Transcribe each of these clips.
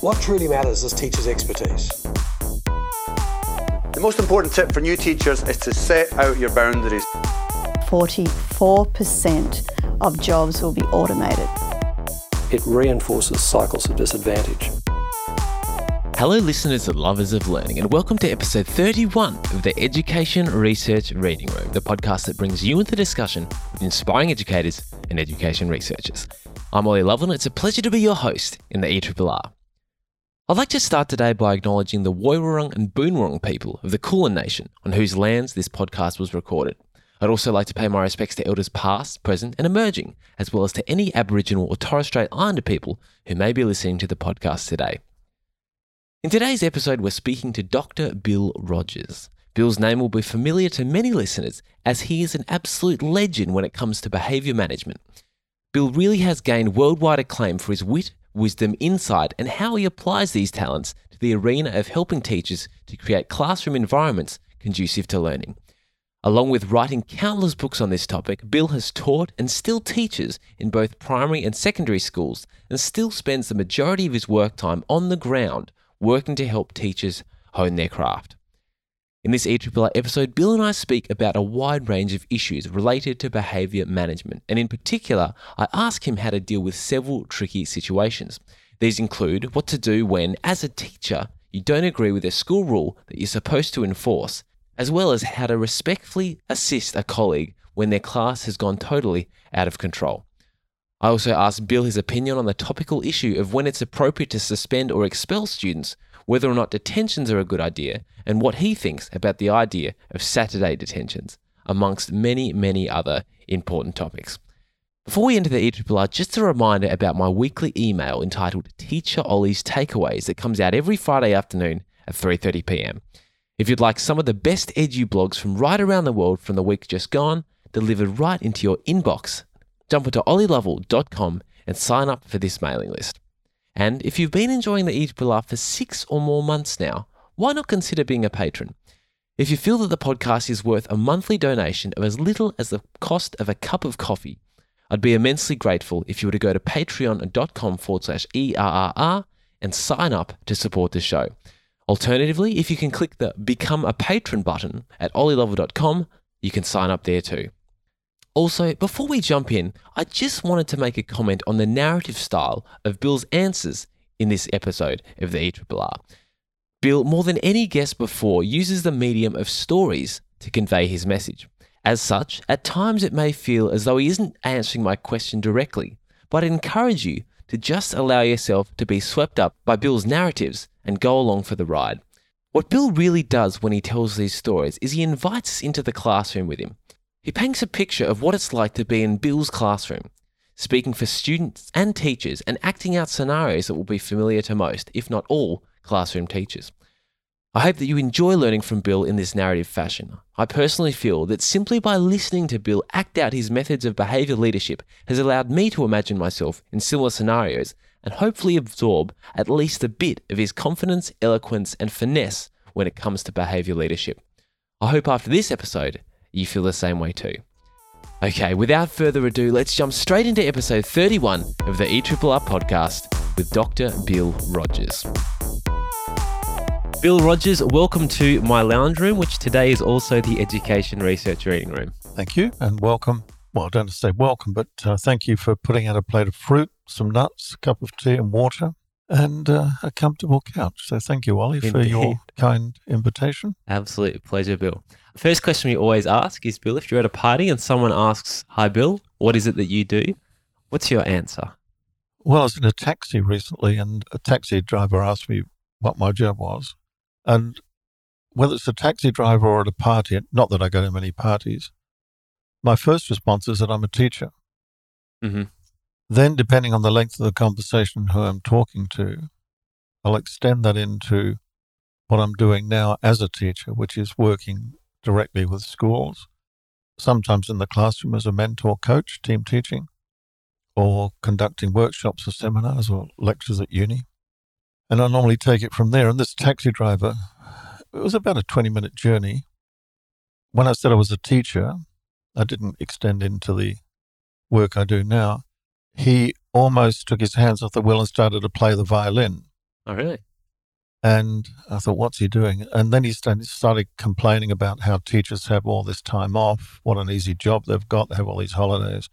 What truly matters is teachers' expertise. The most important tip for new teachers is to set out your boundaries. 44% of jobs will be automated. It reinforces cycles of disadvantage. Hello, listeners and lovers of learning, and welcome to episode 31 of the Education Research Reading Room, the podcast that brings you into discussion with inspiring educators and education researchers. I'm Ollie Lovell. And it's a pleasure to be your host in the ERRR. I'd like to start today by acknowledging the Woiwurrung and Boonwurrung people of the Kulin Nation, on whose lands this podcast was recorded. I'd also like to pay my respects to elders past, present, and emerging, as well as to any Aboriginal or Torres Strait Islander people who may be listening to the podcast today. In today's episode, we're speaking to Dr. Bill Rogers. Bill's name will be familiar to many listeners as he is an absolute legend when it comes to behaviour management. Bill really has gained worldwide acclaim for his wit, wisdom, insight, and how he applies these talents to the arena of helping teachers to create classroom environments conducive to learning. Along with writing countless books on this topic, Bill has taught and still teaches in both primary and secondary schools and still spends the majority of his work time on the ground working to help teachers hone their craft. In this ERRR episode, Bill and I speak about a wide range of issues related to behaviour management, and in particular, I ask him how to deal with several tricky situations. These include what to do when, as a teacher, you don't agree with a school rule that you're supposed to enforce, as well as how to respectfully assist a colleague when their class has gone totally out of control. I also asked Bill his opinion on the topical issue of when it's appropriate to suspend or expel students, whether or not detentions are a good idea, and what he thinks about the idea of Saturday detentions, amongst many, many other important topics. Before we enter the ERRR, just a reminder about my weekly email entitled Teacher Ollie's Takeaways that comes out every Friday afternoon at 3:30 p.m. If you'd like some of the best edu blogs from right around the world from the week just gone, delivered right into your inbox jump onto ollielovell.com and sign up for this mailing list. And if you've been enjoying the Eat ERRR for six or more months now, why not consider being a patron? If you feel that the podcast is worth a monthly donation of as little as the cost of a cup of coffee, I'd be immensely grateful if you were to go to patreon.com forward slash ERRR and sign up to support the show. Alternatively, if you can click the Become a Patron button at ollielovell.com, you can sign up there too. Also, before we jump in, I just wanted to make a comment on the narrative style of Bill's answers in this episode of the ERRR. Bill, more than any guest before, uses the medium of stories to convey his message. As such, at times it may feel as though he isn't answering my question directly, but I encourage you to just allow yourself to be swept up by Bill's narratives and go along for the ride. What Bill really does when he tells these stories is he invites us into the classroom with him. He paints a picture of what it's like to be in Bill's classroom, speaking for students and teachers and acting out scenarios that will be familiar to most, if not all, classroom teachers. I hope that you enjoy learning from Bill in this narrative fashion. I personally feel that simply by listening to Bill act out his methods of behaviour leadership has allowed me to imagine myself in similar scenarios and hopefully absorb at least a bit of his confidence, eloquence, and finesse when it comes to behaviour leadership. I hope after this episode you feel the same way too. Okay, without further ado, let's jump straight into episode 31 of the ERRR podcast with Dr. Bill Rogers. Bill Rogers, welcome to my lounge room, which today is also the Education Research Reading Room. Thank you, and welcome. Well, I don't say welcome, but uh, thank you for putting out a plate of fruit, some nuts, a cup of tea, and water, and uh, a comfortable couch. So thank you, Ollie, for your kind invitation. Absolute pleasure, Bill. First question we always ask is Bill, if you're at a party and someone asks, Hi, Bill, what is it that you do? What's your answer? Well, I was in a taxi recently, and a taxi driver asked me what my job was. And whether it's a taxi driver or at a party, not that I go to many parties, my first response is that I'm a teacher. Mm-hmm. Then, depending on the length of the conversation, who I'm talking to, I'll extend that into what I'm doing now as a teacher, which is working directly with schools, sometimes in the classroom as a mentor coach, team teaching, or conducting workshops or seminars or lectures at uni. And I normally take it from there. And this taxi driver, it was about a 20 minute journey. When I said I was a teacher, I didn't extend into the work I do now. He almost took his hands off the wheel and started to play the violin. Oh, really? And I thought, what's he doing? And then he started, complaining about how teachers have all this time off, what an easy job they've got, they have all these holidays.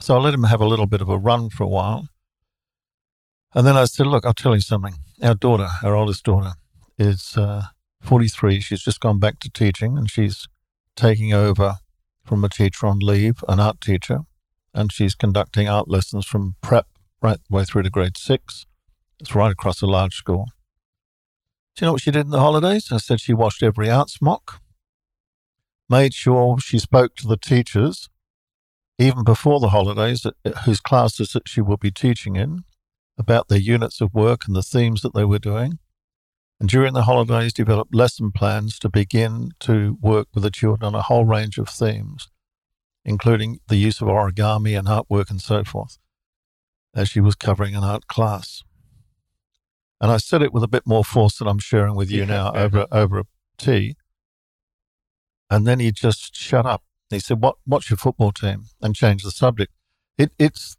So I let him have a little bit of a run for a while. And then I said, look, I'll tell you something. Our daughter, our oldest daughter, is uh, 43. She's just gone back to teaching and she's taking over from a teacher on leave, an art teacher, and she's conducting art lessons from prep right the way through to grade six. It's right across a large school. Do you know what she did in the holidays? I said she watched every arts mock, made sure she spoke to the teachers, even before the holidays, uh, whose classes that she will be teaching in, about their units of work and the themes that they were doing. And during the holidays, developed lesson plans to begin to work with the children on a whole range of themes, including the use of origami and artwork and so forth, as she was covering an art class. And I said it with a bit more force than I'm sharing with you yeah, now over over a tea. And then he just shut up. He said, "What? What's your football team?" and changed the subject. It, it's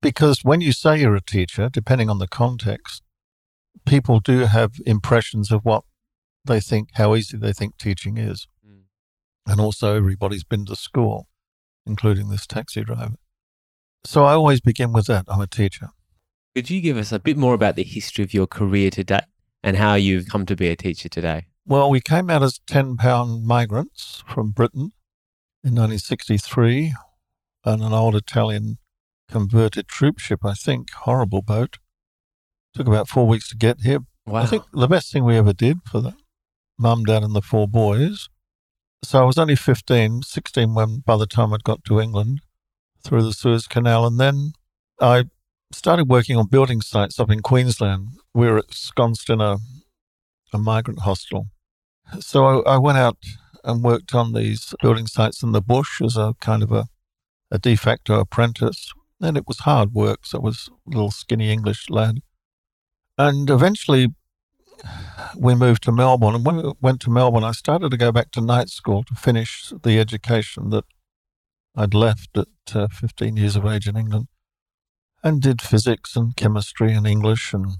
because when you say you're a teacher, depending on the context, people do have impressions of what they think, how easy they think teaching is. Mm. And also, everybody's been to school, including this taxi driver. So I always begin with that I'm a teacher. Could you give us a bit more about the history of your career today and how you've come to be a teacher today? Well, we came out as 10 pound migrants from Britain in 1963 on an old Italian converted troop ship, I think. Horrible boat. Took about four weeks to get here. Wow. I think the best thing we ever did for the mum, dad, and the four boys. So I was only 15, 16 when by the time I'd got to England through the Suez Canal. And then I started working on building sites up in Queensland. We were ensconced in a, a migrant hostel. So I, I went out and worked on these building sites in the bush as a kind of a, a de facto apprentice. And it was hard work. So I was a little skinny English lad. And eventually we moved to Melbourne. And when we went to Melbourne, I started to go back to night school to finish the education that I'd left at uh, 15 years of age in England and did physics and chemistry and English and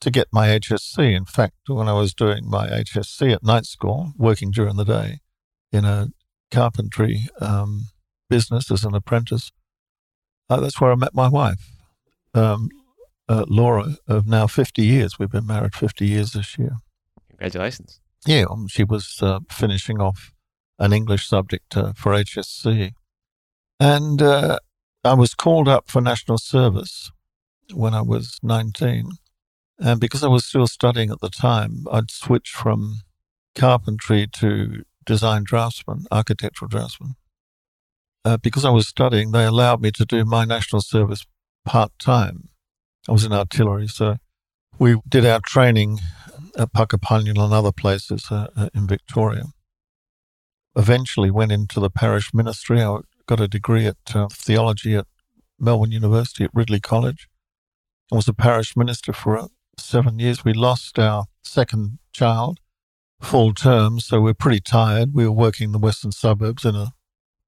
to get my HSC. In fact, when I was doing my HSC at night school, working during the day in a carpentry um, business as an apprentice, uh, that's where I met my wife, um, uh, Laura, of now 50 years. We've been married 50 years this year. Congratulations. Yeah, um, she was uh, finishing off an English subject uh, for HSC. And uh, I was called up for national service when I was 19. And because I was still studying at the time, I'd switched from carpentry to design draftsman, architectural draftsman. Uh, because I was studying, they allowed me to do my national service part time. I was in artillery, so we did our training at Puckapunyal and other places uh, uh, in Victoria. Eventually went into the parish ministry. I got a degree at uh, theology at Melbourne University at Ridley College. I was a parish minister for uh, seven years. We lost our second child full term, so we're pretty tired. We were working in the western suburbs in a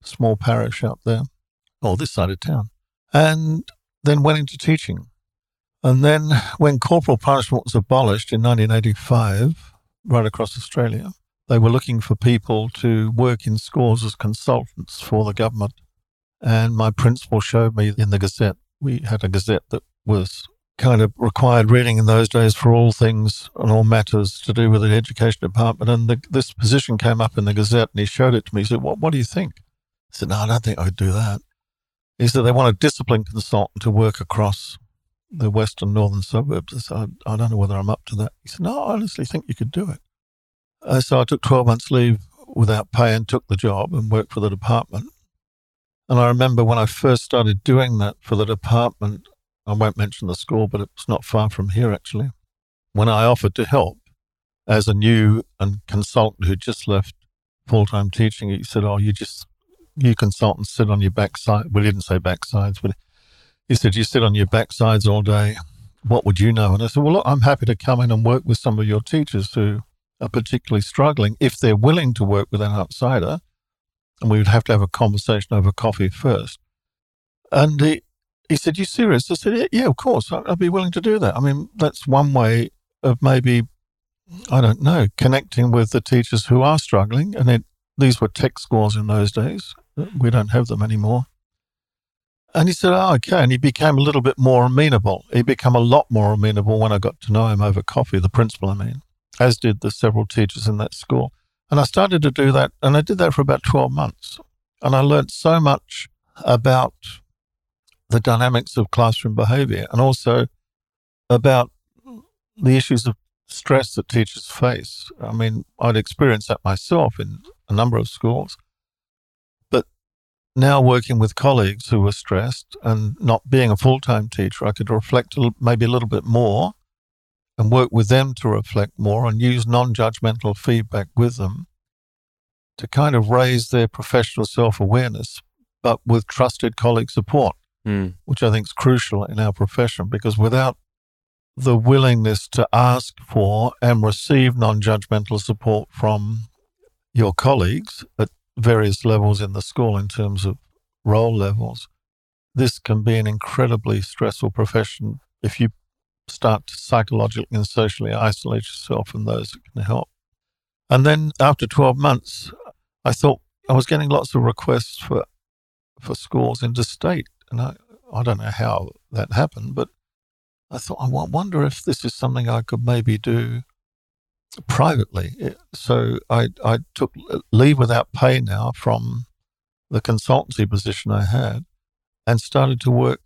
small parish out there, or this side of town, and then went into teaching. And then when corporal punishment was abolished in 1985, right across Australia, they were looking for people to work in schools as consultants for the government. And my principal showed me in the Gazette. We had a Gazette that was kind of required reading in those days for all things and all matters to do with the education department. And the, this position came up in the Gazette and he showed it to me. He said, what, what do you think? I said, No, I don't think I would do that. He said, They want a discipline consultant to work across the western northern suburbs. I said, I, I don't know whether I'm up to that. He said, No, I honestly think you could do it. Uh, so I took 12 months leave without pay and took the job and worked for the department. And I remember when I first started doing that for the department, I won't mention the school, but it's not far from here actually. When I offered to help as a new and consultant who just left full time teaching, he said, Oh, you just, you consultants sit on your backside. We didn't say backsides, but he said, You sit on your backsides all day. What would you know? And I said, Well, look, I'm happy to come in and work with some of your teachers who are particularly struggling, if they're willing to work with an outsider, and we would have to have a conversation over coffee first. And he, he said, You serious? I said, Yeah, of course. I'd be willing to do that. I mean, that's one way of maybe, I don't know, connecting with the teachers who are struggling. And it, these were tech scores in those days. We don't have them anymore. And he said, oh, okay. And he became a little bit more amenable. He became a lot more amenable when I got to know him over coffee, the principal, I mean, as did the several teachers in that school. And I started to do that, and I did that for about 12 months. And I learned so much about the dynamics of classroom behavior and also about the issues of stress that teachers face. I mean, I'd experienced that myself in a number of schools But now working with colleagues who were stressed and not being a full time teacher, I could reflect maybe a little bit more and work with them to reflect more and use non judgmental feedback with them to kind of raise their professional self awareness, but with trusted colleague support, mm. which I think is crucial in our profession because without the willingness to ask for and receive non judgmental support from your colleagues at various levels in the school in terms of role levels, this can be an incredibly stressful profession if you start to psychologically and socially isolate yourself from those that can help. And then after 12 months, I thought I was getting lots of requests for for schools interstate. And I, I don't know how that happened, but I thought, I wonder if this is something I could maybe do privately. So I, I took leave without pay now from the consultancy position I had and started to work,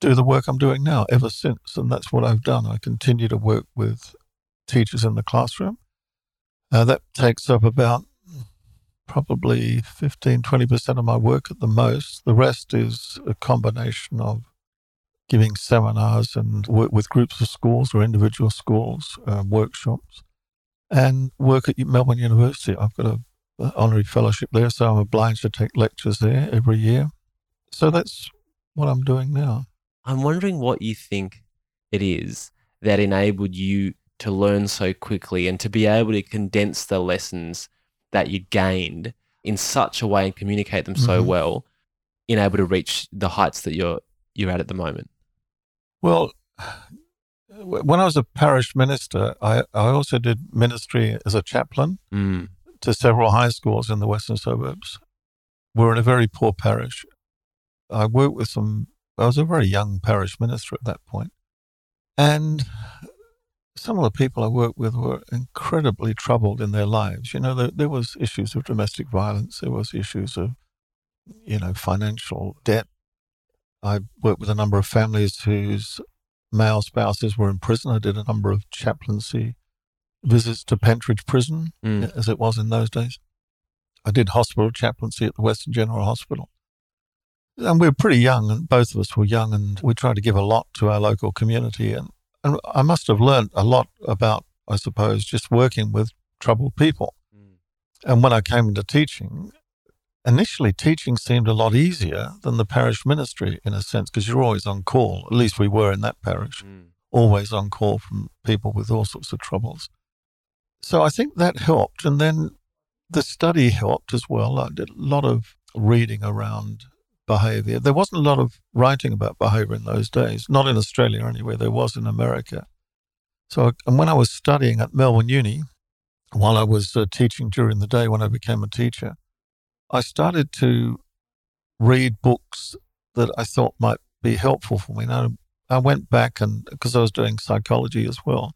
do the work I'm doing now ever since. And that's what I've done. I continue to work with teachers in the classroom. Uh, that takes up about probably 15, 20% of my work at the most. The rest is a combination of giving seminars and work with groups of schools or individual schools, uh, workshops and work at Melbourne University. I've got a, a honorary fellowship there, so I'm obliged to take lectures there every year. So that's what I'm doing now. I'm wondering what you think it is that enabled you to learn so quickly and to be able to condense the lessons that you gained in such a way and communicate them so mm-hmm. well in able to reach the heights that you're you're at at the moment. Well, when I was a parish minister, I, I also did ministry as a chaplain mm. to several high schools in the western suburbs. We're in a very poor parish. I worked with some, I was a very young parish minister at that point. And some of the people I worked with were incredibly troubled in their lives. You know, there, there was issues of domestic violence, there was issues of, you know, financial debt. I worked with a number of families whose male spouses were in prison. I did a number of chaplaincy visits to Pentridge Prison, mm. as it was in those days. I did hospital chaplaincy at the Western General Hospital. And we were pretty young, and both of us were young, and we tried to give a lot to our local community. And, and I must have learned a lot about, I suppose, just working with troubled people. Mm. And when I came into teaching, initially teaching seemed a lot easier than the parish ministry in a sense because you're always on call. At least we were in that parish, mm. always on call from people with all sorts of troubles. So I think that helped. And then the study helped as well. I did a lot of reading around behavior. There wasn't a lot of writing about behavior in those days, not in Australia anyway, there was in America. So, and when I was studying at Melbourne Uni, while I was uh, teaching during the day when I became a teacher, I started to read books that I thought might be helpful for me. Now, I went back and, because I was doing psychology as well,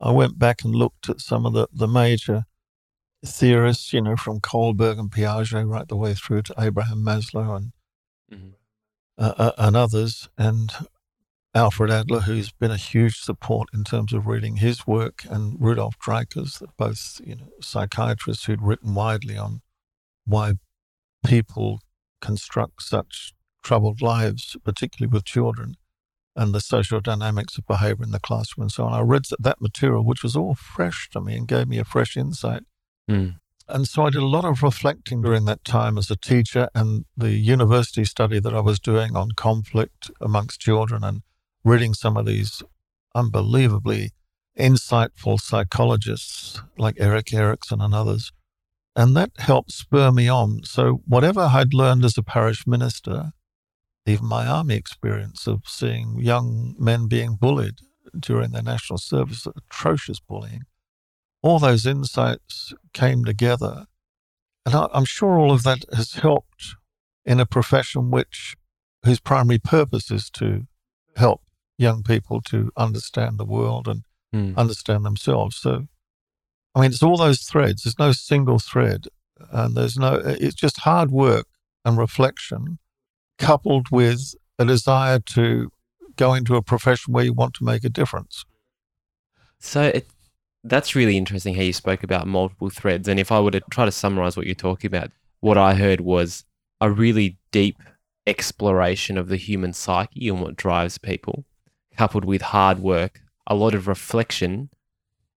I went back and looked at some of the, the major theorists, you know, from Kohlberg and Piaget right the way through to Abraham Maslow and mm-hmm. uh, uh, and others, and Alfred Adler, who's been a huge support in terms of reading his work, and Rudolf Dreikurs, both you know psychiatrists who'd written widely on why people construct such troubled lives, particularly with children, and the social dynamics of behavior in the classroom and so on. I read that material, which was all fresh to me and gave me a fresh insight. Mm. And so I did a lot of reflecting during that time as a teacher and the university study that I was doing on conflict amongst children and reading some of these unbelievably insightful psychologists like Erik Erikson and others and that helped spur me on. So, whatever I'd learned as a parish minister, even my army experience of seeing young men being bullied during their national service, atrocious bullying. All those insights came together. And I, I'm sure all of that has helped in a profession which whose primary purpose is to help young people to understand the world and Mm. understand themselves. So, I mean, it's all those threads. There's no single thread, and there's no. It's just hard work and reflection, coupled with a desire to go into a profession where you want to make a difference. So it, that's really interesting how you spoke about multiple threads. And if I were to try to summarize what you're talking about, what I heard was a really deep exploration of the human psyche and what drives people, coupled with hard work, a lot of reflection,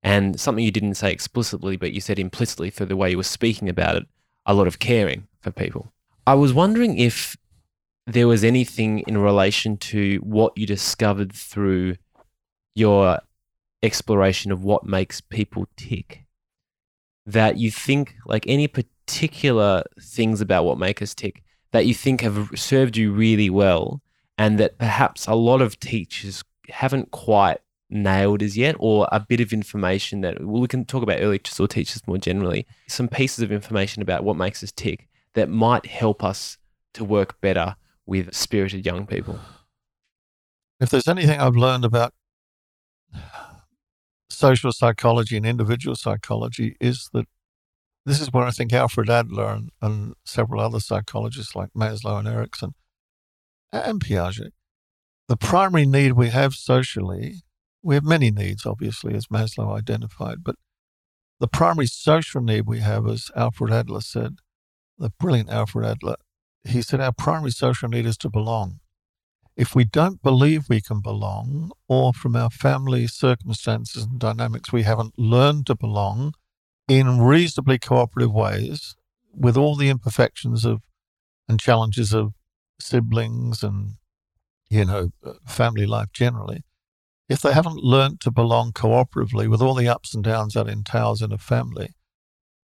and something you didn't say explicitly, but you said implicitly through the way you were speaking about it, a lot of caring for people. I was wondering if there was anything in relation to what you discovered through your exploration of what makes people tick. That you think like any particular things about what make us tick that you think have served you really well and that perhaps a lot of teachers haven't quite nailed as yet or a bit of information that well, we can talk about early or teachers more generally some pieces of information about what makes us tick that might help us to work better with spirited young people. If there's anything I've learned about social psychology and individual psychology, is that this is where I think Alfred Adler and, and several other psychologists like Maslow and Erikson and Piaget, the primary need we have socially, we have many needs, obviously, as Maslow identified, but the primary social need we have, as Alfred Adler said, the brilliant Alfred Adler, he said our primary social need is to belong. If we don't believe we can belong, or from our family circumstances and dynamics, we haven't learned to belong in reasonably cooperative ways with all the imperfections of and challenges of siblings and, you know, uh, family life generally, if they haven't learnt to belong cooperatively with all the ups and downs that entails in a family,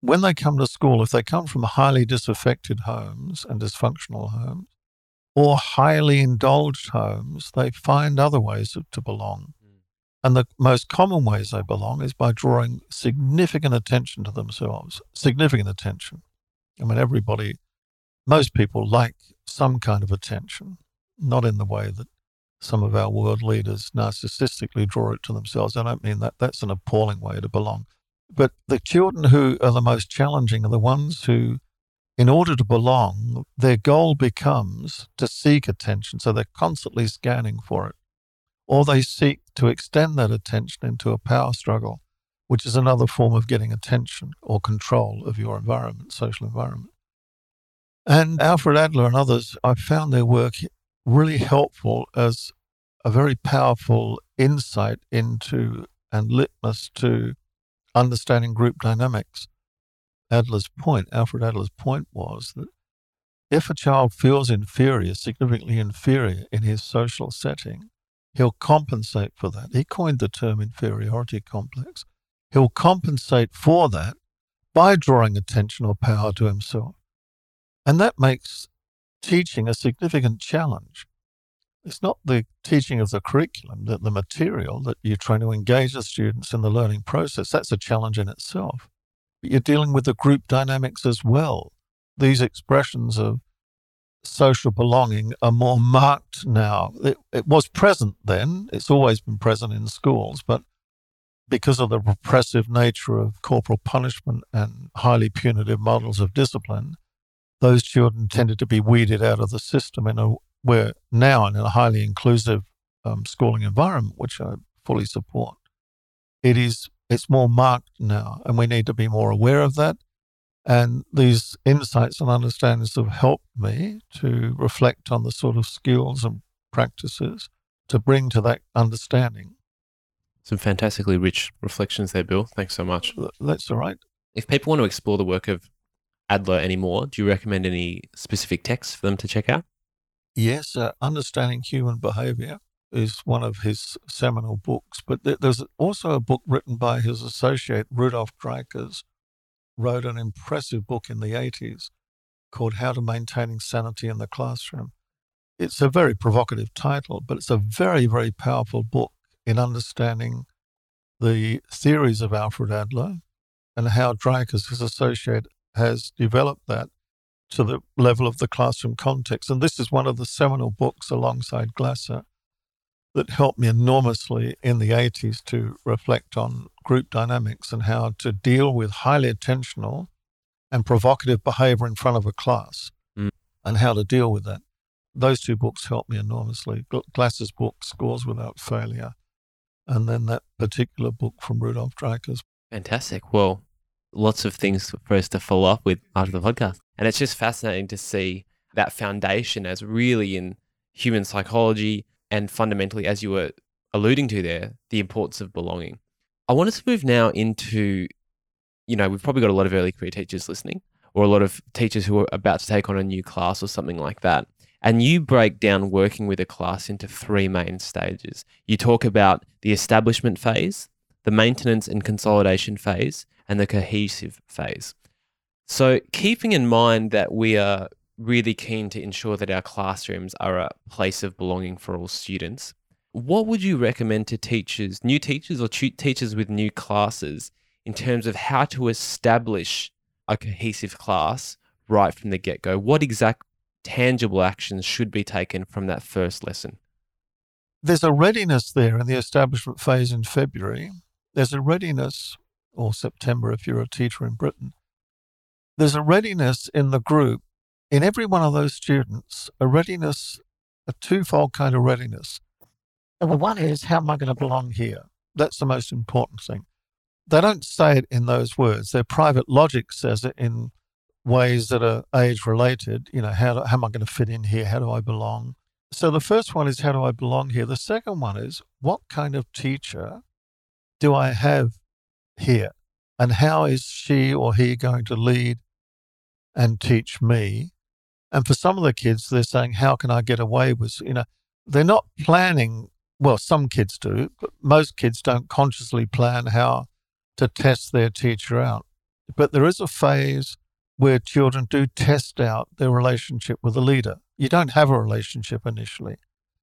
when they come to school, if they come from highly disaffected homes and dysfunctional homes, or highly indulged homes, they find other ways to belong. Mm. And the most common ways they belong is by drawing significant attention to themselves, significant attention. I mean, everybody, most people like some kind of attention, not in the way that some of our world leaders narcissistically draw it to themselves. I don't mean that. That's an appalling way to belong. But the children who are the most challenging are the ones who, in order to belong, their goal becomes to seek attention. So they're constantly scanning for it. Or they seek to extend that attention into a power struggle, which is another form of getting attention or control of your environment, social environment. And Alfred Adler and others, I found their work really helpful as a very powerful insight into and litmus to understanding group dynamics. Adler's point, Alfred Adler's point was that if a child feels inferior, significantly inferior in his social setting, he'll compensate for that. He coined the term inferiority complex. He'll compensate for that by drawing attention or power to himself. And that makes teaching a significant challenge. It's not the teaching of the curriculum, the, the material that you're trying to engage the students in the learning process. That's a challenge in itself. But you're dealing with the group dynamics as well. These expressions of social belonging are more marked now. It, it was present then, it's always been present in schools, but because of the repressive nature of corporal punishment and highly punitive models of discipline, those children tended to be weeded out of the system in a where now in a highly inclusive um, schooling environment, which I fully support, it is it's more marked now, and we need to be more aware of that. And these insights and understandings have helped me to reflect on the sort of skills and practices to bring to that understanding. some fantastically rich reflections there bill thanks so much That's all right. if people want to explore the work of Adler anymore, do you recommend any specific texts for them to check out? Yes, uh, Understanding Human Behavior is one of his seminal books, but there's also a book written by his associate, Rudolf Dreikurs, wrote an impressive book in the 80s called How to Maintaining Sanity in the Classroom. it's a very provocative title, but it's a very, very powerful book in understanding the theories of Alfred Adler and how Dreikurs, his associate, has developed that to the level of the classroom context. And this is one of the seminal books alongside Glasser that helped me enormously in the 80s to reflect on group dynamics and how to deal with highly attentional and provocative behavior in front of a class Mm. and how to deal with that. Those two books helped me enormously. Gl- Glasser's book, Schools Without Failure, and then that particular book from Rudolf Dreikurs. Fantastic. Well, lots of things for us to follow up with after the podcast. And it's just fascinating to see that foundation as really in human psychology and fundamentally, as you were alluding to there, the importance of belonging. I want us to move now into, you know, we've probably got a lot of early career teachers listening or a lot of teachers who are about to take on a new class or something like that. And you break down working with a class into three main stages. You talk about the establishment phase, the maintenance and consolidation phase, and the cohesive phase. So, keeping in mind that we are really keen to ensure that our classrooms are a place of belonging for all students, what would you recommend to teachers, new teachers or tu- teachers with new classes, in terms of how to establish a cohesive class right from the get go? What exact tangible actions should be taken from that first lesson? There's a readiness there in the establishment phase in February. There's a readiness, or September if you're a teacher in Britain. There's a readiness in the group, in every one of those students, a readiness, a twofold kind of readiness. The one is, how am I going to belong here? That's the most important thing. They don't say it in those words. Their private logic says it in ways that are age related. You know, how, do, how am I going to fit in here? How do I belong? So the first one is, how do I belong here? The second one is, what kind of teacher do I have here? And how is she or he going to lead and teach me? And for some of the kids, they're saying, how can I get away with, you know, they're not planning. Well, some kids do, but most kids don't consciously plan how to test their teacher out. But there is a phase where children do test out their relationship with a leader. You don't have a relationship initially.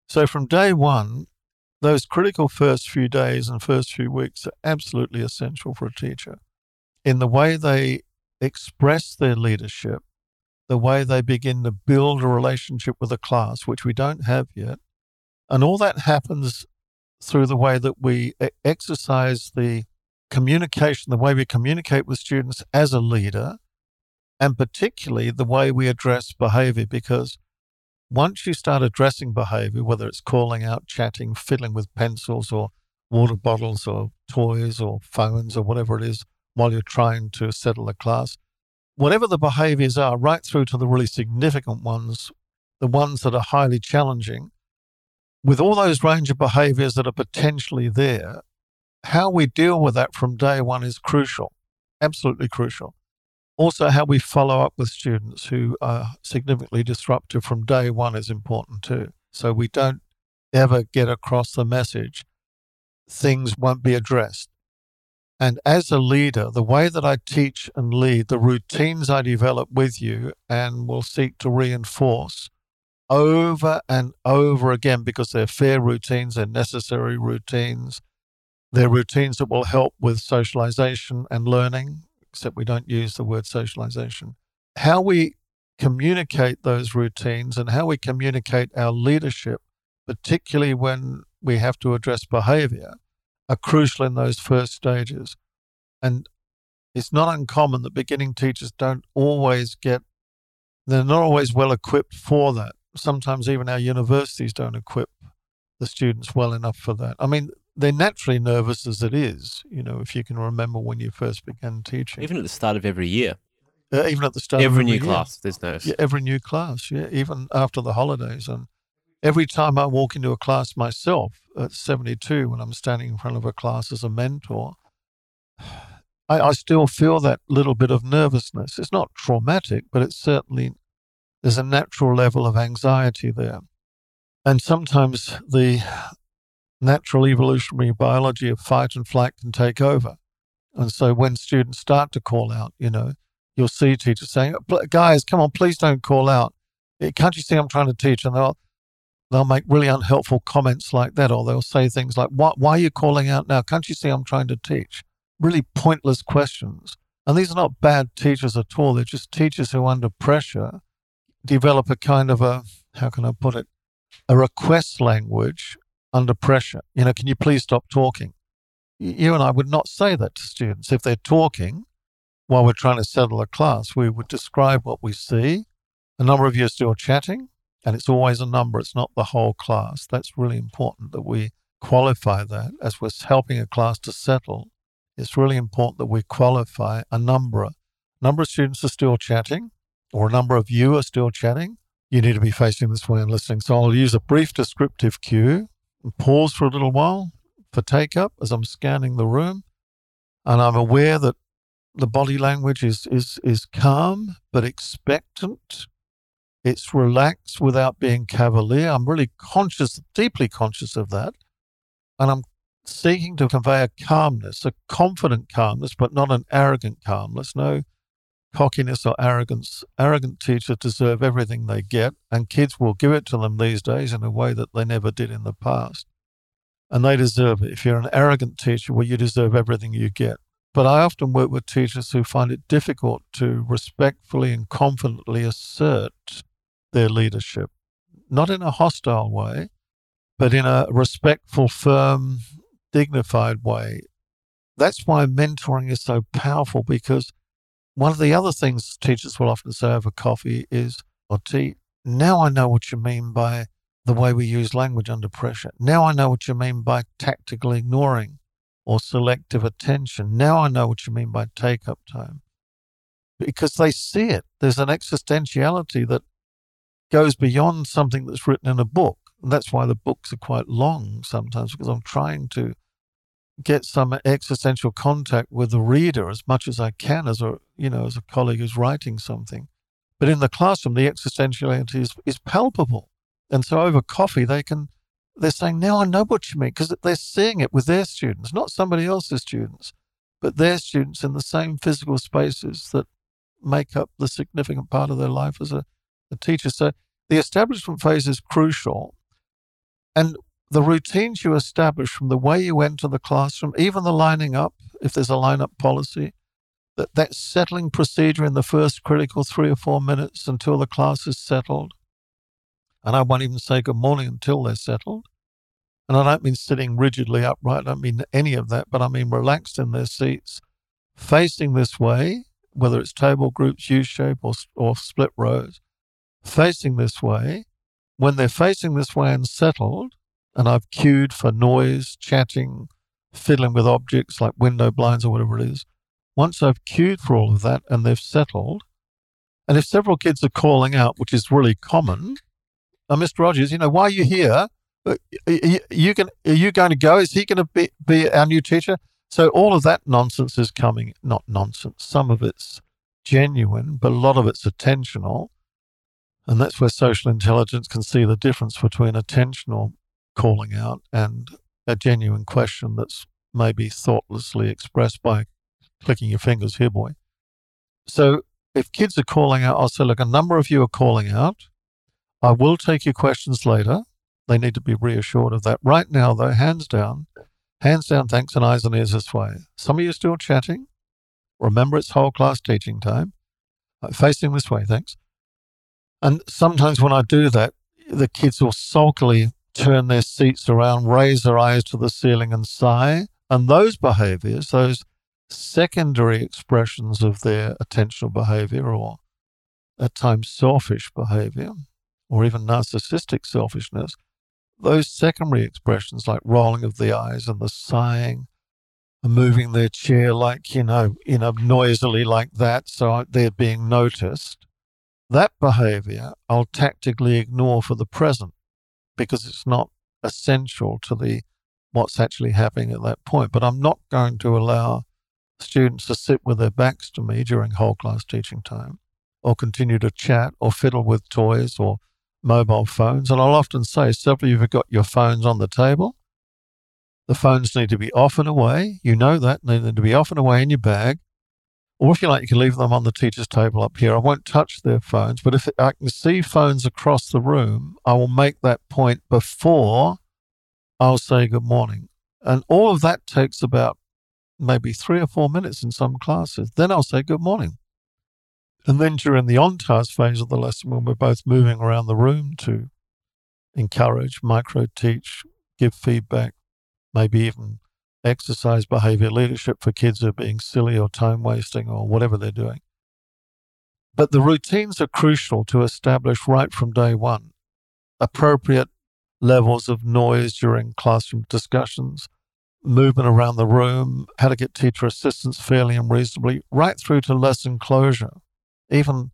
So from day one, those critical first few days and first few weeks are absolutely essential for a teacher in the way they express their leadership, the way they begin to build a relationship with a class, which we don't have yet. And all that happens through the way that we exercise the communication, the way we communicate with students as a leader, and particularly the way we address behavior. Because once you start addressing behavior, whether it's calling out, chatting, fiddling with pencils or water bottles or toys or phones or whatever it is while you're trying to settle a class, whatever the behaviors are, right through to the really significant ones, the ones that are highly challenging, with all those range of behaviors that are potentially there, how we deal with that from day one is crucial, absolutely crucial. Also, how we follow up with students who are significantly disruptive from day one is important too. So we don't ever get across the message, things won't be addressed. And as a leader, the way that I teach and lead, the routines I develop with you and will seek to reinforce over and over again because they're fair routines, they're necessary routines, they're routines that will help with socialization and learning, except we don't use the word socialization. How we communicate those routines and how we communicate our leadership, particularly when we have to address behavior, are crucial in those first stages. And it's not uncommon that beginning teachers don't always get, they're not always well equipped for that. Sometimes even our universities don't equip the students well enough for that. I mean, they're naturally nervous as it is, you know, if you can remember when you first began teaching. Even at the start of every year, Uh, even at the start of every new year. class, there's nerves. Yeah, every new class, yeah, even after the holidays. And every time I walk into a class myself at 72, when I'm standing in front of a class as a mentor, I, I still feel that little bit of nervousness. It's not traumatic, but it's certainly, there's a natural level of anxiety there. And sometimes the natural evolutionary biology of fight and flight can take over. And so when students start to call out, you know, you'll see teachers saying, guys, come on, please don't call out. Can't you see I'm trying to teach? And they'll, they'll make really unhelpful comments like that, or they'll say things like, why, why are you calling out now? Can't you see I'm trying to teach? Really pointless questions. And these are not bad teachers at all. They're just teachers who, under pressure, develop a kind of a, how can I put it, a request language under pressure. You know, can you please stop talking? You and I would not say that to students. If they're talking while we're trying to settle a class, we would describe what we see. A number of you are still chatting, and it's always a number, it's not the whole class. That's really important that we qualify that as we're helping a class to settle. It's really important that we qualify a number. A number of students are still chatting, or a number of you are still chatting. You need to be facing this way and listening. So I'll use a brief descriptive cue and pause for a little while for take up as I'm scanning the room. And I'm aware that the body language is, is, is calm but expectant it's relaxed without being cavalier. I'm really conscious, deeply conscious of that. And I'm seeking to convey a calmness, a confident calmness, but not an arrogant calmness. No cockiness or arrogance. Arrogant teachers deserve everything they get, and kids will give it to them these days in a way that they never did in the past. And they deserve it. If you're an arrogant teacher, well, you deserve everything you get. But I often work with teachers who find it difficult to respectfully and confidently assert their leadership, not in a hostile way, but in a respectful, firm, dignified way. That's why mentoring is so powerful because one of the other things teachers will often say over coffee is, oh, or tea, now I know what you mean by the way we use language under pressure. Now I know what you mean by tactical ignoring or selective attention. Now I know what you mean by take up time. Because they see it. There's an existentiality that goes beyond something that's written in a book. And that's why the books are quite long sometimes, because I'm trying to get some existential contact with the reader as much as I can as a you know as a colleague who's writing something. But in the classroom, the existentiality is, is palpable. And so over coffee, they can they're saying, now I know what you mean, because they're seeing it with their students, not somebody else's students, but their students in the same physical spaces that make up the significant part of their life as a, a teacher. So the establishment phase is crucial. And the routines you establish from the way you enter the classroom, even the lining up, if there's a line-up policy, that, that settling procedure in the first critical three or four minutes until the class is settled. And I won't even say good morning until they're settled. And I don't mean sitting rigidly upright, I don't mean any of that, but I mean relaxed in their seats, facing this way, whether it's table groups, U shape, or, or split rows, facing this way, when they're facing this way and settled, and I've cued for noise, chatting, fiddling with objects like window blinds or whatever it is, once I've cued for all of that and they've settled, and if several kids are calling out, which is really common, uh, Mr. Rogers, you know, why are you here? Are uh, you, can, are you going to go? Is he going to be, be our new teacher? So all of that nonsense is coming, not nonsense. Some of it's genuine, but a lot of it's attentional. And that's where social intelligence can see the difference between attentional calling out and a genuine question that's maybe thoughtlessly expressed by clicking your fingers here, boy. So if kids are calling out, I'll say, look, a number of you are calling out. I will take your questions later. They need to be reassured of that. Right now, though, hands down, hands down, thanks, and eyes and ears this way. Some of you are still chatting. Remember, it's whole class teaching time. Uh, facing this way, thanks. And sometimes when I do that, the kids will sulkily turn their seats around, raise their eyes to the ceiling, and sigh. And those behaviors, those secondary expressions of their attentional behavior, or at times selfish behavior, or even narcissistic selfishness, those secondary expressions like rolling of the eyes and the sighing, and moving their chair like, you know, you know, noisily like that, so they're being noticed that behavior I'll tactically ignore for the present because it's not essential to the what's actually happening at that point. But I'm not going to allow students to sit with their backs to me during whole class teaching time or continue to chat or fiddle with toys or mobile phones. And I'll often say, several of you have got your phones on the table. The phones need to be off and away. You know that. They need to be off and away in your bag or if you like, you can leave them on the teacher's table up here. I won't touch their phones, but if I can see phones across the room, I will make that point before I'll say good morning. And all of that takes about maybe three or four minutes in some classes. Then I'll say good morning. And then during the on task phase of the lesson, when we're both moving around the room to encourage, micro teach, give feedback, maybe even exercise behavior leadership for kids who are being silly or time wasting or whatever they're doing. But the routines are crucial to establish right from day one appropriate levels of noise during classroom discussions, movement around the room, how to get teacher assistance fairly and reasonably, right through to lesson closure, even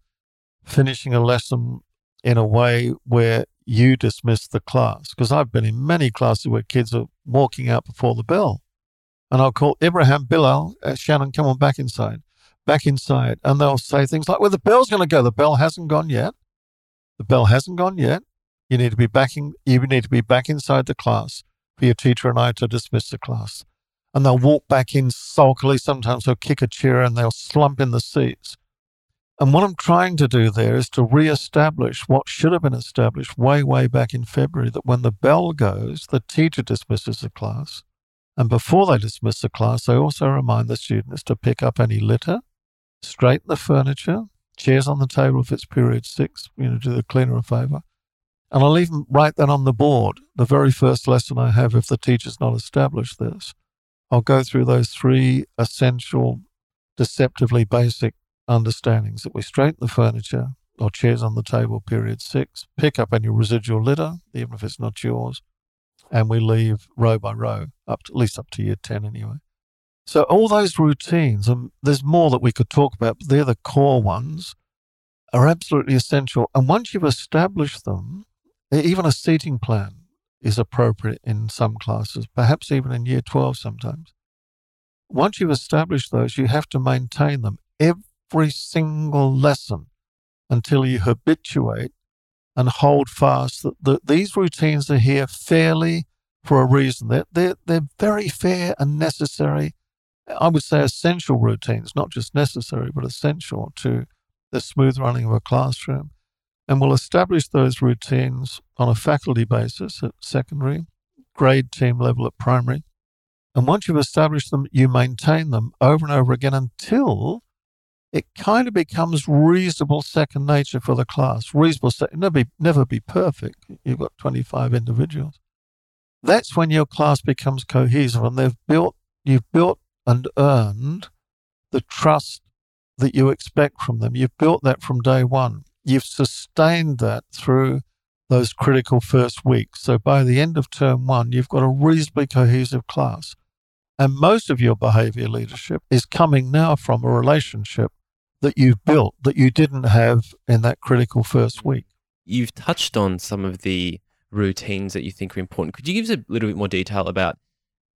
finishing a lesson in a way where you dismiss the class. Because I've been in many classes where kids are walking out before the bell and I'll call Ibrahim, Bilal, uh, Shannon, come on back inside, back inside. And they'll say things like, well, the bell's going to go. The bell hasn't gone yet. The bell hasn't gone yet. You need to be backing, you need to be back inside the class for your teacher and I to dismiss the class. And they'll walk back in sulkily. Sometimes they'll kick a chair and they'll slump in the seats. And what I'm trying to do there is to re-establish what should have been established way, way back in February, that when the bell goes, the teacher dismisses the class and before they dismiss the class, they also remind the students to pick up any litter, straighten the furniture, chairs on the table if it's period six, you know, do the cleaner a favor. And I'll even write that on the board, the very first lesson I have if the teacher's not established this. I'll go through those three essential, deceptively basic understandings that we straighten the furniture or chairs on the table, period six, pick up any residual litter, even if it's not yours, and we leave row by row, up to, at least up to year 10 anyway. So all those routines, and there's more that we could talk about, but they're the core ones, are absolutely essential. And once you've established them, even a seating plan is appropriate in some classes, perhaps even in year 12 sometimes. Once you've established those, you have to maintain them every single lesson until you habituate and hold fast that the, these routines are here fairly for a reason. They're, they're, they're very fair and necessary. I would say essential routines, not just necessary, but essential to the smooth running of a classroom. And we'll establish those routines on a faculty basis at secondary, grade team level at primary. And once you've established them, you maintain them over and over again until it kind of becomes reasonable second nature for the class. Reasonable, never be, never be perfect. You've got 25 individuals. That's when your class becomes cohesive and they've built, you've built and earned the trust that you expect from them. You've built that from day one. You've sustained that through those critical first weeks. So by the end of term one, you've got a reasonably cohesive class. And most of your behavior leadership is coming now from a relationship that you've built that you didn't have in that critical first week. You've touched on some of the routines that you think are important. Could you give us a little bit more detail about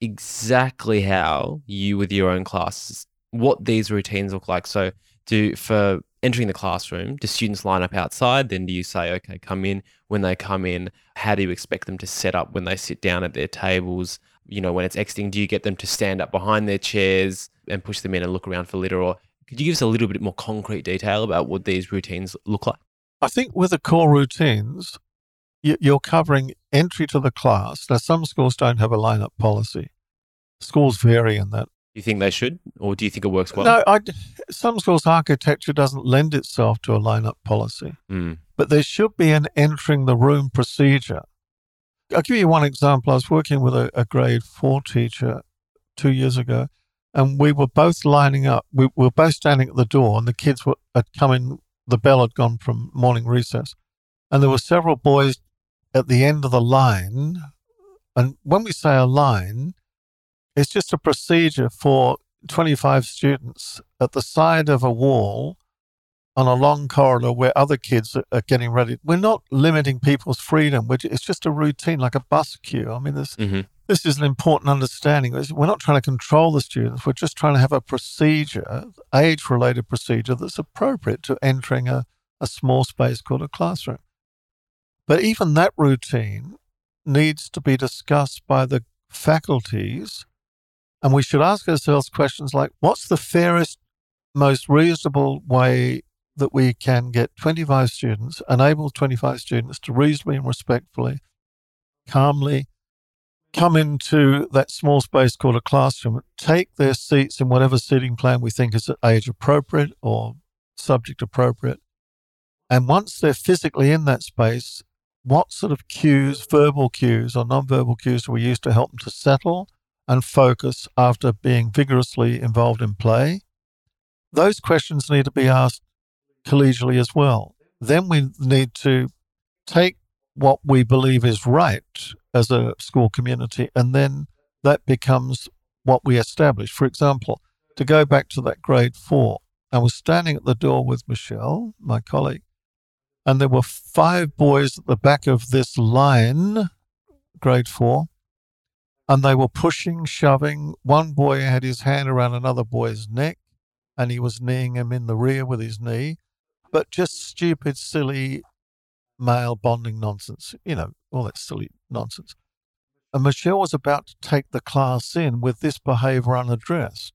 exactly how you, with your own classes, what these routines look like? So, do for entering the classroom, do students line up outside? Then do you say, okay, come in? When they come in, how do you expect them to set up when they sit down at their tables? You know, when it's exiting, do you get them to stand up behind their chairs and push them in and look around for litter? Or could you give us a little bit more concrete detail about what these routines look like? I think with the core routines, you're covering entry to the class. Now, some schools don't have a lineup policy. Schools vary in that. Do you think they should, or do you think it works well? No, I, some schools' architecture doesn't lend itself to a lineup policy, mm. but there should be an entering the room procedure. I'll give you one example. I was working with a, a grade four teacher two years ago, and we were both lining up. We, we were both standing at the door, and the kids were had come in. The bell had gone from morning recess, and there were several boys at the end of the line. And when we say a line, it's just a procedure for 25 students at the side of a wall on a long corridor where other kids are getting ready. We're not limiting people's freedom. It's just a routine, like a bus queue. I mean, there's mm-hmm this is an important understanding. We're not trying to control the students. We're just trying to have a procedure, age related procedure that's appropriate to entering a, a small space called a classroom. But even that routine needs to be discussed by the faculties. And we should ask ourselves questions like what's the fairest most reasonable way that we can get 25 students, enable 25 students to reasonably and respectfully, calmly come into that small space called a classroom, take their seats in whatever seating plan we think is age appropriate or subject appropriate. And once they're physically in that space, what sort of cues, verbal cues or non-verbal cues do we use to help them to settle and focus after being vigorously involved in play? Those questions need to be asked collegially as well. Then we need to take what we believe is right as a school community, and then that becomes what we establish. For example, to go back to that grade four, I was standing at the door with Michelle, my colleague, and there were five boys at the back of this line, grade four, and they were pushing, shoving. One boy had his hand around another boy's neck, and he was kneeing him in the rear with his knee, but just stupid, silly male bonding nonsense, you know, all that silly nonsense. And Michelle was about to take the class in with this behavior unaddressed.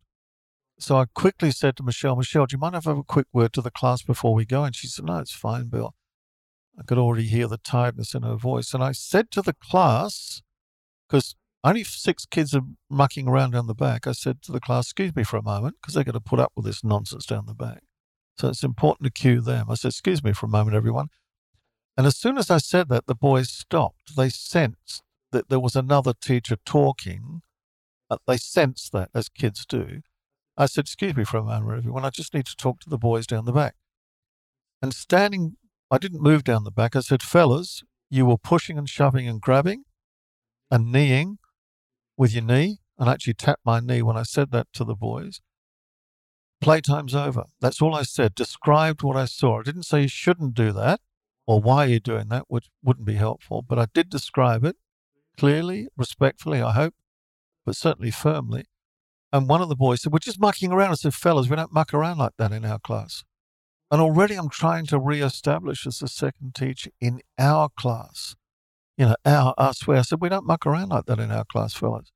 So I quickly said to Michelle, Michelle, do you mind if I have a quick word to the class before we go? And she said, No, it's fine, Bill. I could already hear the tiredness in her voice. And I said to the class, because only six kids are mucking around down the back, I said to the class, Excuse me for a moment, because they're going to put up with this nonsense down the back. So it's important to cue them. I said, Excuse me for a moment, everyone. And as soon as I said that, the boys stopped. They sensed that there was another teacher talking. Uh, they sensed that, as kids do. I said, Excuse me for a moment, everyone. I just need to talk to the boys down the back. And standing, I didn't move down the back. I said, Fellas, you were pushing and shoving and grabbing and kneeing with your knee. And I actually tapped my knee when I said that to the boys. Playtime's over. That's all I said. Described what I saw. I didn't say you shouldn't do that or why you're doing that, which wouldn't be helpful. But I did describe it clearly, respectfully, I hope, but certainly firmly. And one of the boys said, We're just mucking around. I said, Fellas, we don't muck around like that in our class. And already I'm trying to re-establish as a second teacher in our class. You know, our us where I said, We don't muck around like that in our class, fellas.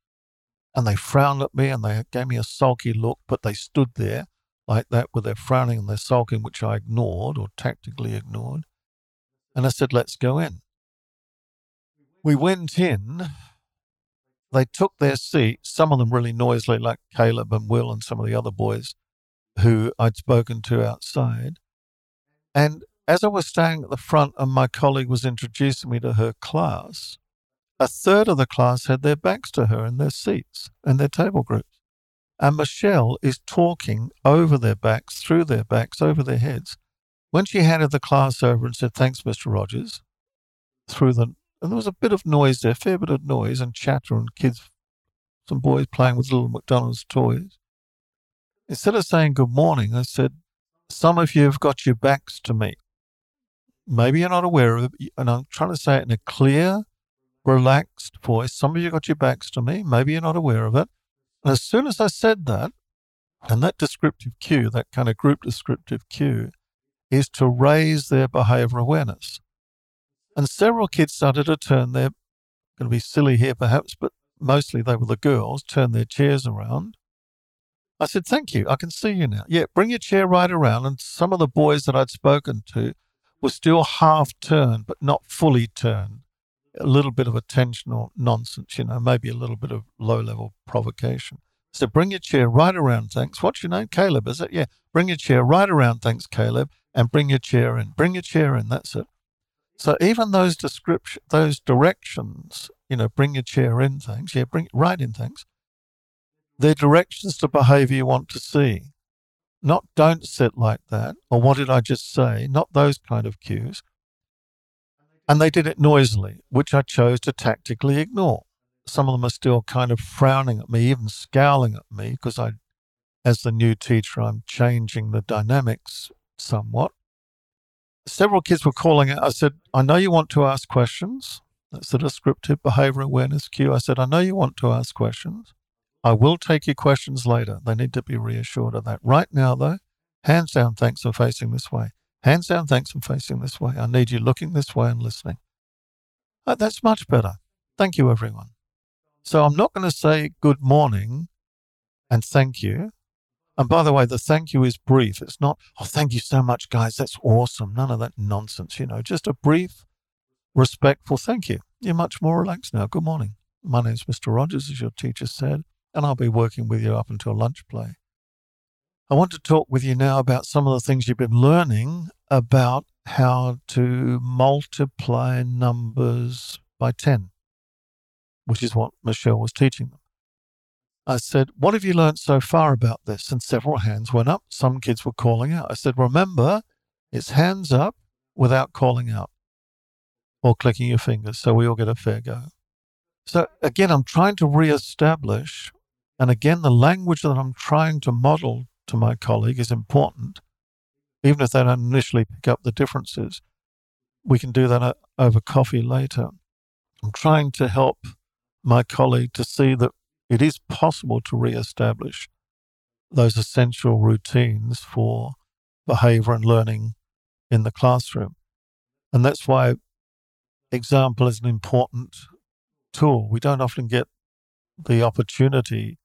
And they frowned at me and they gave me a sulky look, but they stood there like that with their frowning and their sulking, which I ignored or tactically ignored. And I said, let's go in. We went in. They took their seats, some of them really noisily, like Caleb and Will and some of the other boys who I'd spoken to outside. And as I was standing at the front and my colleague was introducing me to her class, a third of the class had their backs to her in their seats and their table groups. And Michelle is talking over their backs, through their backs, over their heads when she handed the class over and said, Thanks, Mr. Rogers, through the, and there was a bit of noise there, a fair bit of noise and chatter and kids, some boys playing with little McDonald's toys. Instead of saying good morning, I said, Some of you have got your backs to me. Maybe you're not aware of it, and I'm trying to say it in a clear, relaxed voice. Some of you got your backs to me. Maybe you're not aware of it. And as soon as I said that, and that descriptive cue, that kind of group descriptive cue, is to raise their behavior awareness. And several kids started to turn their, going to be silly here perhaps, but mostly they were the girls, turn their chairs around. I said, Thank you. I can see you now. Yeah, bring your chair right around. And some of the boys that I'd spoken to were still half turned, but not fully turned. A little bit of attentional nonsense, you know, maybe a little bit of low level provocation. So bring your chair right around, thanks. What's your name? Caleb, is it? Yeah. Bring your chair right around, thanks, Caleb and bring your chair in. Bring your chair in. That's it. So even those description, those directions, you know, bring your chair in things. Yeah, bring right in things. They're directions to behavior you want to see. Not don't sit like that, or what did I just say? Not those kind of cues. And they did it noisily, which I chose to tactically ignore. Some of them are still kind of frowning at me, even scowling at me, because I, as the new teacher, I'm changing the dynamics somewhat. Several kids were calling out. I said, I know you want to ask questions. That's the descriptive behavior awareness cue. I said, I know you want to ask questions. I will take your questions later. They need to be reassured of that. Right now, though, hands down, thanks for facing this way. Hands down, thanks for facing this way. I need you looking this way and listening. Oh, that's much better. Thank you, everyone. So I'm not going to say good morning and thank you. And by the way, the thank you is brief. It's not, oh, thank you so much, guys. That's awesome. None of that nonsense, you know, just a brief, respectful thank you. You're much more relaxed now. Good morning. My name's Mr. Rogers, as your teacher said, and I'll be working with you up until lunch play. I want to talk with you now about some of the things you've been learning about how to multiply numbers by 10, which is what Michelle was teaching them. I said, What have you learned so far about this? And several hands went up. Some kids were calling out. I said, Remember, it's hands up without calling out or clicking your fingers. So we all get a fair go. So again, I'm trying to reestablish, and again, the language that I'm trying to model to my colleague is important, even if they don't initially pick up the differences. We can do that over coffee later. I'm trying to help my colleague to see that it is possible to re-establish those essential routines for behavior and learning in the classroom. And that's why example is an important tool. We don't often get the opportunity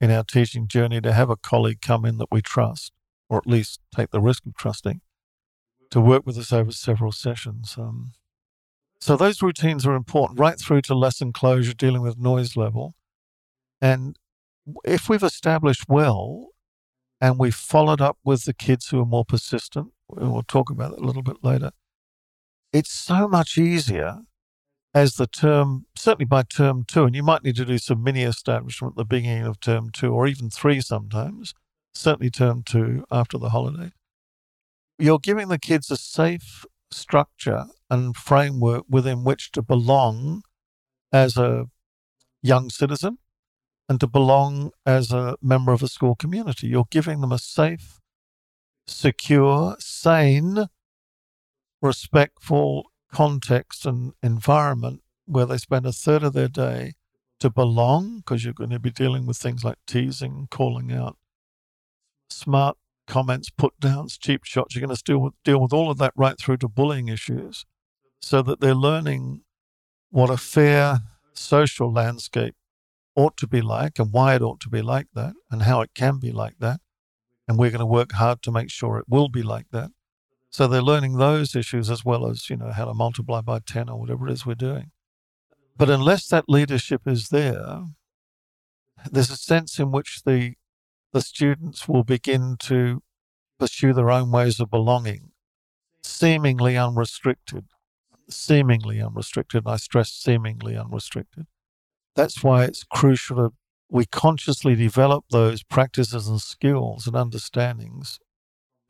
in our teaching journey to have a colleague come in that we trust, or at least take the risk of trusting, to work with us over several sessions. Um, so those routines are important right through to lesson closure, dealing with noise level. And if we've established well and we've followed up with the kids who are more persistent, we'll talk about it a little bit later, it's so much easier as the term, certainly by term two, and you might need to do some mini establishment at the beginning of term two or even three sometimes, certainly term two after the holiday. You're giving the kids a safe structure and framework within which to belong as a young citizen and to belong as a member of a school community. You're giving them a safe, secure, sane, respectful context and environment where they spend a third of their day to belong, because you're going to be dealing with things like teasing, calling out, smart comments, put downs, cheap shots. You're going to deal with, deal with all of that right through to bullying issues so that they're learning what a fair social landscape ought to be like and why it ought to be like that and how it can be like that. And we're going to work hard to make sure it will be like that. So they're learning those issues as well as, you know, how to multiply by 10 or whatever it is we're doing. But unless that leadership is there, there's a sense in which the, the students will begin to pursue their own ways of belonging, seemingly unrestricted, seemingly unrestricted. I stress seemingly unrestricted. That's why it's crucial that we consciously develop those practices and skills and understandings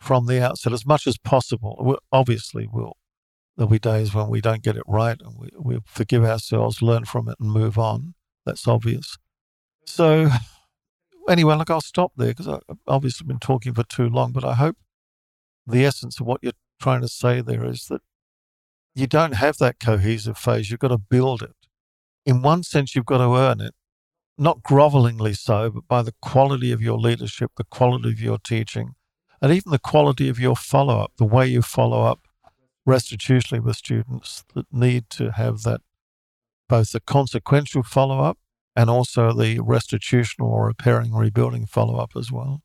from the outset as much as possible. We obviously, will there'll be days when we don't get it right and we, we forgive ourselves, learn from it, and move on. That's obvious. So, anyway, look, I'll stop there because I've obviously been talking for too long, but I hope the essence of what you're trying to say there is that you don't have that cohesive phase. You've got to build it in one sense, you've got to earn it, not grovelingly so, but by the quality of your leadership, the quality of your teaching, and even the quality of your follow up, the way you follow up restitutionally with students that need to have that both the consequential follow up and also the restitutional or repairing, rebuilding follow up as well.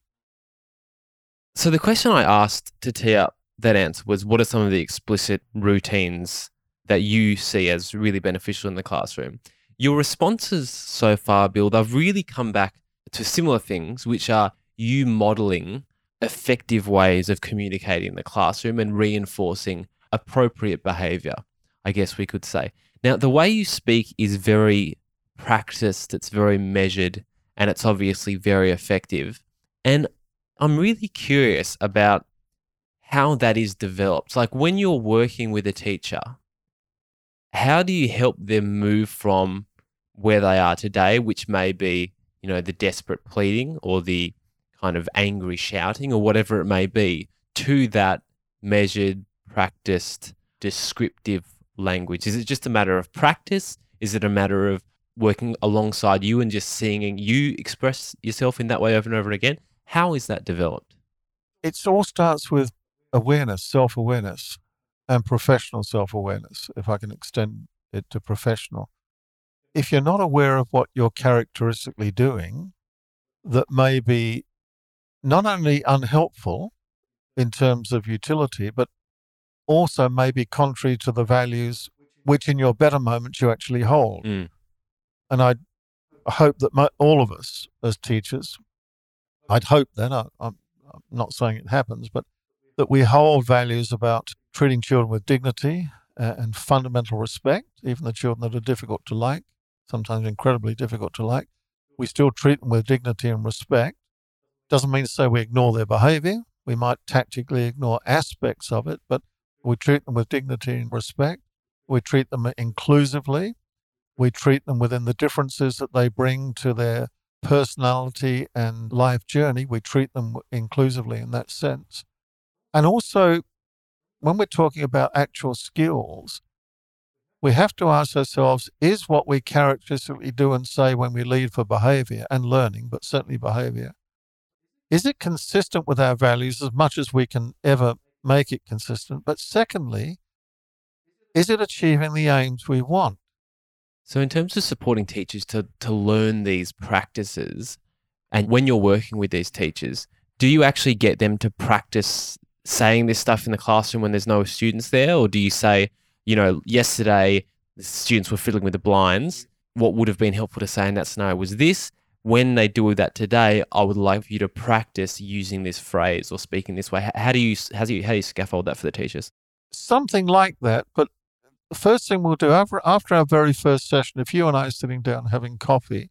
So the question I asked to tee up that answer was what are some of the explicit routines that you see as really beneficial in the classroom. Your responses so far, Bill, they've really come back to similar things, which are you modeling effective ways of communicating in the classroom and reinforcing appropriate behavior, I guess we could say. Now, the way you speak is very practiced, it's very measured, and it's obviously very effective. And I'm really curious about how that is developed. Like when you're working with a teacher, how do you help them move from where they are today, which may be, you know, the desperate pleading or the kind of angry shouting or whatever it may be, to that measured, practiced, descriptive language? Is it just a matter of practice? Is it a matter of working alongside you and just seeing you express yourself in that way over and over again? How is that developed? It all starts with awareness, self awareness and professional self awareness, if I can extend it to professional. If you're not aware of what you're characteristically doing, that may be not only unhelpful in terms of utility, but also may be contrary to the values which in your better moments you actually hold. Mm. And I hope that mo- all of us as teachers, I'd hope that, I, I'm, I'm not saying it happens, but that we hold values about treating children with dignity uh, and fundamental respect, even the children that are difficult to like, sometimes incredibly difficult to like. We still treat them with dignity and respect. Doesn't mean to say we ignore their behavior. We might tactically ignore aspects of it, but we treat them with dignity and respect. We treat them inclusively. We treat them within the differences that they bring to their personality and life journey. We treat them inclusively in that sense. And also, when we're talking about actual skills, we have to ask ourselves is what we characteristically do and say when we lead for behavior and learning, but certainly behavior, is it consistent with our values as much as we can ever make it consistent? But secondly, is it achieving the aims we want? So, in terms of supporting teachers to, to learn these practices, and when you're working with these teachers, do you actually get them to practice saying this stuff in the classroom when there's no students there? Or do you say, you know, yesterday the students were fiddling with the blinds? What would have been helpful to say in that scenario was this. When they do that today, I would like for you to practice using this phrase or speaking this way. How do you how do you how do you scaffold that for the teachers? Something like that, but the first thing we'll do after, after our very first session, if you and I are sitting down having coffee,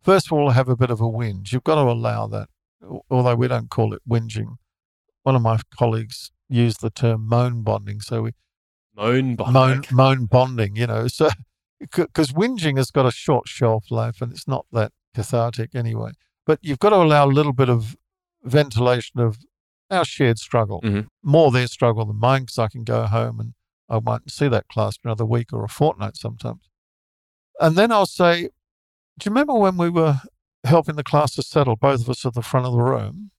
first of all, we'll have a bit of a whinge. You've got to allow that, although we don't call it whinging. One of my colleagues used the term moan bonding. So we moan bonding. Moan, moan bonding, you know. So, because whinging has got a short shelf life and it's not that cathartic anyway. But you've got to allow a little bit of ventilation of our shared struggle, Mhm. more their struggle than mine, because I can go home and I might see that class for another week or a fortnight sometimes. And then I'll say, Do you remember when we were helping the class to settle, both of us at the front of the room?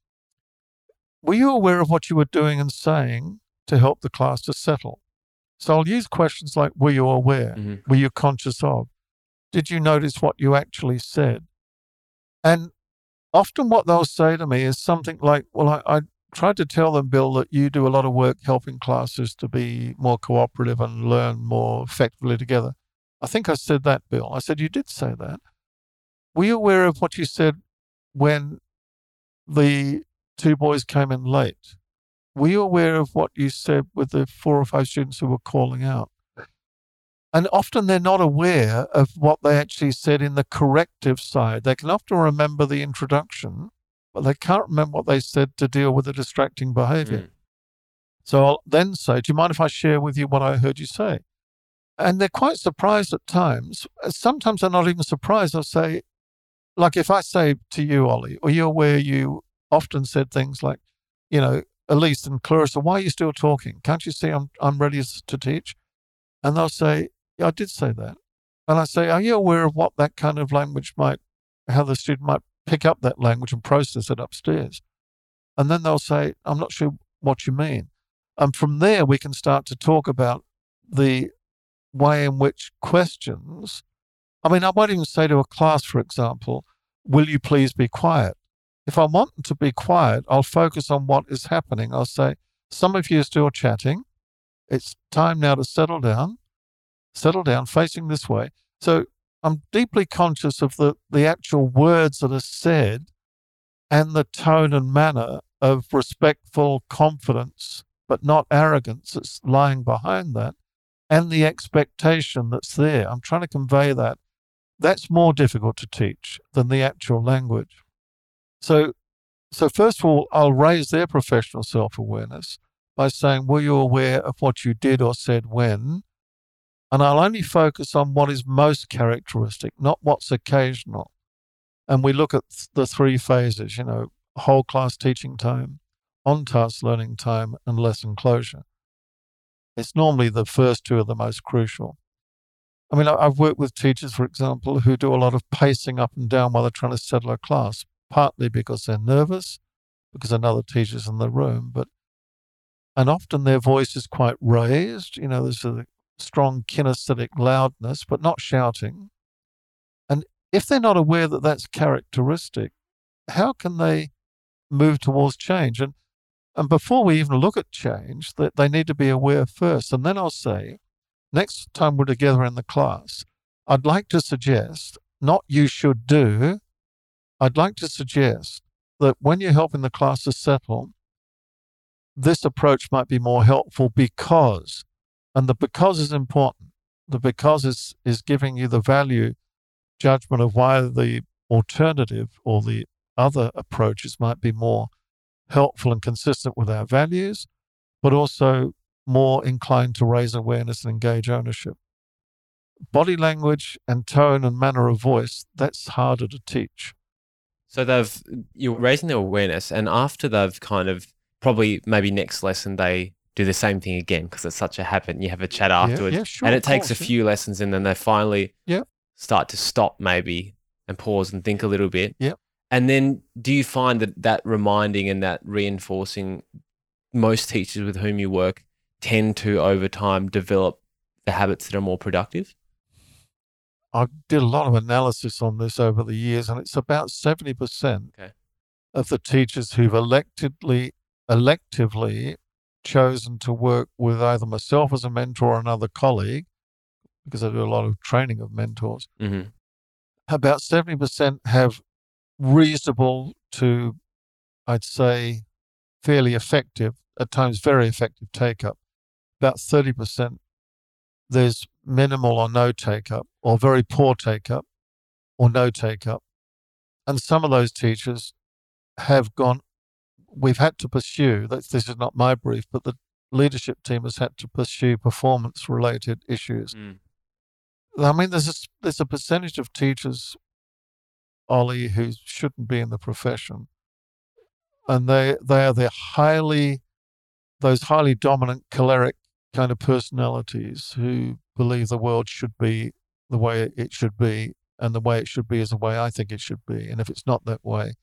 Were you aware of what you were doing and saying to help the class to settle? So I'll use questions like Were you aware? Mhm. Were you conscious of? Did you notice what you actually said? And often what they'll say to me is something like, Well, I, I tried to tell them, Bill, that you do a lot of work helping classes to be more cooperative and learn more effectively together. I think I said that, Bill. I said, You did say that. Were you aware of what you said when the two boys came in late? Were you aware of what you said with the four or five students who were calling out? And often they're not aware of what they actually said in the corrective side. They can often remember the introduction, but they can't remember what they said to deal with the distracting behavior. Mm. So I'll then say, Do you mind if I share with you what I heard you say? And they're quite surprised at times. Sometimes they're not even surprised. I'll say, like if I say to you, Ollie, are you aware you often said things like, you know, Elise and Clarissa, why are you still talking? Can't you see I'm, I'm ready to teach? And they'll say, yeah, I did say that. And I say, are you aware of what that kind of language might, how the student might pick up that language and process it upstairs? And then they'll say, I'm not sure what you mean. And from there, we can start to talk about the way in which questions, I mean, I won't even say to a class, for example, will you please be quiet? If I want them to be quiet, I'll focus on what is happening. I'll say, some of you are still chatting. It's time now to settle down, settle down, facing this way. So I'm deeply conscious of the, the actual words that are said and the tone and manner of respectful confidence, but not arrogance that's lying behind that, and the expectation that's there. I'm trying to convey that. That's more difficult to teach than the actual language. So, so first of all, I'll raise their professional self awareness by saying, Were you aware of what you did or said when? And I'll only focus on what is most characteristic, not what's occasional. And we look at the three phases, you know, whole class teaching time, on task learning time, and lesson closure. It's normally the first two are the most crucial. I mean, I've worked with teachers, for example, who do a lot of pacing up and down while they're trying to settle a class, partly because they're nervous, because another teacher's in the room, but and often their voice is quite raised. You know, there's a strong kinesthetic loudness, but not shouting. And if they're not aware that that's characteristic, how can they move towards change. And and before we even look at change, that they need to be aware first. And then I'll say, next time we're together in the class, I'd like to suggest, not you should do, I'd like to suggest that when you're helping the class to settle, this approach might be more helpful because, and the because is important. The because is, is giving you the value judgment of why the alternative or the other approaches might be more helpful and consistent with our values, but also more inclined to raise awareness and engage ownership. Body language and tone and manner of voice, that's harder to teach. So they've you're raising their awareness, and after they've kind of probably maybe next lesson they do the same thing again because it's such a habit. And you have a chat afterwards, yeah, yeah, sure, and it takes course, a yeah. few lessons, and then they finally Yeah. start to stop maybe and pause and think a little bit. Yep. And then do you find that that reminding and that reinforcing most teachers with whom you work tend to over time develop the habits that are more productive? I did a lot of analysis on this over the years, and it's about 70% Okay. of the teachers who've electively, electively chosen to work with either myself as a mentor or another colleague, because I do a lot of training of mentors. Mm-hmm. About 70% have reasonable to, I'd say, fairly effective, at times very effective take up. About 30%, there's minimal or no take up, or very poor take up, or no take up. And some of those teachers have gone, we've had to pursue, this is not my brief, but the leadership team has had to pursue performance related issues. Mm. I mean, there's a, there's a percentage of teachers, Ollie, who shouldn't be in the profession, and they they are the highly, those highly dominant choleric kind of personalities who believe the world should be the way it should be, and the way it should be is the way I think it should be, and if it's not that way,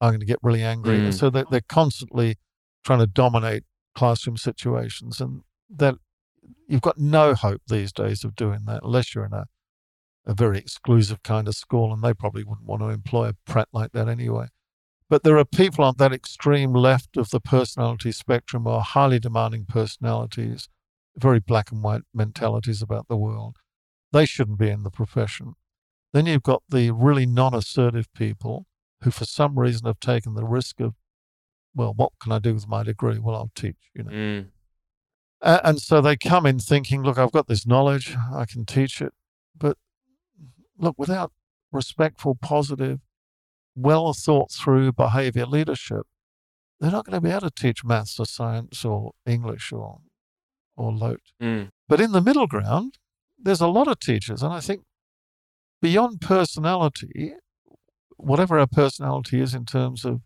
I'm going to get really angry. And Mm. so they're, they're constantly trying to dominate classroom situations, and that you've got no hope these days of doing that unless you're in a, a very exclusive kind of school, and they probably wouldn't want to employ a prat like that anyway. But there are people on that extreme left of the personality spectrum who are highly demanding personalities, very black and white mentalities about the world. They shouldn't be in the profession. Then you've got the really non assertive people who, for some reason, have taken the risk of, well, what can I do with my degree? Well, I'll teach, you know. Mm. And so they come in thinking, look, I've got this knowledge, I can teach it. But look, without respectful, positive, well thought through behavior leadership, they're not going to be able to teach maths or science or English or, or LOTE. Mm. But in the middle ground, there's a lot of teachers. And I think beyond personality, whatever our personality is in terms of,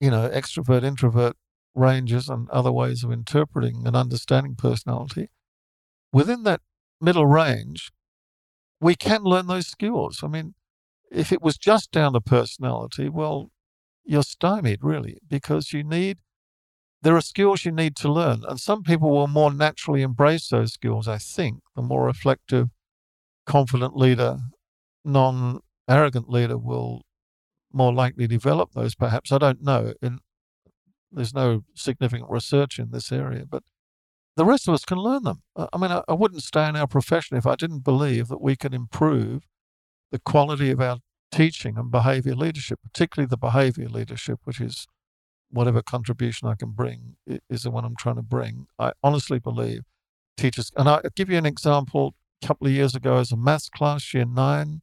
you know, extrovert, introvert ranges and other ways of interpreting and understanding personality, within that middle range, we can learn those skills. I mean, if it was just down to personality, well, you're stymied really because you need, there are skills you need to learn. And some people will more naturally embrace those skills, I think. The more reflective, confident leader, non arrogant leader will more likely develop those, perhaps. I don't know. And there's no significant research in this area, but the rest of us can learn them. I I mean, I, I wouldn't stay in our profession if I didn't believe that we can improve the quality of our teaching and behavior leadership, particularly the behavior leadership, which is whatever contribution I can bring is the one I'm trying to bring. I honestly believe teachers, and I'll give you an example. A couple of years ago, as a maths class, year nine,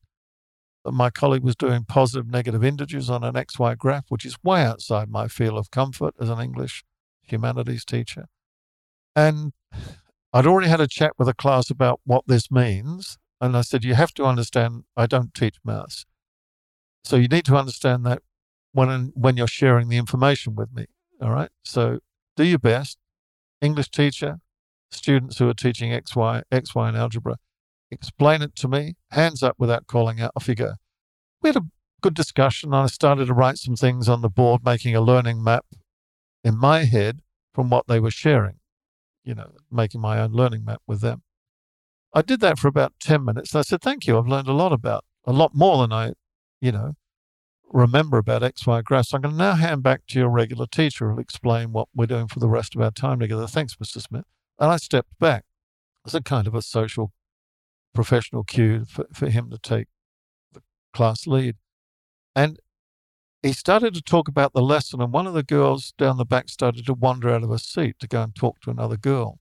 my colleague was doing positive negative integers on an XY graph, which is way outside my field of comfort as an English humanities teacher. And I'd already had a chat with a class about what this means. And I said, You have to understand, I don't teach maths. So you need to understand that when, when you're sharing the information with me. All right. So do your best. English teacher, students who are teaching XY, XY and algebra, explain it to me, hands up without calling out. Off you go. We had a good discussion. I started to write some things on the board, making a learning map in my head from what they were sharing, you know, making my own learning map with them. I did that for about 10 minutes. And I said, Thank you. I've learned a lot about, a lot more than I, you know, remember about XY graphs. I'm going to now hand back to your regular teacher who'll explain what we're doing for the rest of our time together. Thanks, Mr. Smith. And I stepped back as a kind of a social professional cue for, for him to take the class lead. And he started to talk about the lesson, and one of the girls down the back started to wander out of her seat to go and talk to another girl.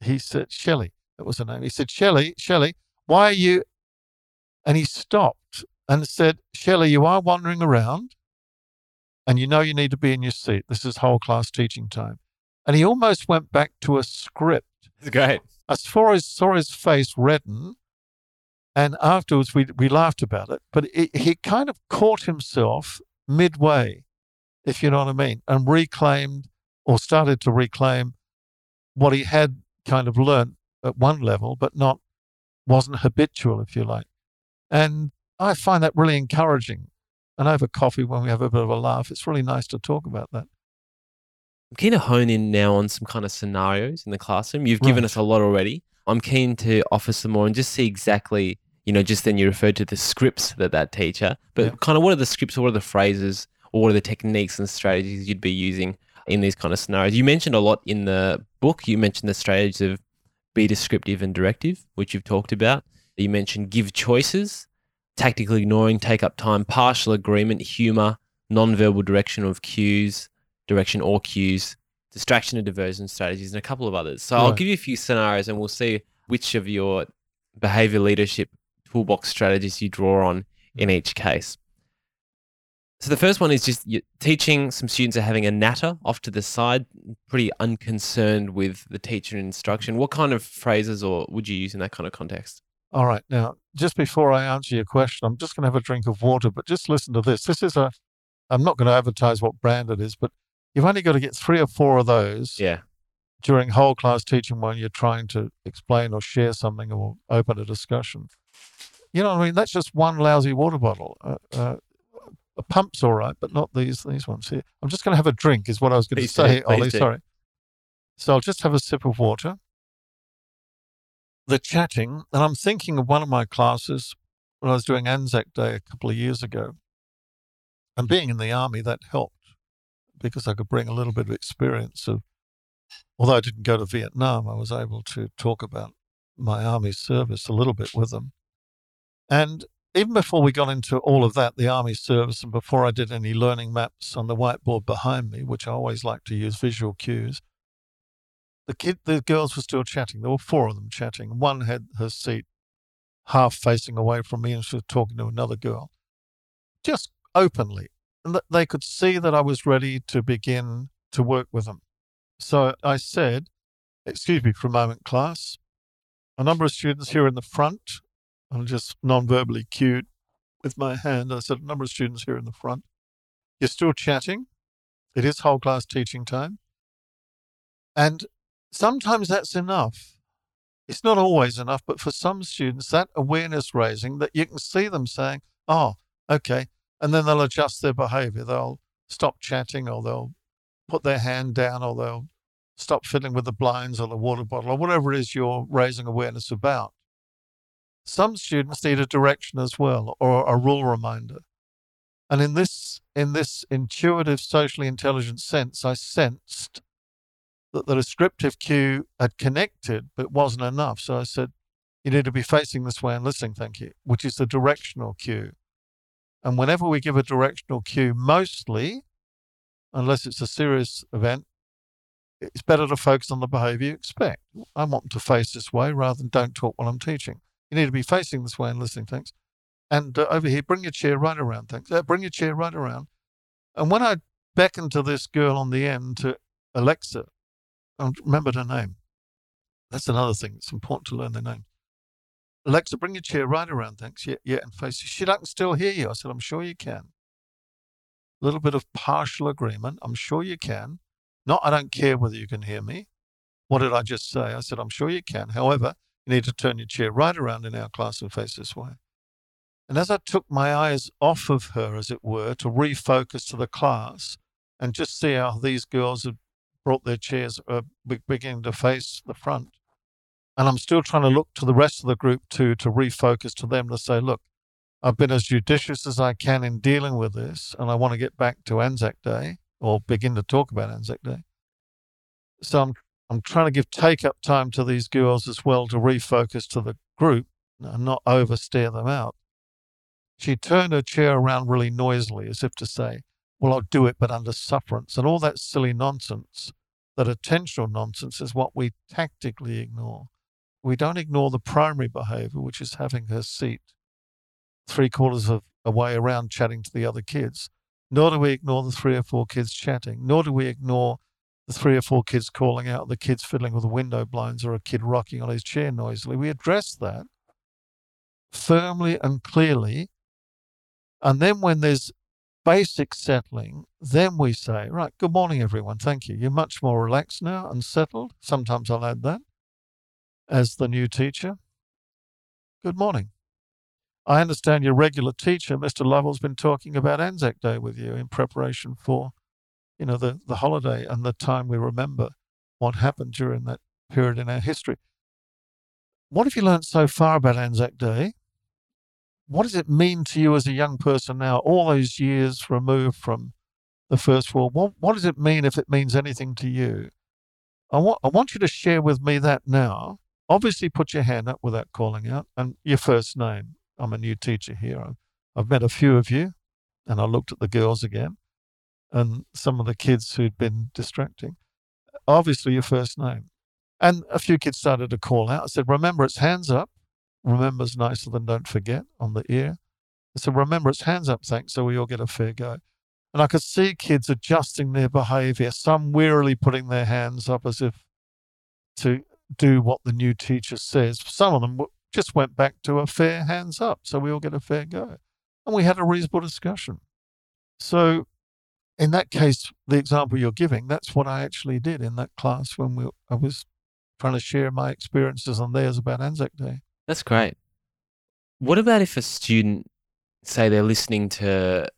He said, Shelley, that was her name. He said, Shelley, Shelley, why are you? And he stopped and said, Shelley, you are wandering around and you know you need to be in your seat. This is whole class teaching time. And he almost went back to a script. Great. As far as saw his face redden, and afterwards we, we laughed about it, but it, he kind of caught himself midway, if you know what I mean, and reclaimed or started to reclaim what he had kind of learned at one level, but not wasn't habitual, if you like. And I find that really encouraging. And over coffee, when we have a bit of a laugh, it's really nice to talk about that. I'm keen to hone in now on some kind of scenarios in the classroom. You've given Right. us a lot already. I'm keen to offer some more and just see exactly, you know, just then you referred to the scripts that that teacher, but Yeah. kind of what are the scripts, or what are the phrases, or what are the techniques and strategies you'd be using in these kind of scenarios? You mentioned a lot in the book. You mentioned the strategies of be descriptive and directive, which you've talked about. You mentioned give choices, tactical ignoring, take up time, partial agreement, humor, non-verbal direction of cues, direction or cues, distraction and diversion strategies, and a couple of others. So I'll give you a few scenarios and we'll see which of your behavior leadership toolbox strategies you draw on in each case. So the first one is just teaching some students are having a natter off to the side, pretty unconcerned with the teacher instruction. What kind of phrases or would you use in that kind of context? All right. Now, just before I answer your question, I'm just going to have a drink of water, but just listen to this. This is a, I'm not going to advertise what brand it is, but you've only got to get three or four of those Yeah. during whole class teaching when you're trying to explain or share something or open a discussion. You know what I mean? That's just one lousy water bottle. Uh, uh, a pump's all right, but not these these ones here. I'm just going to have a drink, is what I was going to Please say, Ollie. do. Sorry. So I'll just have a sip of water. The chatting, and I'm thinking of one of my classes when I was doing Anzac Day a couple of years ago. And being in the army, that helped because I could bring a little bit of experience of although I didn't go to Vietnam, I was able to talk about my army service a little bit with them. And even before we got into all of that, the army service, and before I did any learning maps on the whiteboard behind me, which I always like to use visual cues, the kid, the girls were still chatting. There were four of them chatting. One had her seat half facing away from me, and she was talking to another girl, just openly, and they could see that I was ready to begin to work with them. So I said, Excuse me for a moment, class. A number of students here in the front, I'm just non verbally cued with my hand. I said, A number of students here in the front. You're still chatting. It is whole class teaching time. And sometimes that's enough. It's not always enough, but for some students, that awareness raising that you can see them saying, Oh, okay. And then they'll adjust their behavior. They'll stop chatting or they'll put their hand down or they'll stop fiddling with the blinds or the water bottle or whatever it is you're raising awareness about. Some students need a direction as well or a rule reminder. And in this in this intuitive, socially intelligent sense, I sensed that the descriptive cue had connected but wasn't enough. So I said, you need to be facing this way and listening, thank you, which is the directional cue. And whenever we give a directional cue, mostly unless it's a serious event, it's better to focus on the behavior you expect. I want them to face this way rather than don't talk while I'm teaching. You need to be facing this way and listening, thanks. And uh, over here, bring your chair right around, thanks. Uh, bring your chair right around. And when I beckoned to this girl on the end, to Alexa, I remembered her name. That's another thing. It's important to learn their name. Alexa, bring your chair right around, thanks. Yeah, yeah, and face. Shit, I can still hear you. I said, I'm sure you can A little bit of partial agreement. I'm sure you can. Not, I don't care whether you can hear me. What did I just say? I said, I'm sure you can. However, you need to turn your chair right around in our class and face this way. And as I took my eyes off of her, as it were, to refocus to the class and just see how these girls have brought their chairs, uh, be- beginning to face the front. And I'm still trying to look to the rest of the group too, to refocus to them to say, look, I've been as judicious as I can in dealing with this, and I want to get back to Anzac Day or begin to talk about Anzac Day. So I'm I'm trying to give take up time to these girls as well to refocus to the group and not oversteer them out. She turned her chair around really noisily as if to say, Well, I'll do it, but under sufferance. And all that silly nonsense, that attentional nonsense, is what we tactically ignore. We don't ignore the primary behavior, which is having her seat three quarters of a way around chatting to the other kids. Nor do we ignore the three or four kids chatting. Nor do we ignore the three or four kids calling out, the kids fiddling with the window blinds, or a kid rocking on his chair noisily. We address that firmly and clearly. And then when there's basic settling, then we say, right, good morning, everyone. Thank you. You're much more relaxed now and settled. Sometimes I'll add that as the new teacher. Good morning. I understand your regular teacher, Mr. Lovell's been talking about Anzac Day with you in preparation for, you know, the, the holiday and the time we remember what happened during that period in our history. What have you learned so far about Anzac Day? What does it mean to you as a young person now, all those years removed from the First World War? What, does it mean if it means anything to you? I want, I want you to share with me that now. Obviously, put your hand up without calling out and your first name. I'm a new teacher here. I've met a few of you, and I looked at the girls again, and some of the kids who'd been distracting. Obviously, your first name. And a few kids started to call out. I said, Remember, it's hands up. Remember's nicer than don't forget on the ear. I said, Remember, it's hands up, thanks, so we all get a fair go. And I could see kids adjusting their behavior, some wearily putting their hands up as if to do what the new teacher says. Some of them just went back to a fair hands up. So we all get a fair go. And we had a reasonable discussion. So in that case, the example you're giving, that's what I actually did in that class when we, I was trying to share my experiences and theirs about Anzac Day. That's great. What about if a student, say they're listening to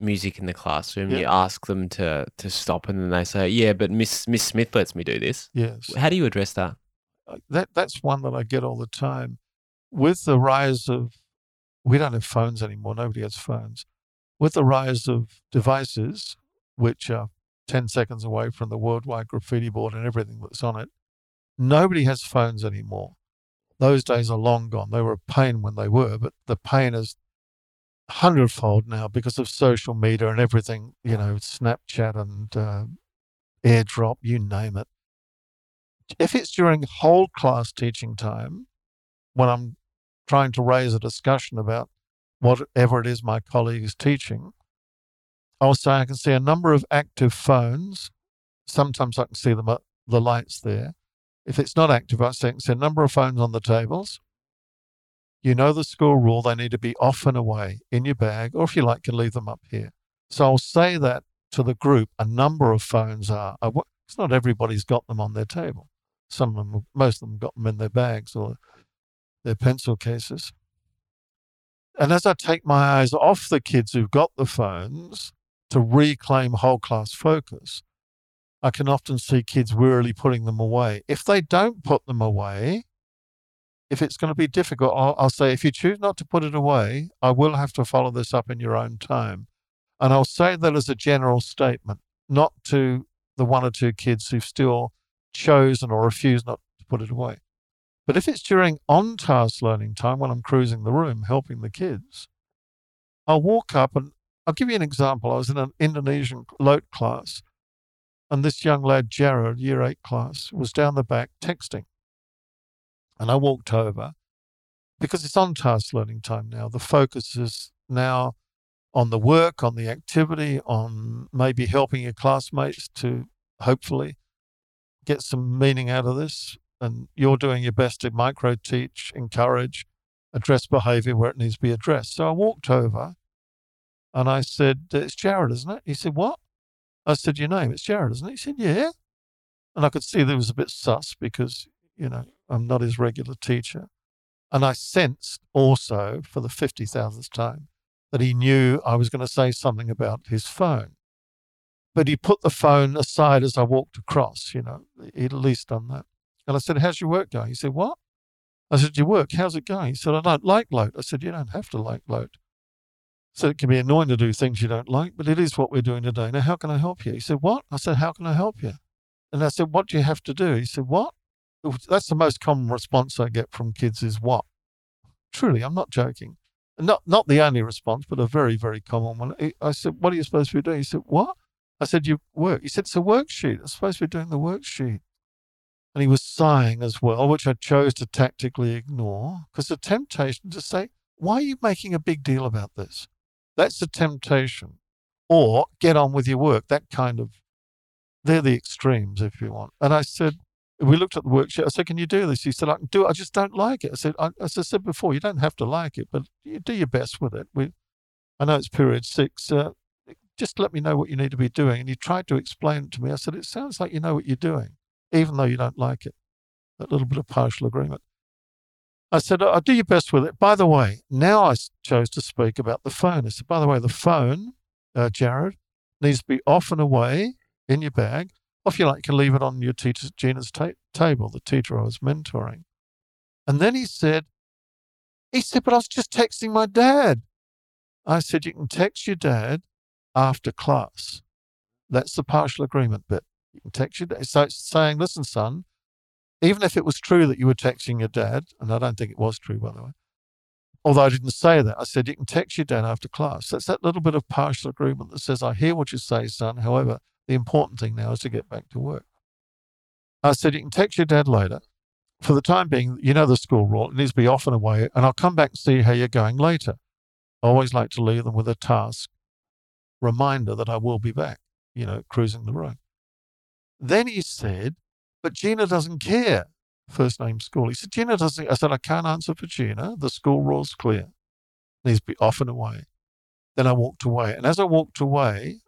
music in the classroom, Yeah. you ask them to to stop, and then they say, "Yeah, but Miss Miss Smith lets me do this." Yes. How do you address that? Uh, That, that's one that I get all the time. With the rise of, we don't have phones anymore, nobody has phones. With the rise of devices, which are 10 seconds away from the worldwide graffiti board and everything that's on it, nobody has phones anymore. Those days are long gone. They were a pain when they were, but the pain is hundredfold now because of social media and everything, you know, Snapchat and uh, airdrop, you name it. If it's during whole class teaching time, when I'm trying to raise a discussion about whatever it is my colleague is teaching, I'll say I can see a number of active phones. Sometimes I can see them at the lights there. If it's not active, I a number of phones on the tables. You know the school rule, they need to be off and away in your bag, or if you like, can leave them up here. So I'll say that to the group. A number of phones are, it's not everybody's got them on their table. Some of them, most of them got them in their bags or their pencil cases. And as I take my eyes off the kids who've got the phones to reclaim whole class focus, I can often see kids wearily putting them away. If they don't put them away, if it's going to be difficult, I'll, I'll say, if you choose not to put it away, I will have to follow this up in your own time. And I'll say that as a general statement, not to the one or two kids who've still chosen or refused not to put it away. But if it's during on task learning time when I'm cruising the room helping the kids, I'll walk up and I'll give you an example. I was in an Indonesian lote class, and this young lad, Jared, year eight class, was down the back texting. And I walked over because it's on task learning time now. The focus is now on the work, on the activity, on maybe helping your classmates to hopefully get some meaning out of this. And you're doing your best to micro teach, encourage, address behavior where it needs to be addressed. So I walked over and I said, It's Jared, isn't it? He said, What? I said, Your name, it's Jared, isn't it? He said, Yeah. And I could see that there was a bit sus because, you know, I'm not his regular teacher. And I sensed also, for the 50,000th time, that he knew I was going to say something about his phone. But he put the phone aside as I walked across, you know, he'd at least done that. And I said, How's your work going? He said, What? I said, Your work, how's it going? He said, I don't like Lote. I said, You don't have to like Lote. So it can be annoying to do things you don't like, but it is what we're doing today. Now, how can I help you? He said, What? I said, How can I help you? And I said, What do you have to do? He said, What? That's the most common response I get from kids is what? Truly, I'm not joking. Not not the only response, but a very, very common one. I said, What are you supposed to be doing? He said, What? I said, You work. He said, It's a worksheet. I'm supposed to be doing the worksheet. And he was sighing as well, which I chose to tactically ignore because the temptation to say, Why are you making a big deal about this? That's the temptation. Or get on with your work. That kind of, they're the extremes, if you want. And I said, we looked at the worksheet. I said, "Can you do this?" He said, "I can do it. I just don't like it." I said, I, "As I said before, you don't have to like it, but you do your best with it." We, I know it's period six. Uh, just let me know what you need to be doing. And he tried to explain it to me. I said, "It sounds like you know what you're doing, even though you don't like it." That little bit of partial agreement. I said, I'll do your best with it. By the way, now I chose to speak about the phone. I said, by the way, the phone, uh, Jared, needs to be off and away in your bag. Or if you like, you can leave it on your teacher Gina's ta- table, the teacher I was mentoring. And then he said, he said, but I was just texting my dad. I said, you can text your dad after class. That's the partial agreement bit. You can text your dad. So it's saying, listen, son, even if it was true that you were texting your dad, and I don't think it was true, by the way, although I didn't say that, I said you can text your dad after class. That's that little bit of partial agreement that says, I hear what you say, son. However, the important thing now is to get back to work. I said, you can text your dad later. For the time being, you know the school rule, it needs to be off and away, and I'll come back and see how you're going later. I always like to leave them with a task reminder that I will be back, you know, cruising the road. Then he said, but Gina doesn't care. First name school. He said, Gina doesn't. I said, I can't answer for Gina. The school rule's clear. Needs to be off and away. Then I walked away. And as I walked away,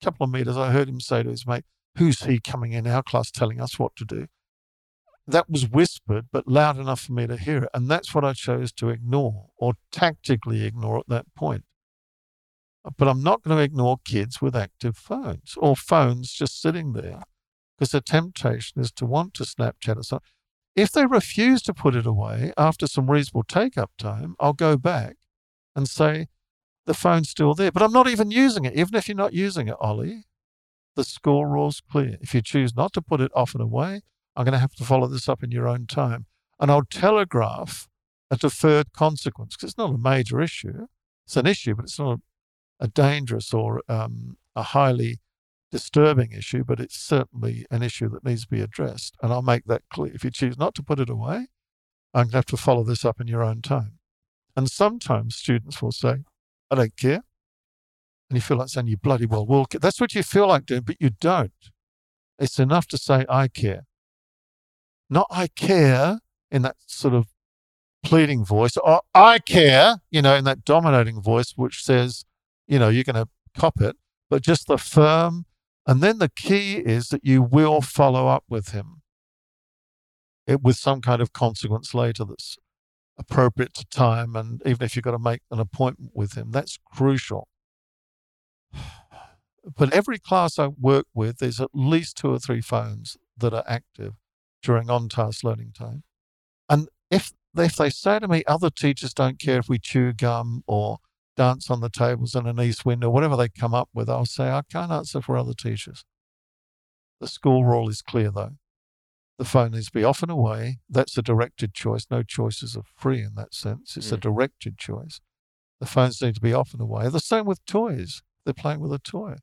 a couple of meters, I heard him say to his mate, Who's he coming in our class telling us what to do? That was whispered, but loud enough for me to hear it. And that's what I chose to ignore or tactically ignore at that point. But I'm not going to ignore kids with active phones or phones just sitting there because the temptation is to want to Snapchat or something. If they refuse to put it away after some reasonable take up time, I'll go back and say, the phone's still there, but I'm not even using it. Even if you're not using it, Ollie, the score rule's clear. If you choose not to put it off and away, I'm going to have to follow this up in your own time. And I'll telegraph a deferred consequence because it's not a major issue. It's an issue, but it's not a, a dangerous or um, a highly disturbing issue, but it's certainly an issue that needs to be addressed. And I'll make that clear. If you choose not to put it away, I'm going to have to follow this up in your own time. And sometimes students will say, I don't care. And you feel like saying, you bloody well will care. That's what you feel like doing, but you don't. It's enough to say, I care. Not I care in that sort of pleading voice, or I care, you know, in that dominating voice, which says, you know, you're going to cop it, but just the firm, and then the key is that you will follow up with him it, with some kind of consequence later that's appropriate to time. And even if you've got to make an appointment with him, that's crucial. But every class I work with, there's at least two or three phones that are active during on task learning time. And if, if they say to me, other teachers don't care if we chew gum or dance on the tables in an east window, whatever they come up with, I'll say, I can't answer for other teachers. The school rule is clear, though. The phone needs to be off and away. That's a directed choice. No choices are free in that sense. It's mm. a directed choice. The phones need to be off and away. The same with toys. They're playing with a toy.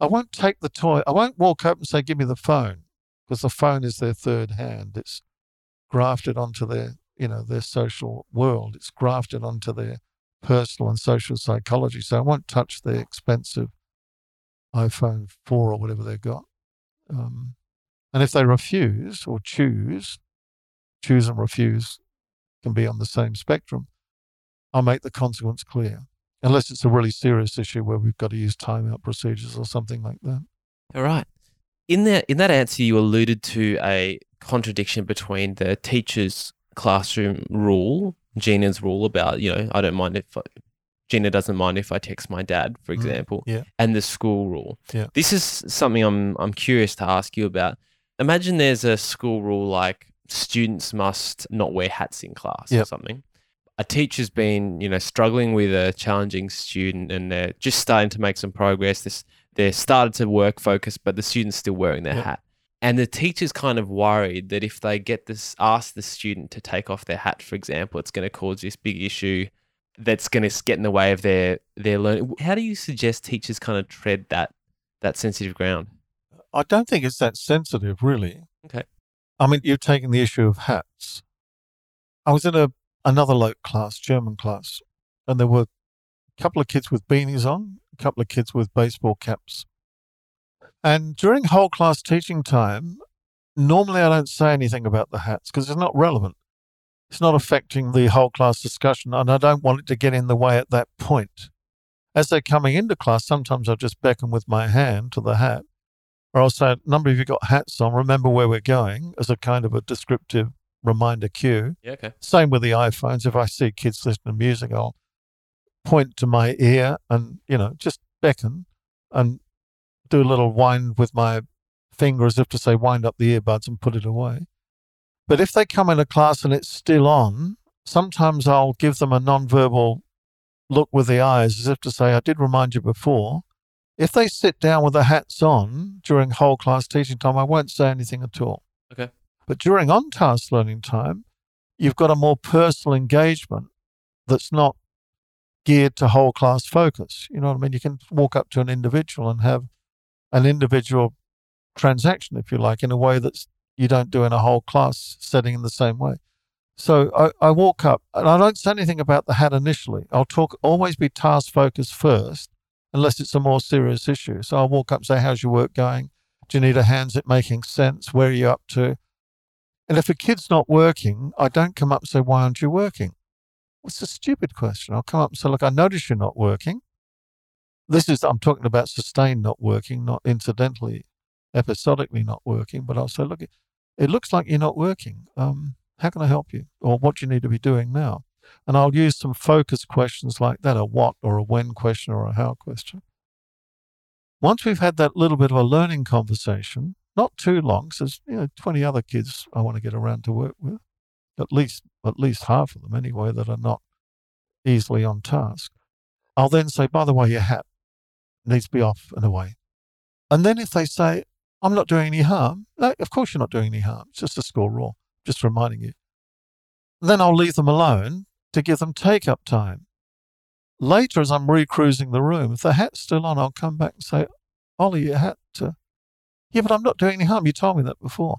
I won't take the toy. I won't walk up and say, Give me the phone, because the phone is their third hand. It's grafted onto their, you know, their social world. It's grafted onto their personal and social psychology. So I won't touch the expensive iPhone 4 or whatever they've got. Um, and if they refuse or choose, choose and refuse can be on the same spectrum, I'll make the consequence clear. Unless it's a really serious issue where we've got to use timeout procedures or something like that. All right. In that in that answer, you alluded to a contradiction between the teacher's classroom rule Gina's rule about, you know, I don't mind if I, Gina doesn't mind if I text my dad, for mm, example, mm, yeah. and the school rule. Yeah. This is something I'm I'm curious to ask you about. Imagine there's a school rule like students must not wear hats in class yep. or something. a teacher's been, you know, struggling with a challenging student and they're just starting to make some progress. This they're started to work focus, but the student's still wearing their Yep. hat. And the teacher's kind of worried that if they get this ask the student to take off their hat, for example, it's going to cause this big issue that's going to get in the way of their their learning. How do you suggest teachers kind of tread that that sensitive ground? I don't think it's that sensitive, really. Okay. I mean, you're taking the issue of hats. I was in a another LOTE class, German class, and there were a couple of kids with beanies on, a couple of kids with baseball caps. And during whole class teaching time, normally I don't say anything about the hats because it's not relevant. It's not affecting the whole class discussion, and I don't want it to get in the way at that point. As they're coming into class, sometimes I'll just beckon with my hand to the hat, or I'll say, number of you got hats on. Remember where we're going," as a kind of a descriptive reminder cue. Yeah, okay. Same with the iPhones. If I see kids listening to music, I'll point to my ear and, you know, just beckon and do a little wind with my finger as if to say, wind up the earbuds and put it away. But if they come into class and it's still on, sometimes I'll give them a non-verbal look with the eyes as if to say, I did remind you before. If they sit down with the hats on during whole class teaching time, I won't say anything at all. Okay. But during on task learning time, you've got a more personal engagement that's not geared to whole class focus. You know what I mean? You can walk up to an individual and have an individual transaction, if you like, in a way that's you don't do in a whole class setting in the same way. So I, I walk up and I don't say anything about the hat initially. I'll talk always be task focused first, unless it's a more serious issue. So I'll walk up and say, How's your work going? Do you need a hand? Is it making sense? Where are you up to? And if a kid's not working, I don't come up and say, Why aren't you working? It's a stupid question. I'll come up and say, Look, I notice you're not working. This is, I'm talking about sustained not working, not incidentally, episodically not working. But I'll say, Look, it, looks like you're not working. Um, how can I help you? Or what do you need to be doing now? And I'll use some focus questions like that a what or a when question or a how question. Once we've had that little bit of a learning conversation, not too long, because there's you know 20 other kids I want to get around to work with, at least at least half of them anyway that are not easily on task. I'll then say, by the way, your hat needs to be off and away. And then if they say, I'm not doing any harm, no, of course you're not doing any harm. It's just a school rule, just reminding you. Then I'll leave them alone to give them take up time. Later, as I'm recruising the room, if the hat's still on, I'll come back and say, Ollie, your hat. Uh, yeah, but I'm not doing any harm. You told me that before.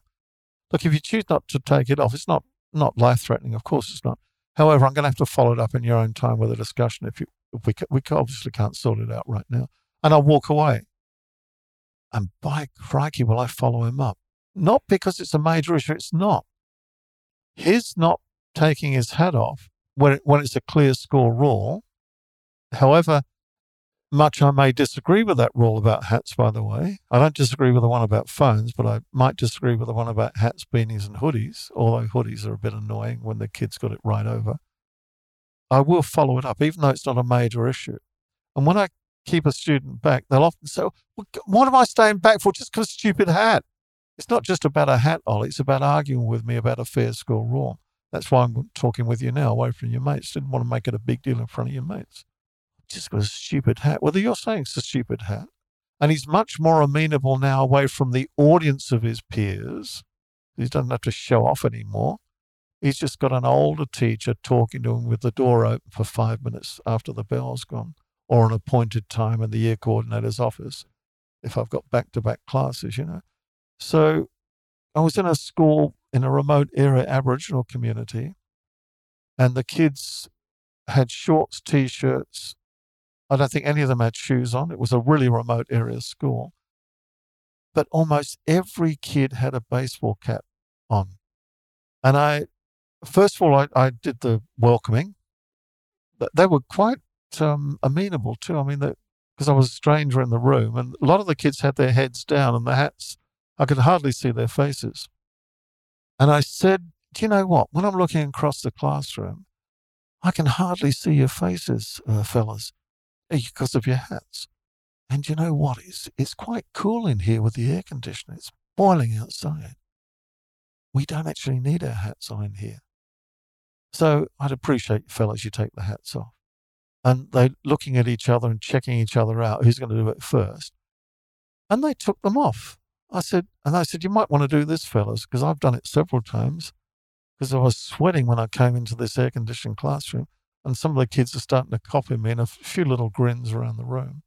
Look, if you choose not to take it off, it's not not life threatening. Of course, it's not. However, I'm going to have to follow it up in your own time with a discussion if you if we we obviously can't sort it out right now. And I'll walk away. And by crikey, will I follow him up? Not because it's a major issue. It's not. His not taking his hat off when it, when it's a clear score rule. However much I may disagree with that rule about hats, by the way. I don't disagree with the one about phones, but I might disagree with the one about hats, beanies, and hoodies, although hoodies are a bit annoying when the kids got it right over. I will follow it up, even though it's not a major issue. And when I keep a student back, they'll often say, well, What am I staying back for? Just because a stupid hat. It's not just about a hat, Ollie. It's about arguing with me about a fair school rule. That's why I'm talking with you now, away from your mates. Didn't want to make it a big deal in front of your mates just got a stupid hat. Whether you're saying it's a stupid hat, and he's much more amenable now away from the audience of his peers. He doesn't have to show off anymore. He's just got an older teacher talking to him with the door open for five minutes after the bell's gone, or an appointed time in the year coordinator's office, if I've got back to back classes, you know. So I was in a school in a remote area Aboriginal community, and the kids had shorts, t shirts, I don't think any of them had shoes on. It was a really remote area school. But almost every kid had a baseball cap on. And I, first of all, I, I did the welcoming. They were quite um, amenable too. I mean, because I was a stranger in the room, and a lot of the kids had their heads down and the hats, I could hardly see their faces. And I said, Do you know what? When I'm looking across the classroom, I can hardly see your faces, uh, fellas because of your hats. And you know what? It's, it's quite cool in here with the air conditioner. It's boiling outside. We don't actually need our hats on in here. So I'd appreciate fellas, you take the hats off. And they're looking at each other and checking each other out, who's going to do it first. And they took them off. I said, and I said, you might want to do this, fellas, because I've done it several times. Because I was sweating when I came into this air conditioned classroom. And some of the kids are starting to copy me and a few little grins around the room.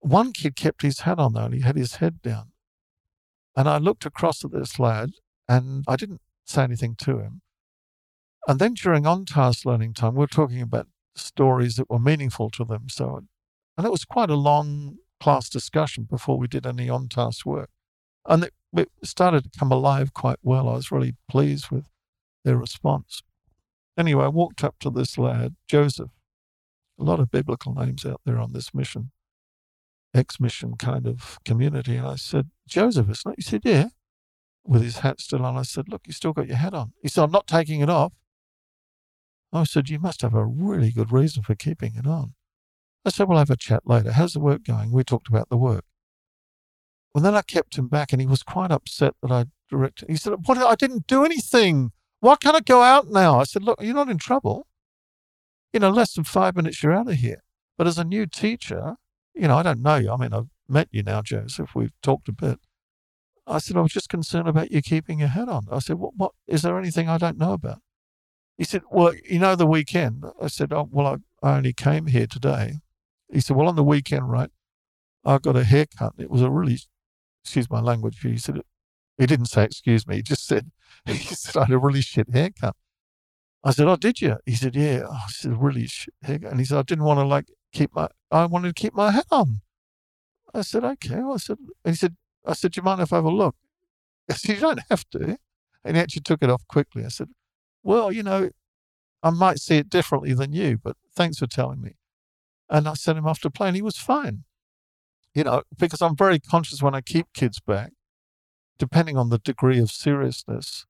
One kid kept his hat on though, and he had his head down. And I looked across at this lad and I didn't say anything to him. And then during on task learning time, we are talking about stories that were meaningful to them. So, and it was quite a long class discussion before we did any on task work. And it, it started to come alive quite well. I was really pleased with their response. Anyway, I walked up to this lad, Joseph. A lot of biblical names out there on this mission, ex mission kind of community. And I said, Joseph, isn't it? He said, Yeah. With his hat still on. I said, Look, you still got your hat on. He said, I'm not taking it off. I said, You must have a really good reason for keeping it on. I said, We'll have a chat later. How's the work going? We talked about the work. Well, then I kept him back and he was quite upset that I directed. He said, What? I didn't do anything. Why can't I go out now? I said, Look, you're not in trouble. You know, less than five minutes, you're out of here. But as a new teacher, you know, I don't know you. I mean, I've met you now, Joseph. We've talked a bit. I said, I was just concerned about you keeping your head on. I said, what, what is there anything I don't know about? He said, Well, you know, the weekend. I said, Oh, well, I, I only came here today. He said, Well, on the weekend, right, I got a haircut. It was a really, excuse my language, he said, he didn't say, Excuse me. He just said, He said, I had a really shit haircut. I said, Oh, did you? He said, Yeah. Oh, I said, Really shit haircut. And he said, I didn't want to like keep my, I wanted to keep my hat on. I said, Okay. Well, I said, and he said, I said, Do you mind if I have a look? I said, You don't have to. And he actually took it off quickly. I said, well, you know, I might see it differently than you, but thanks for telling me. And I sent him off to play and he was fine. You know, because I'm very conscious when I keep kids back, depending on the degree of seriousness,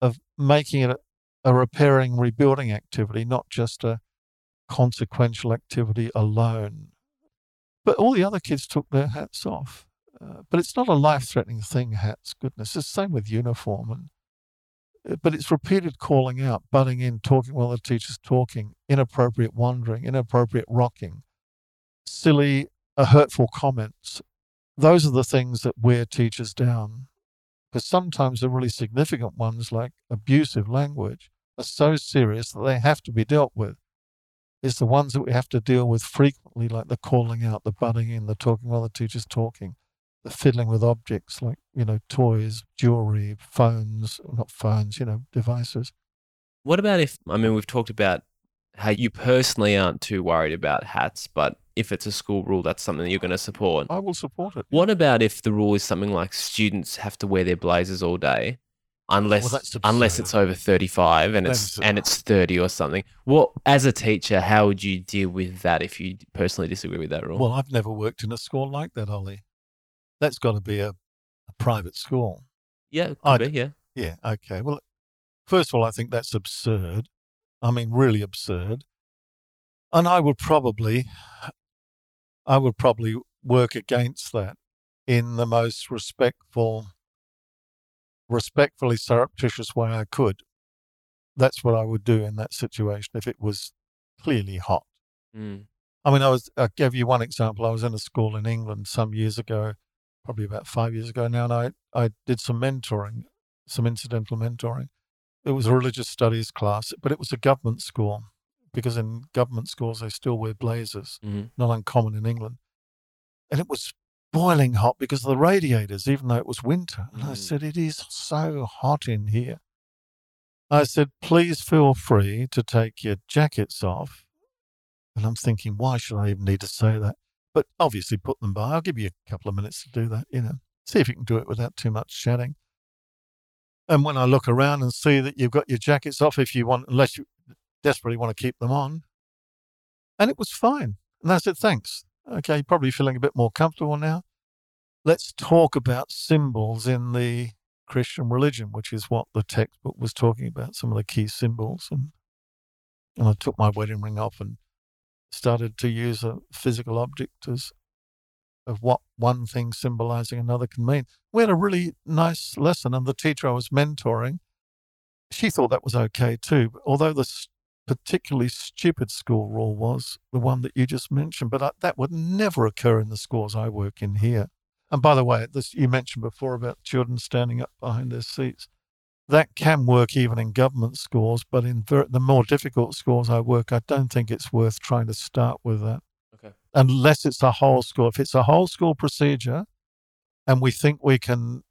of making it a, a repairing, rebuilding activity, not just a consequential activity alone. But all the other kids took their hats off. Uh, but it's not a life threatening thing, hats, goodness. It's the same with uniform and but it's repeated calling out, butting in, talking while the teacher's talking, inappropriate wandering, inappropriate rocking, silly, uh, hurtful comments. Those are the things that wear teachers down. Because sometimes the really significant ones, like abusive language, are so serious that they have to be dealt with. It's the ones that we have to deal with frequently, like the calling out, the butting in, the talking while the teacher's talking the fiddling with objects like, you know, toys, jewelry, phones, not phones, you know, devices. What about if, I mean, we've talked about how you personally aren't too worried about hats, but if it's a school rule, that's something that you're going to support. I will support it. What about if the rule is something like students have to wear their blazers all day? Unless, well, unless it's over 35 and it's and it's 30 or something. What as a teacher, how would you deal with that if you personally disagree with that rule? Well, I've never worked in a school like that, Ollie that's got to be a private school. Yeah, could be, yeah. Yeah, okay. Well, first of all, I think that's absurd. I mean, really absurd. And I would probably, I would probably work against that in the most respectful, respectfully surreptitious way I could. That's what I would do in that situation if it was clearly hot. Mm. I mean, I was, I gave you one example. I was in a school in England some years ago probably about five years ago now, and I, I did some mentoring, some incidental mentoring. It was a religious studies class, but it was a government school because in government schools they still wear blazers, mm-hmm. not uncommon in England. And it was boiling hot because of the radiators, even though it was winter. And mm. I said, It is so hot in here. I said, Please feel free to take your jackets off. And I'm thinking, why should I even need to say that? But obviously put them by. I'll give you a couple of minutes to do that, you know, see if you can do it without too much chatting. And when I look around and see that you've got your jackets off, if you want, unless you desperately want to keep them on, and it was fine. And I said, thanks. Okay, probably feeling a bit more comfortable now. Let's talk about symbols in the Christian religion, which is what the textbook was talking about, some of the key symbols. And, and I took my wedding ring off and started to use a physical object as of what one thing symbolizing another can mean. We had a really nice lesson, and the teacher I was mentoring she thought that was okay too. Although the particularly stupid school rule was the one that you just mentioned, but I, that would never occur in the schools I work in here. And by the way, this you mentioned before about children standing up behind their seats. That can work even in government schools, but in ver- the more difficult schools I work, I don't think it's worth trying to start with that. Okay. Unless it's a whole school. If it's a whole school procedure and we think we can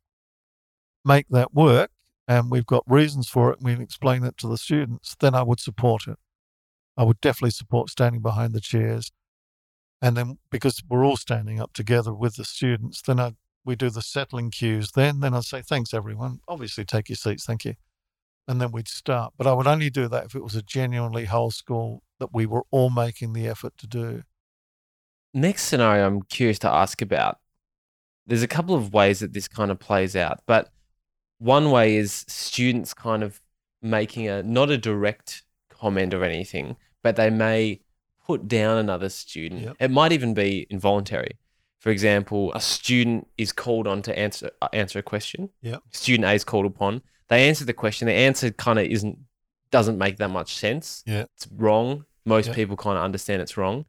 make that work and we've got reasons for it and we can explain it to the students, then I would support it. I would definitely support standing behind the chairs. And then because we're all standing up together with the students, then I we do the settling cues then. Then I'd say, thanks everyone. Obviously take your seats, thank you. And then we'd start. But I would only do that if it was a genuinely whole school that we were all making the effort to do. Next scenario, I'm curious to ask about. There's a couple of ways that this kind of plays out, but one way is students kind of making a not a direct comment or anything, but they may put down another student. Yep. It might even be involuntary. For example, a student is called on to answer uh, answer a question. Yep. Student A is called upon. They answer the question. The answer kind of isn't doesn't make that much sense. Yeah. It's wrong. Most people kind of understand it's wrong.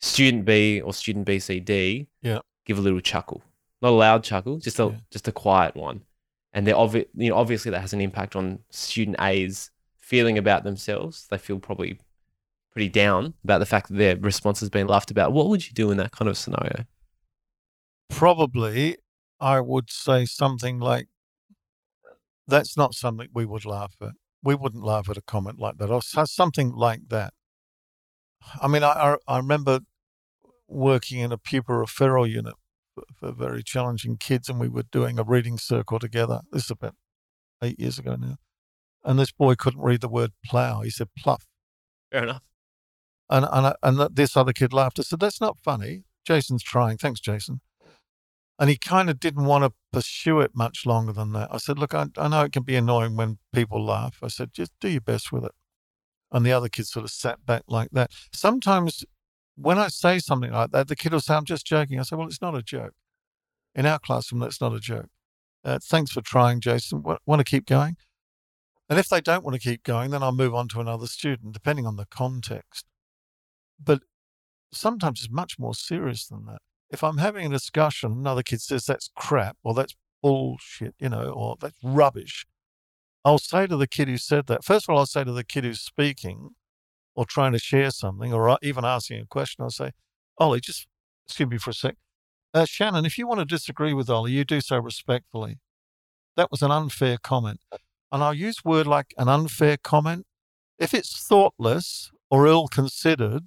Student B or student B, C, D Yep. give a little chuckle. Not a loud chuckle, just a Yeah. just a quiet one. And they're obvi- you know, obviously that has an impact on student A's feeling about themselves. They feel probably pretty down about the fact that their response has been laughed about. What would you do in that kind of scenario? Probably I would say something like, that's not something we would laugh at. We wouldn't laugh at a comment like that or something like that. I mean, I, I, remember working in a pupil referral unit for, for very challenging kids, and we were doing a reading circle together. This is about eight years ago now. And this boy couldn't read the word plough. He said pluff. Fair enough. And, and, I- and this other kid laughed. I said, That's not funny. Jason's trying. Thanks, Jason. And he kind of didn't want to pursue it much longer than that. I said, Look, I, I know it can be annoying when people laugh. I said, Just do your best with it. And the other kid sort of sat back like that. Sometimes when I say something like that, the kid will say, I'm just joking. I say, Well, it's not a joke. In our classroom, that's not a joke. Uh, thanks for trying, Jason. Want to keep going? And if they don't want to keep going, then I'll move on to another student, depending on the context. But sometimes it's much more serious than that. If I'm having a discussion, another kid says that's crap or that's bullshit, you know, or that's rubbish. I'll say to the kid who said that, first of all, I'll say to the kid who's speaking or trying to share something or even asking a question, I'll say, Ollie, just excuse me for a sec. Uh, Shannon, if you want to disagree with Ollie, you do so respectfully. That was an unfair comment. And I'll use word like an unfair comment. If it's thoughtless or ill considered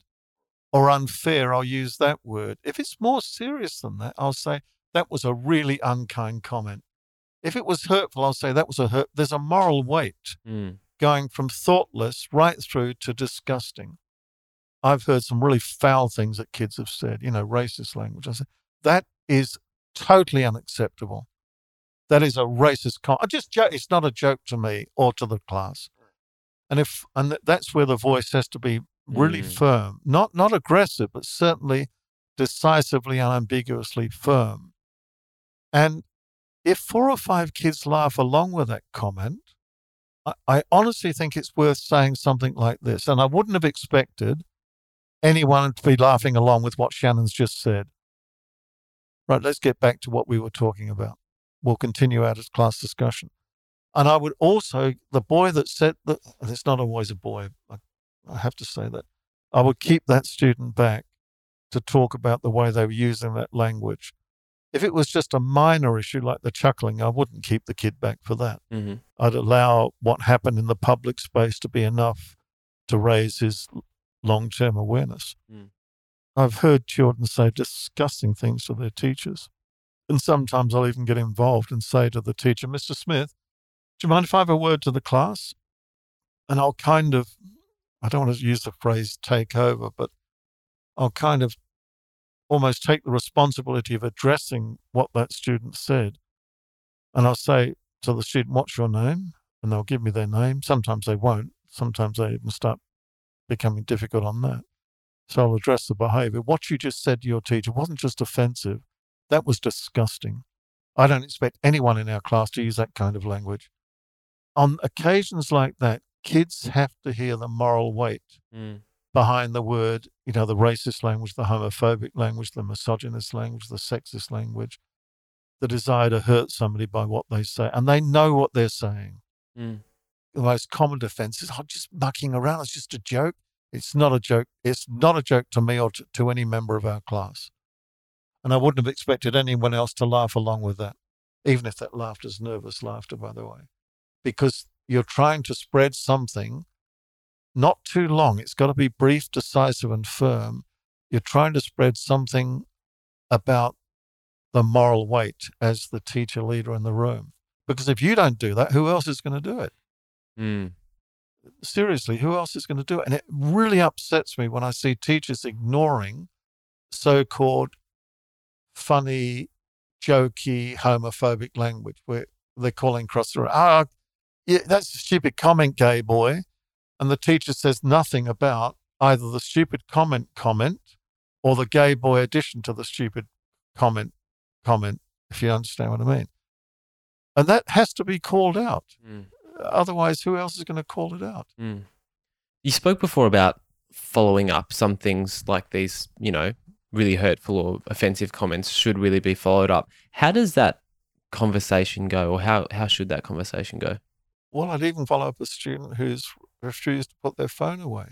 or unfair, I'll use that word. If it's more serious than that, I'll say that was a really unkind comment. If it was hurtful, I'll say that was a hurt. There's a moral weight Mm. going from thoughtless right through to disgusting. I've heard some really foul things that kids have said, you know, racist language. I say that is totally unacceptable. That is a racist comment. I just joke. It's not a joke to me or to the class. And if and that's where the voice has to be really Mm. firm, not not aggressive, but certainly decisively and ambiguously firm. And if four or five kids laugh along with that comment, I, I honestly think it's worth saying something like this. And I wouldn't have expected anyone to be laughing along with what Shannon's just said. Right, let's get back to what we were talking about. We'll continue our class discussion. And I would also, the boy that said that, it's not always a boy, I, I have to say that, I would keep that student back to talk about the way they were using that language. If it was just a minor issue like the chuckling, I wouldn't keep the kid back for that. hmm I'd allow what happened in the public space to be enough to raise his long term awareness. Mm. I've heard children say disgusting things to their teachers. And sometimes I'll even get involved and say to the teacher, Mr. Smith, do you mind if I have a word to the class? And I'll kind of, I don't want to use the phrase take over, but I'll kind of almost take the responsibility of addressing what that student said. And I'll say to the student, What's your name? And they'll give me their name. Sometimes they won't. Sometimes they even start becoming difficult on that. So I'll address the behavior. What you just said to your teacher wasn't just offensive, that was disgusting. I don't expect anyone in our class to use that kind of language. on occasions like that, kids have to hear the moral weight Mm. behind the word, you know, the racist language, the homophobic language, the misogynist language, the sexist language, the desire to hurt somebody by what they say. And they know what they're saying. Mm. The most common defense is, I'm just mucking around. It's just a joke. It's not a joke. It's not a joke to me or to, to any member of our class. And I wouldn't have expected anyone else to laugh along with that, even if that laughter's nervous laughter, by the way, because you're trying to spread something not too long. It's got to be brief, decisive, and firm. You're trying to spread something about the moral weight as the teacher leader in the room. Because if you don't do that, who else is going to do it? Mm. Seriously, who else is going to do it? And it really upsets me when I see teachers ignoring so called funny, jokey, homophobic language where they're calling across the room, ah, yeah, that's a stupid comment, gay boy. And the teacher says nothing about either the stupid comment comment or the gay boy addition to the stupid comment comment, if you understand what I mean. And that has to be called out. Mm. Otherwise, who else is going to call it out? Mm. You spoke before about following up some things like these, you know, really hurtful or offensive comments should really be followed up. How does that conversation go, or how, how should that conversation go? Well, I'd even follow up a student who's refused to put their phone away.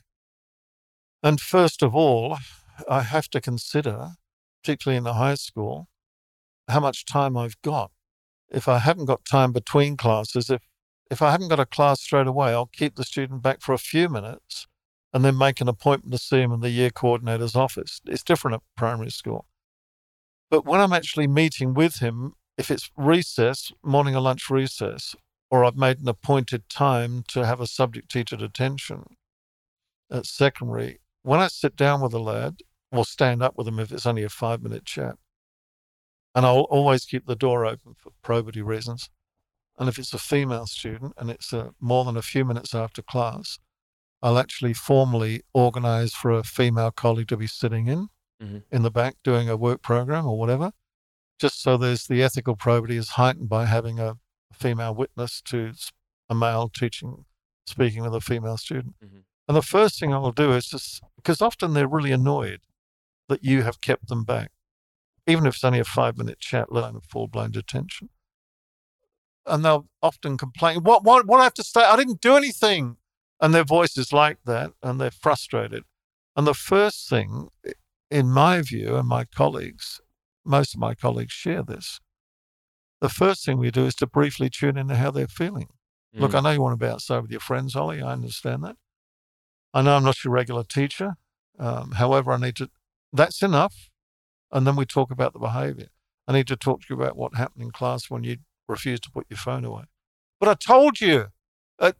And first of all, I have to consider, particularly in the high school, how much time I've got. If I haven't got time between classes, if if I haven't got a class straight away, I'll keep the student back for a few minutes and then make an appointment to see him in the year coordinator's office. It's different at primary school. But when I'm actually meeting with him, if it's recess, morning or lunch recess, or I've made an appointed time to have a subject teacher detention at secondary, when I sit down with a lad or stand up with him if it's only a five minute chat, and I'll always keep the door open for probity reasons. And if it's a female student and it's uh, more than a few minutes after class, I'll actually formally organize for a female colleague to be sitting in Mhm. in the back doing a work program or whatever, just so there's the ethical probity is heightened by having a female witness to a male teaching, speaking with a female student. Mhm. And the first thing I'll do is just because often they're really annoyed that you have kept them back, even if it's only a five minute chat, let alone a full blown detention. And they'll often complain, what, what, what do I have to say? I didn't do anything. And their voice is like that and they're frustrated. And the first thing, in my view, and my colleagues, most of my colleagues share this, the first thing we do is to briefly tune into how they're feeling. Look, I know you want to be outside with your friends, Ollie. I understand that. I know I'm not your regular teacher. Um, however, I need to, that's enough. And then we talk about the behavior. I need to talk to you about what happened in class when you refused to put your phone away. But I told you. Uh,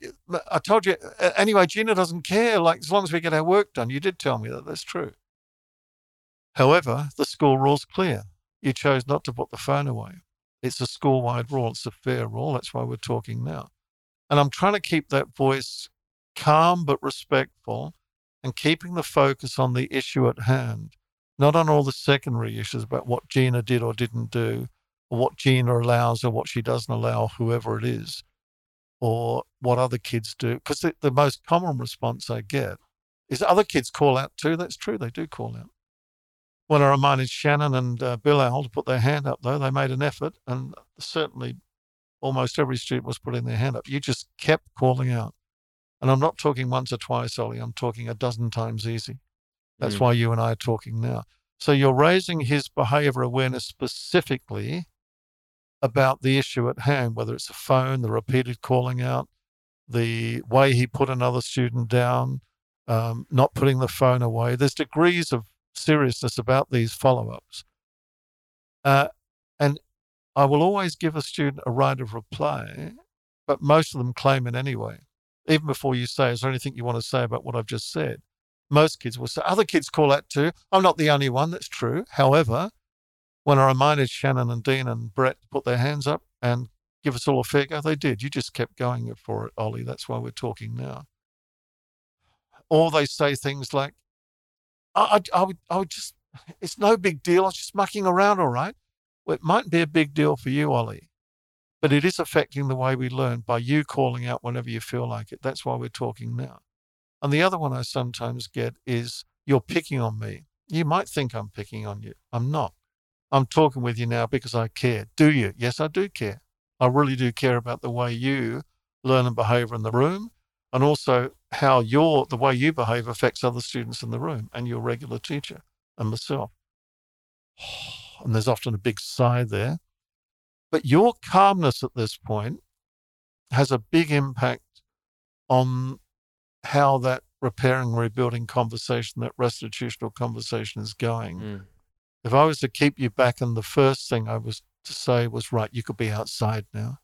I told you. Uh, anyway, Gina doesn't care. Like, as long as we get our work done, you did tell me that. That's true. However, the school rule's clear. You chose not to put the phone away. It's a school wide rule. It's a fair rule. That's why we're talking now. And I'm trying to keep that voice calm but respectful and keeping the focus on the issue at hand, not on all the secondary issues about what Gina did or didn't do, or what Gina allows or what she doesn't allow, whoever it is, or what other kids do. Because the, the most common response I get is other kids call out too. That's true, they do call out. When I reminded Shannon and uh, Bill Owl to put their hand up, though, they made an effort, and certainly almost every student was putting their hand up. You just kept calling out. And I'm not talking once or twice, Ollie. I'm talking a dozen times easy. That's Mm. why you and I are talking now. So you're raising his behavior awareness specifically about the issue at hand, whether it's a phone, the repeated calling out, the way he put another student down, um, not putting the phone away. There's degrees of seriousness about these follow ups. Uh, and I will always give a student a right of reply, but most of them claim it anyway. Even before you say, is there anything you want to say about what I've just said? Most kids will say, other kids call that too. I'm not the only one, that's true. However, when I reminded Shannon and Dean and Brett to put their hands up and give us all a fair go, they did. You just kept going for it, Ollie. That's why we're talking now. Or they say things like, I, I, I, would, I would just, it's no big deal. I was just mucking around, all right. Well, it might be a big deal for you, Ollie. But it is affecting the way we learn by you calling out whenever you feel like it. That's why we're talking now. And the other one I sometimes get is, You're picking on me. You might think I'm picking on you. I'm not. I'm talking with you now because I care. Do you? Yes, I do care. I really do care about the way you learn and behave in the room and also how your the way you behave affects other students in the room and your regular teacher and myself. And there's often a big sigh there. But your calmness at this point has a big impact on how that repairing, rebuilding conversation, that restitutional conversation is going. Mm. If I was to keep you back, and the first thing I was to say was, right, you could be outside now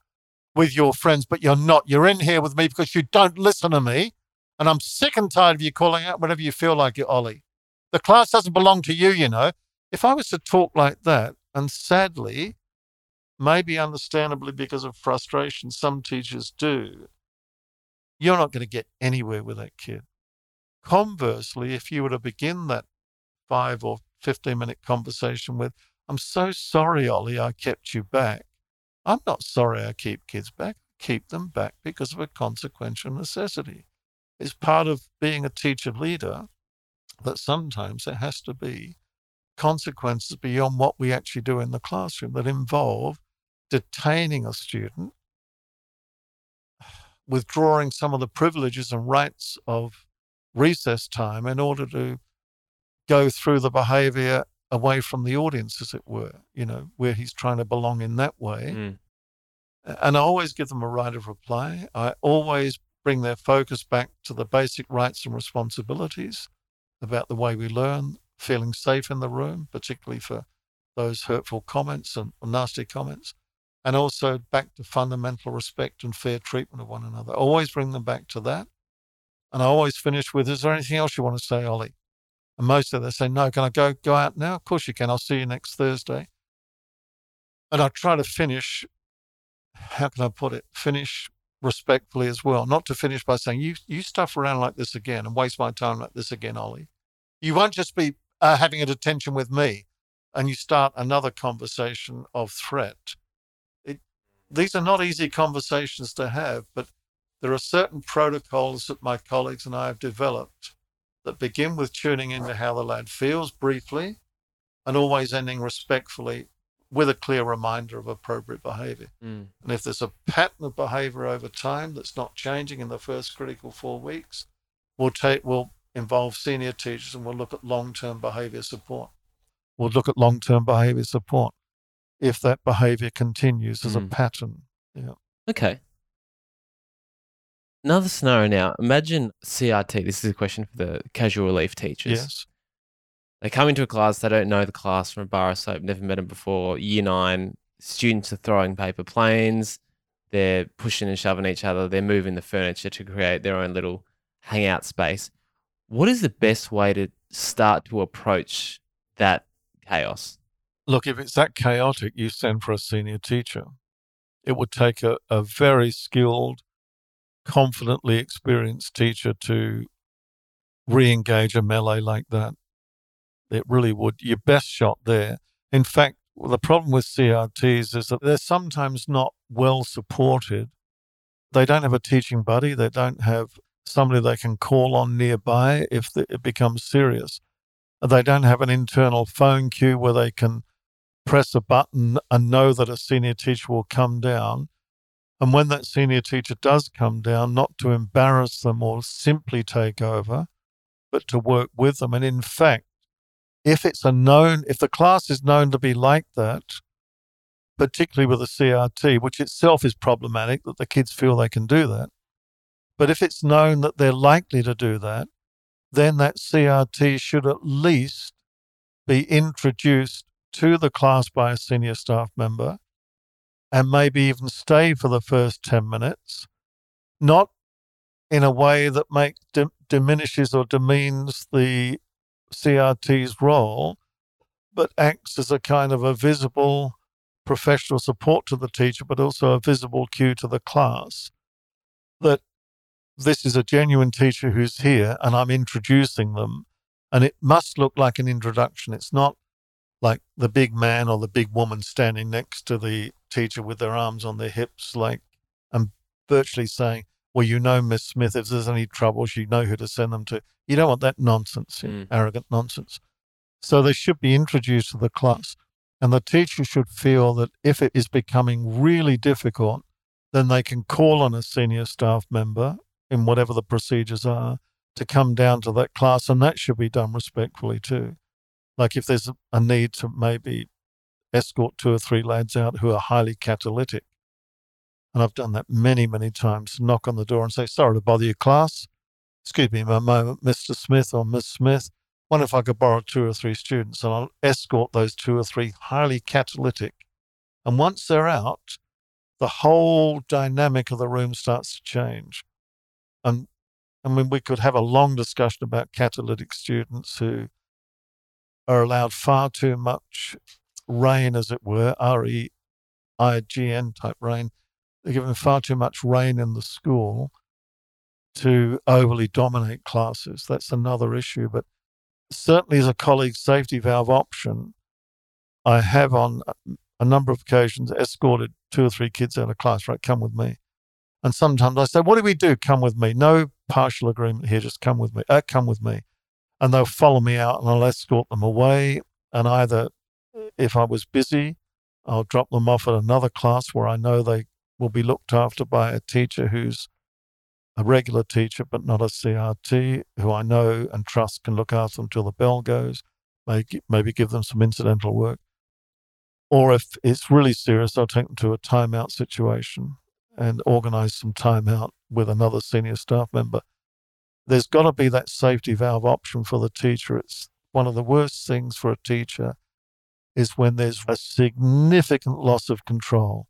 with your friends, but you're not. You're in here with me because you don't listen to me. And I'm sick and tired of you calling out whenever you feel like it, Ollie. The class doesn't belong to you, you know. If I was to talk like that, and sadly, maybe understandably because of frustration, some teachers do, you're not going to get anywhere with that kid. Conversely, if you were to begin that five or 15 minute conversation with, I'm so sorry, Ollie, I kept you back. I'm not sorry I keep kids back. I keep them back because of a consequential necessity. It's part of being a teacher leader that sometimes there has to be consequences beyond what we actually do in the classroom that involve detaining a student, withdrawing some of the privileges and rights of recess time in order to go through the behavior away from the audience, as it were, you know, where he's trying to belong in that way. Mm. And I always give them a right of reply. I always bring their focus back to the basic rights and responsibilities about the way we learn, feeling safe in the room, particularly for those hurtful comments and nasty comments, and also back to fundamental respect and fair treatment of one another. Always bring them back to that. And I always finish with, Is there anything else you want to say, Ollie? And most of them say, No, can I go go out now? Of course you can. I'll see you next Thursday. And I try to finish, how can I put it? Finish respectfully as well. Not to finish by saying, You you stuff around like this again and waste my time like this again, Ollie. You won't just be uh, having a detention with me and you start another conversation of threat. It, these are not easy conversations to have, but there are certain protocols that my colleagues and I have developed that begin with tuning into how the lad feels briefly and always ending respectfully with a clear reminder of appropriate behavior. Mm. And if there's a pattern of behavior over time that's not changing in the first critical four weeks, we'll take we'll involve senior teachers and we'll look at long-term behavior support. We'll look at long-term behavior support if that behavior continues as a Mm. pattern. Yeah. Okay. Another scenario now. Imagine CRT. This is a question for the casual relief teachers. Yes. They come into a class, they don't know the class from a bar of soap, never met them before. Year nine, students are throwing paper planes, they're pushing and shoving each other, they're moving the furniture to create their own little hangout space. What is the best way to start to approach that chaos? Look, if it's that chaotic, you send for a senior teacher. It would take a, a very skilled, confidently experienced teacher to re engage a melee like that. It really would. Your best shot there. In fact, the problem with CRTs is that they're sometimes not well supported. They don't have a teaching buddy, they don't have somebody they can call on nearby if it becomes serious. They don't have an internal phone queue where they can press a button and know that a senior teacher will come down. And when that senior teacher does come down, not to embarrass them or simply take over, but to work with them. And in fact, if it's a known, if the class is known to be like that, particularly with a CRT, which itself is problematic that the kids feel they can do that. But if it's known that they're likely to do that, then that CRT should at least be introduced to the class by a senior staff member and maybe even stay for the first 10 minutes, not in a way that make, dim- diminishes or demeans the CRT's role, but acts as a kind of a visible professional support to the teacher, but also a visible cue to the class that this is a genuine teacher who's here and I'm introducing them. And it must look like an introduction. It's not like the big man or the big woman standing next to the teacher with their arms on their hips, like, and virtually saying, well, you know, Miss Smith, if there's any troubles, you know who to send them to. You don't want that nonsense, Mm. arrogant nonsense. So they should be introduced to the class. And the teacher should feel that if it is becoming really difficult, then they can call on a senior staff member in whatever the procedures are to come down to that class. And that should be done respectfully too. Like if there's a need to maybe escort two or three lads out who are highly catalytic. And I've done that many, many times. Knock on the door and say, Sorry to bother your class. Excuse me a moment, Mr. Smith or Miss Smith. Wonder if I could borrow two or three students and I'll escort those two or three highly catalytic. And once they're out, the whole dynamic of the room starts to change. And I mean, we could have a long discussion about catalytic students who are allowed far too much reign, as it were, R E I G N type reign. They're given far too much reign in the school to overly dominate classes. That's another issue. But certainly, as a colleague safety valve option, I have on a number of occasions escorted two or three kids out of class, right? Come with me. And sometimes I say, What do we do? Come with me. No partial agreement here, just come with me. Uh, come with me. And they'll follow me out and I'll escort them away. And either if I was busy, I'll drop them off at another class where I know they will be looked after by a teacher who's a regular teacher, but not a CRT, who I know and trust can look after them till the bell goes, maybe, give them some incidental work. Or if it's really serious, I'll take them to a timeout situation and organize some timeout with another senior staff member. There's got to be that safety valve option for the teacher. It's one of the worst things for a teacher is when there's a significant loss of control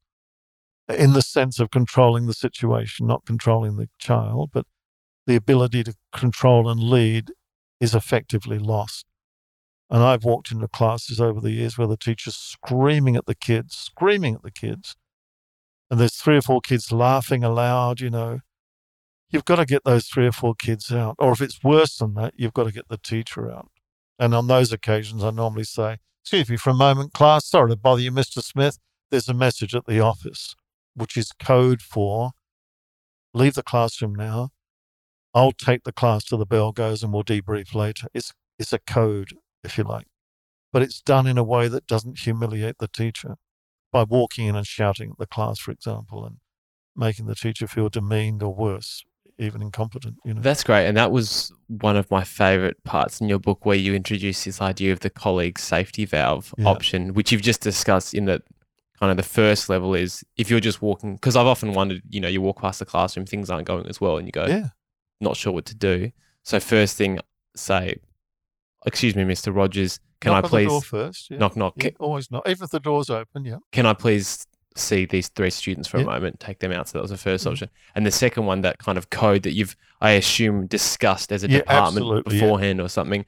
in the sense of controlling the situation, not controlling the child, but the ability to control and lead is effectively lost. And I've walked into classes over the years where the teacher's screaming at the kids, screaming at the kids, and there's three or four kids laughing aloud, you know. You've got to get those three or four kids out. Or if it's worse than that, you've got to get the teacher out. And on those occasions, I normally say, Excuse me for a moment, class. Sorry to bother you, Mr. Smith. There's a message at the office, which is code for leave the classroom now. I'll take the class till the bell goes and we'll debrief later. It's, it's a code, if you like. But it's done in a way that doesn't humiliate the teacher by walking in and shouting at the class, for example, and making the teacher feel demeaned or worse, even incompetent. You know. That's great. And that was one of my favorite parts in your book where you introduce this idea of the colleague safety valve Yeah. option, which you've just discussed in that kind of the first level is if you're just walking, because I've often wondered, you know, you walk past the classroom, things aren't going as well, and you go, yeah. not sure what to do. So, first thing, say, excuse me, Mr. Rogers, can knock I please first? Yeah. knock, knock? Yeah, always knock. Even if the door's open, yeah. can I please see these three students for Yeah. a moment, take them out? So that was the 1st Mhm. option. And the second one, that kind of code that you've, I assume, discussed as a department beforehand or something.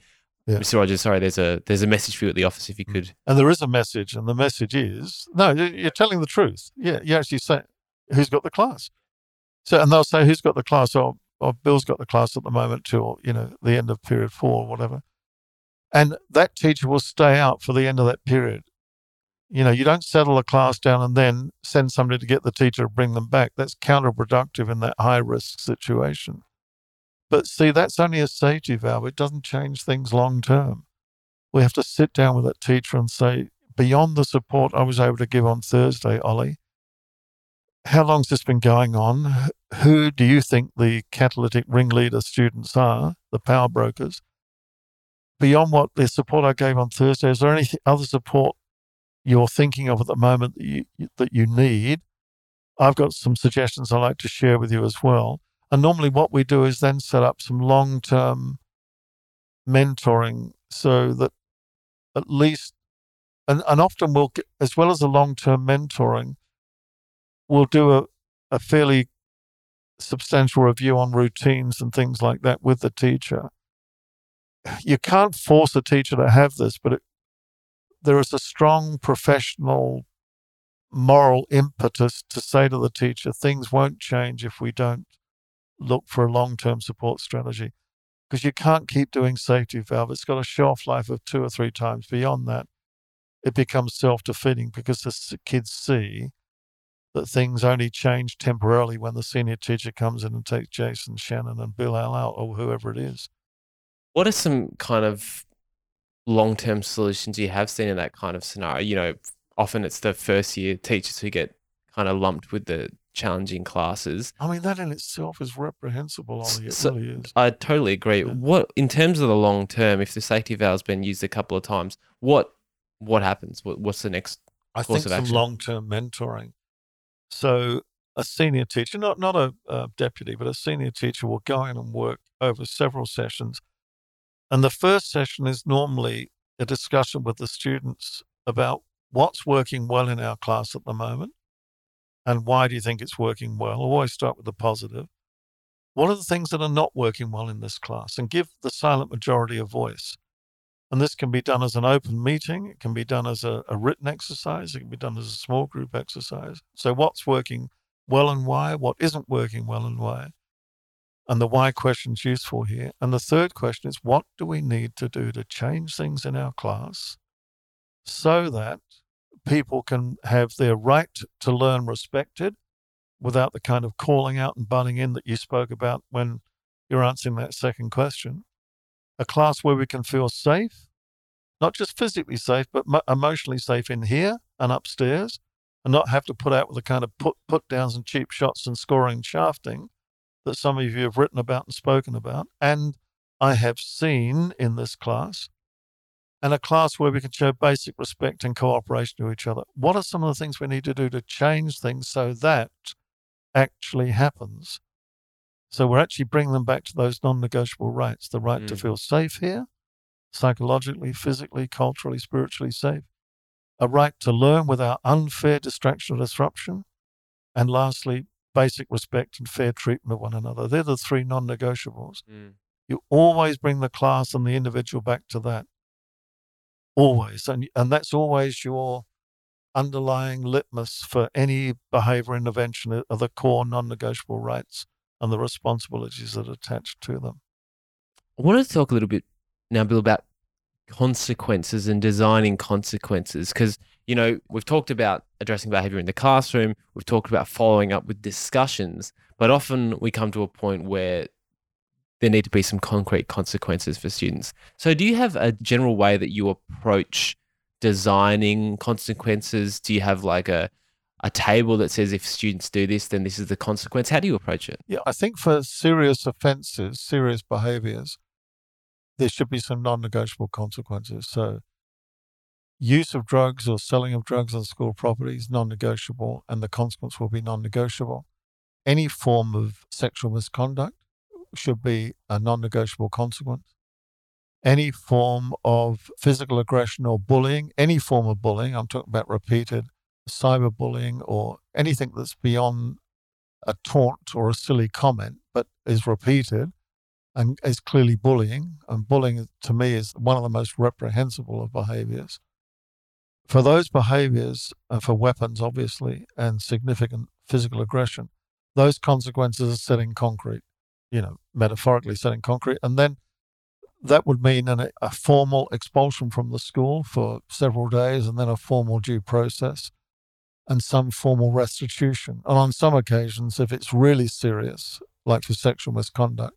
Yeah. Mr. Rogers, sorry, there's a there's a message for you at the office if you mm. could. And there is a message, and the message is no, you're telling the truth. Yeah, you actually say who's got the class. So, and they'll say who's got the class, or, or Bill's got the class at the moment till you know the end of period four or whatever. And that teacher will stay out for the end of that period. You know, you don't settle a class down and then send somebody to get the teacher to bring them back. That's counterproductive in that high risk situation. But see, that's only a safety valve. It doesn't change things long term we have to sit down with that teacher and say, beyond the support I was able to give on Thursday, Ollie, how long's this been going on? Who do you think the catalytic ringleader students are, the power brokers? Beyond what the support I gave on Thursday, is there any other support you're thinking of at the moment that you, that you need? I've got some suggestions I'd like to share with you as well. And normally, what we do is then set up some long term mentoring so that at least, and, and often we'll, get, as well as a long term mentoring, we'll do a, a fairly substantial review on routines and things like that with the teacher. You can't force a teacher to have this, but it, there is a strong professional moral impetus to say to the teacher, things won't change if we don't look for a long term support strategy because you can't keep doing safety valve. It's got a shelf life of two or three times. Beyond that, it becomes self defeating because the kids see that things only change temporarily when the senior teacher comes in and takes Jason Shannon and Bill Al out or whoever it is. What are some kind of long term solutions you have seen in that kind of scenario? You know, often it's the first year teachers who get kind of lumped with the challenging classes. I mean, that in itself is reprehensible, Ollie. It So- really is. I totally agree. Yeah. What in terms of the long term, if the safety valve's been used a couple of times, what what happens? What, what's the next? I course think of some action. long term mentoring. So a senior teacher, not not a, uh deputy, but a senior teacher will go in and work over several sessions. And the first session is normally a discussion with the students about what's working well in our class at the moment and why do you think it's working well. Always start with the positive. What are the things that are not working well in this class? And give the silent majority a voice. And this can be done as an open meeting. It can be done as a, a written exercise. It can be done as a small group exercise. So, what's working well and why? What isn't working well and why? And the why question's useful here. And the third question is what do we need to do to change things in our class so that people can have their right to learn respected without the kind of calling out and butting in that you spoke about when you're answering that second question? a class where we can feel safe, not just physically safe, but mo- emotionally safe in here and upstairs, and not have to put out with the kind of put, put downs and cheap shots and scoring and shafting that some of you have written about and spoken about. And I have seen in this class, and a class where we can show basic respect and cooperation to each other. What are some of the things we need to do to change things so that actually happens? So we're actually bringing them back to those non-negotiable rights: the right to Mm. feel safe here, psychologically, physically, culturally, spiritually safe, a right to learn without unfair distraction or disruption, and lastly, basic respect and fair treatment of one another. They're the three non-negotiables. You always bring the class and the individual back to that. Always, and and that's always your underlying litmus for any behavior intervention uh, are the core non-negotiable rights and the responsibilities that are attached to them. I want to talk a little bit now, Bill, about consequences and designing consequences because you know we've talked about addressing behavior in the classroom we've talked about following up with discussions but often we come to a point where there need to be some concrete consequences for students so do you have a general way that you approach designing consequences do you have like a a table that says if students do this then this is the consequence how do you approach it Yeah, I think for serious offences, serious behaviours, there should be some non-negotiable consequences. So, use of drugs or selling of drugs on school property is non-negotiable, and the consequence will be non-negotiable. Any form of sexual misconduct should be a non-negotiable consequence. Any form of physical aggression or bullying, any form of bullying, I'm talking about repeated cyberbullying or anything that's beyond a taunt or a silly comment, but is repeated and is clearly bullying. And bullying, to me, is one of the most reprehensible of behaviors. For those behaviors, uh, for weapons, obviously, and significant physical aggression, those consequences are set in concrete, you know, metaphorically set in concrete. And then that would mean an, a formal expulsion from the school for several days and then a formal due process and some formal restitution. And on some occasions, if it's really serious, like for sexual misconduct,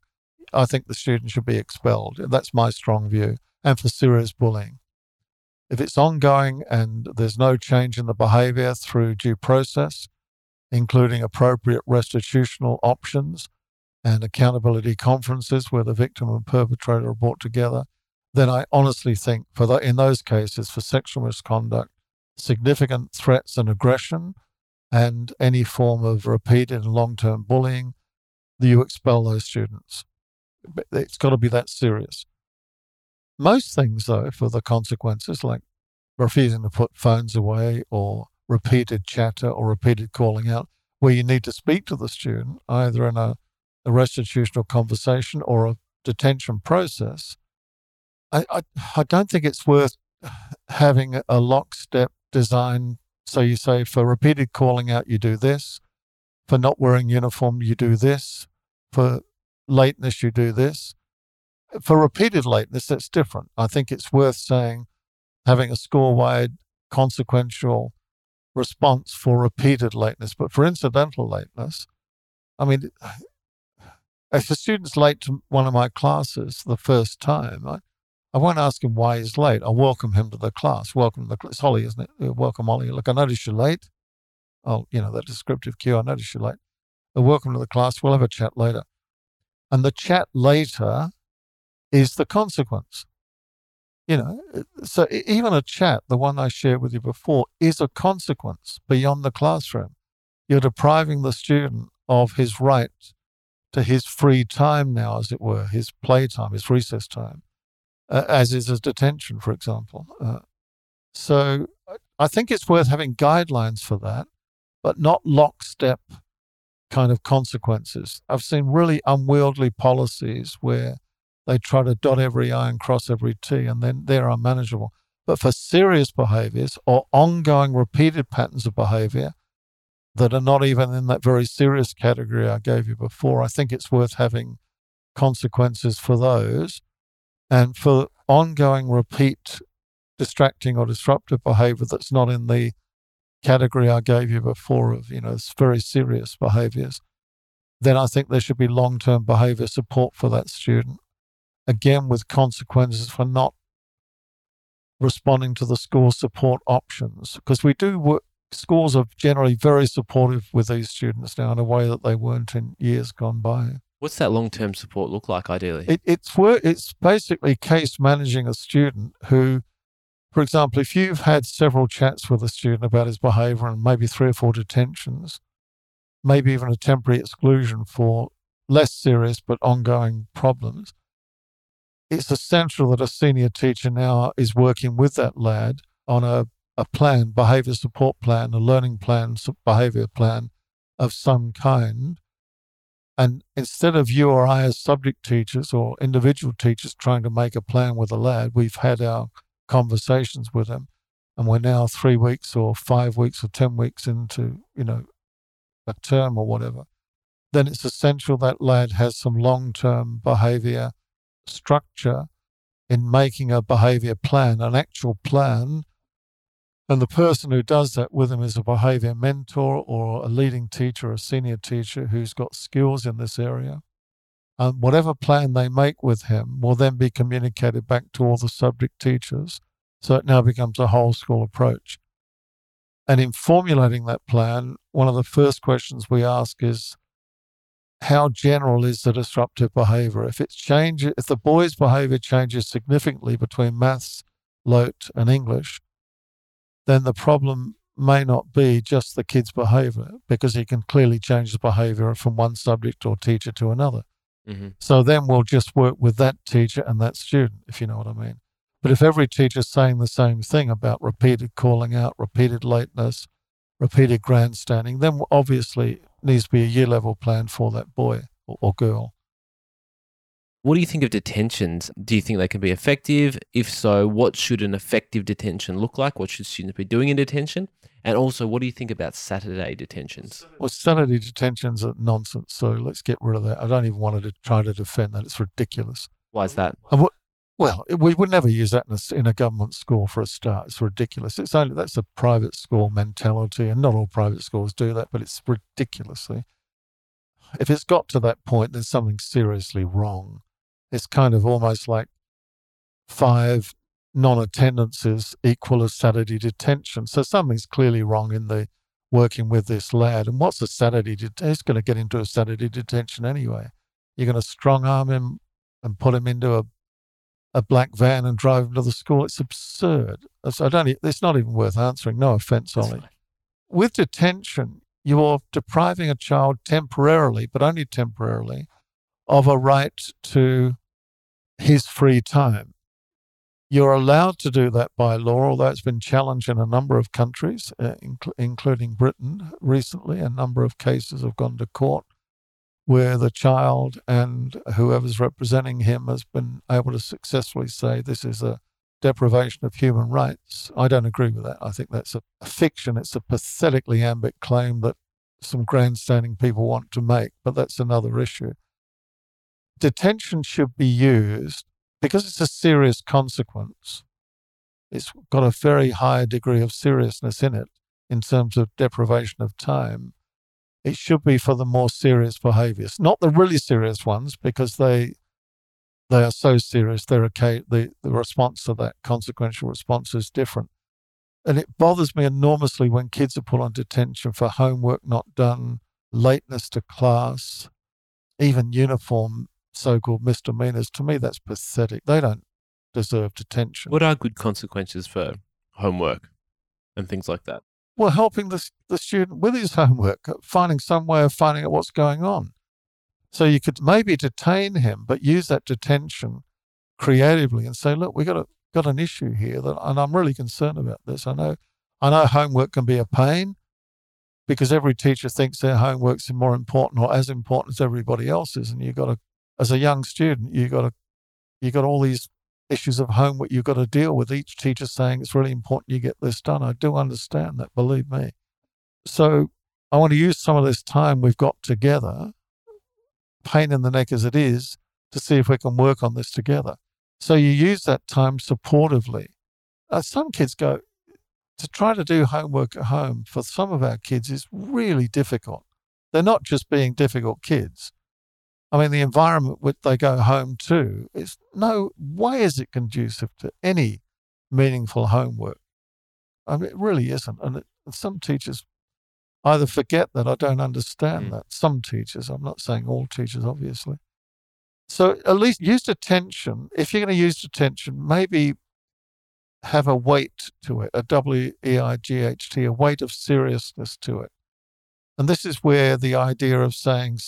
I think the student should be expelled. That's my strong view. And for serious bullying. If it's ongoing and there's no change in the behavior through due process, including appropriate restitutional options and accountability conferences where the victim and perpetrator are brought together, then I honestly think for the, in those cases for sexual misconduct, significant threats and aggression, and any form of repeated and long-term bullying, you expel those students. It's got to be that serious. Most things, though, for the consequences, like refusing to put phones away or repeated chatter or repeated calling out, where you need to speak to the student either in a, a restitutional conversation or a detention process, I, I, I don't think it's worth having a lockstep design. So you say for repeated calling out, you do this. For not wearing uniform, you do this. For lateness, you do this. For repeated lateness, that's different. I think it's worth saying having a score wide consequential response for repeated lateness. But for incidental lateness, I mean, if a student's late to one of my classes the first time, I, I won't ask him why he's late. I'll welcome him to the class. Welcome to the class. It's Holly, isn't it? Uh, Welcome, Holly. Look, I noticed you're late. Oh, you know, that descriptive cue. I noticed you're late. Uh, welcome to the class. We'll have a chat later. And the chat later is the consequence. You know, uh, so even a chat, the one I shared with you before, is a consequence beyond the classroom. You're depriving the student of his right to his free time now, as it were, his playtime, his recess time, uh, as is his detention, for example. Uh, so I- think it's worth having guidelines for that, but not lockstep kind of consequences. I've seen really unwieldy policies where they try to dot every I and cross every T, and then they're unmanageable. But for serious behaviors or ongoing repeated patterns of behavior that are not even in that very serious category I gave you before, I think it's worth having consequences for those. And for ongoing repeat distracting or disruptive behavior that's not in the category I gave you before of, you know, very serious behaviors, then I think there should be long term behavior support for that student. Again, with consequences for not responding to the school support options. Because we do work, schools are generally very supportive with these students now in a way that they weren't in years gone by. What's that long term support look like ideally? It, it's. It's basically case managing a student who, for example, if you've had several chats with a student about his behaviour and maybe three or four detentions, maybe even a temporary exclusion for less serious but ongoing problems, it's essential that a senior teacher now is working with that lad on a, a plan, behaviour support plan, a learning plan, behaviour plan of some kind. And instead of you or I as subject teachers or individual teachers trying to make a plan with a lad, we've had our conversations with him. And we're now three weeks or five weeks or 10 weeks into, you know, a term or whatever. Then it's essential that lad has some long term behavior structure in making a behavior plan, an actual plan. And the person who does that with him is a behavior mentor or a leading teacher, a senior teacher who's got skills in this area. And whatever plan they make with him will then be communicated back to all the subject teachers. So it now becomes a whole school approach. And in formulating that plan, one of the first questions we ask is how general is the disruptive behavior? If it's change, if the boy's behavior changes significantly between maths, LOTE, and English, then the problem may not be just the kid's behavior because he can clearly change the behavior from one subject or teacher to another. hmm So then we'll just work with that teacher and that student, if you know what I mean. But if every teacher's saying the same thing about repeated calling out, repeated lateness, repeated grandstanding, then obviously needs to be a year level plan for that boy or, or girl. What do you think of detentions? Do you think they can be effective? If so, what should an effective detention look like? What should students be doing in detention? And also, what do you think about Saturday detentions? Well, Saturday detentions are nonsense. So let's get rid of that. I don't even want to try to defend that. It's ridiculous. Why is that? And what, well, we would never use that in a, in a government school for a start. It's ridiculous. It's only that's a private school mentality, and not all private schools do that, but it's ridiculously. If it's got to that point, there's something seriously wrong. It's kind of almost like five non-attendances equal a Saturday detention. So something's clearly wrong in the working with this lad. And what's a Saturday? Det- He's going to get into a Saturday detention anyway. You're going to strong arm him and put him into a a black van and drive him to the school. It's absurd. I don't. It's not even worth answering. No offense, Ollie. With detention, you're depriving a child temporarily, but only temporarily, of a right to his free time. You're allowed to do that by law, although it's been challenged in a number of countries, uh, incl- including Britain recently. A number of cases have gone to court where the child and whoever's representing him has been able to successfully say this is a deprivation of human rights. I don't agree with that. I think that's a fiction. It's a pathetically ambit claim that some grandstanding people want to make, but that's another issue. Detention should be used because it's a serious consequence it's got a very high degree of seriousness in it in terms of deprivation of time. It should be for the more serious behaviors, not the really serious ones, because they they are so serious. They're okay. The, the response to that consequential response is different. And it bothers me enormously when kids are put on detention for homework not done, lateness to class, even uniform so called misdemeanors. To me, that's pathetic. They don't deserve detention. What are good consequences for homework and things like that? Well, helping the, the student with his homework, uh, finding some way of finding out what's going on. So you could maybe detain him, but use that detention creatively and say, look, we got a, got an issue here that, and I'm really concerned about this. I know, I know homework can be a pain because every teacher thinks their homework's more important or as important as everybody else's. And you've got to, as a young student, you got you got all these issues of homework you've got to deal with. Each teacher saying it's really important you get this done. I do understand that, believe me. So I want to use some of this time we've got together pain in the neck as it is, to see if we can work on this together. So you use that time supportively. Uh, some kids go to try to do homework at home for some of our kids is really difficult. They're not just being difficult kids. I mean, the environment which they go home to is no way is it conducive to any meaningful homework. I mean, it really isn't. And it, some teachers either forget that I don't understand mm. that. Some teachers, I'm not saying all teachers, obviously. So at least use detention. If you're going to use detention, maybe have a weight to it, a W E I G H T, a weight of seriousness to it. And this is where the idea of saying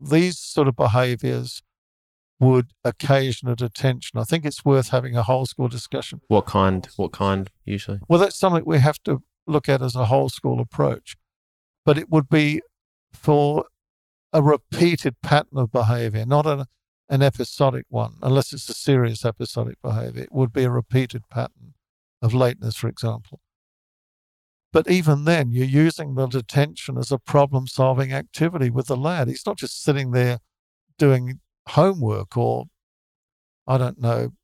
these sort of behaviors would occasion a detention. I think it's worth having a whole school discussion. What kind? What kind usually? Well, that's something we have to look at as a whole school approach but it would be for a repeated pattern of behavior, not an, an episodic one, unless it's a serious episodic behavior. It would be a repeated pattern of lateness, for example. But even then, you're using the detention as a problem solving activity with the lad. He's not just sitting there doing homework or, I don't know,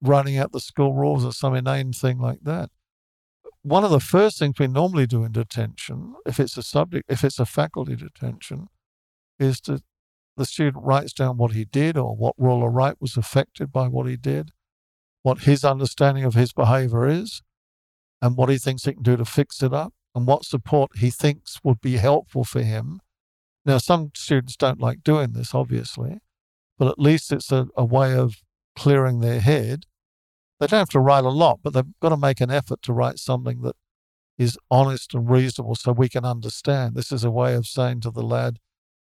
running out the school rules or some inane thing like that one of the first things we normally do in detention, if it's a subject, if it's a faculty detention, is to the student writes down what he did or what rule or right was affected by what he did, what his understanding of his behavior is, and what he thinks he can do to fix it up, and what support he thinks would be helpful for him. Now, some students don't like doing this, obviously, but at least it's a, a way of clearing their head they don't have to write a lot, but they've got to make an effort to write something that is honest and reasonable so we can understand. This is a way of saying to the lad,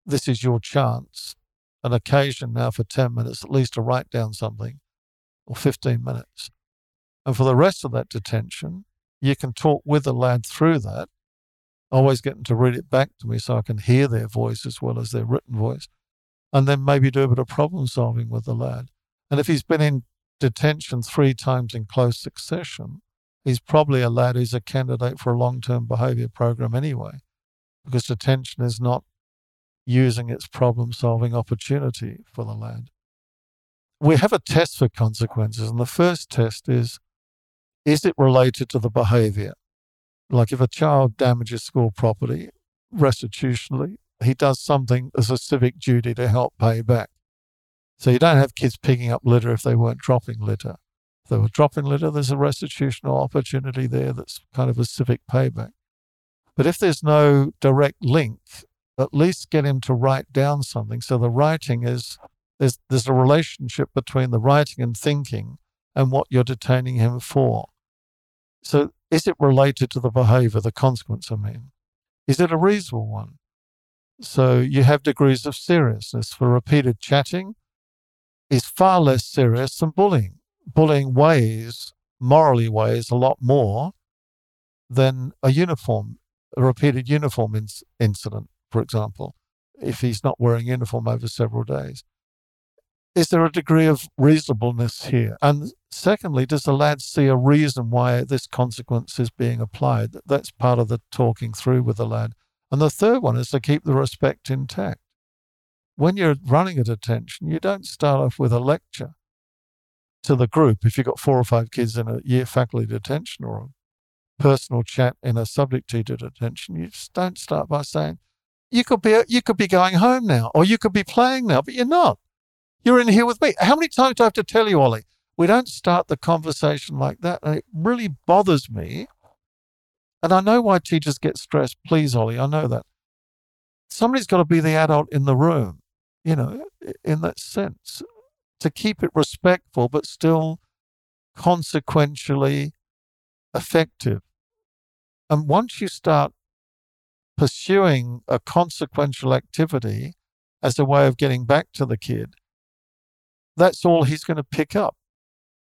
this is your chance, an occasion now for 10 minutes at least to write down something or 15 minutes. And for the rest of that detention, you can talk with the lad through that. always get them to read it back to me so I can hear their voice as well as their written voice. And then maybe do a bit of problem solving with the lad. And if he's been in detention three times in close succession, he's probably a lad who's a candidate for a long term behavior program anyway, because detention is not using its problem solving opportunity for the lad. We have a test for consequences, and the first test is is it related to the behavior? Like if a child damages school property restitutionally, he does something as a civic duty to help pay back. So you don't have kids picking up litter if they weren't dropping litter. If they were dropping litter, there's a restitutional opportunity there that's kind of a civic payback. But if there's no direct link, at least get him to write down something. So the writing is there's there's a relationship between the writing and thinking and what you're detaining him for. So is it related to the behavior, the consequence, I mean? Is it a reasonable one? So you have degrees of seriousness for repeated chatting is far less serious than bullying. Bullying weighs, morally weighs a lot more than a uniform, a repeated uniform incident, for example, if he's not wearing uniform over several days. Is there a degree of reasonableness here? And secondly, does the lad see a reason why this consequence is being applied? That's part of the talking through with the lad. And the third one is to keep the respect intact when you're running a detention, you don't start off with a lecture. to the group. If you've got four or five kids in a year faculty detention or a personal chat in a subject teacher detention, you just don't start by saying, you could be you could be going home now, or you could be playing now, but you're not. You're in here with me. How many times do I have to tell you, Ollie? We don't start the conversation like that. And it really bothers me. And I know why teachers get stressed. Please, Ollie, I know that. Somebody's got to be the adult in the room, you know, in that sense, to keep it respectful, but still consequentially effective. And once you start pursuing a consequential activity as a way of getting back to the kid, that's all he's going to pick up.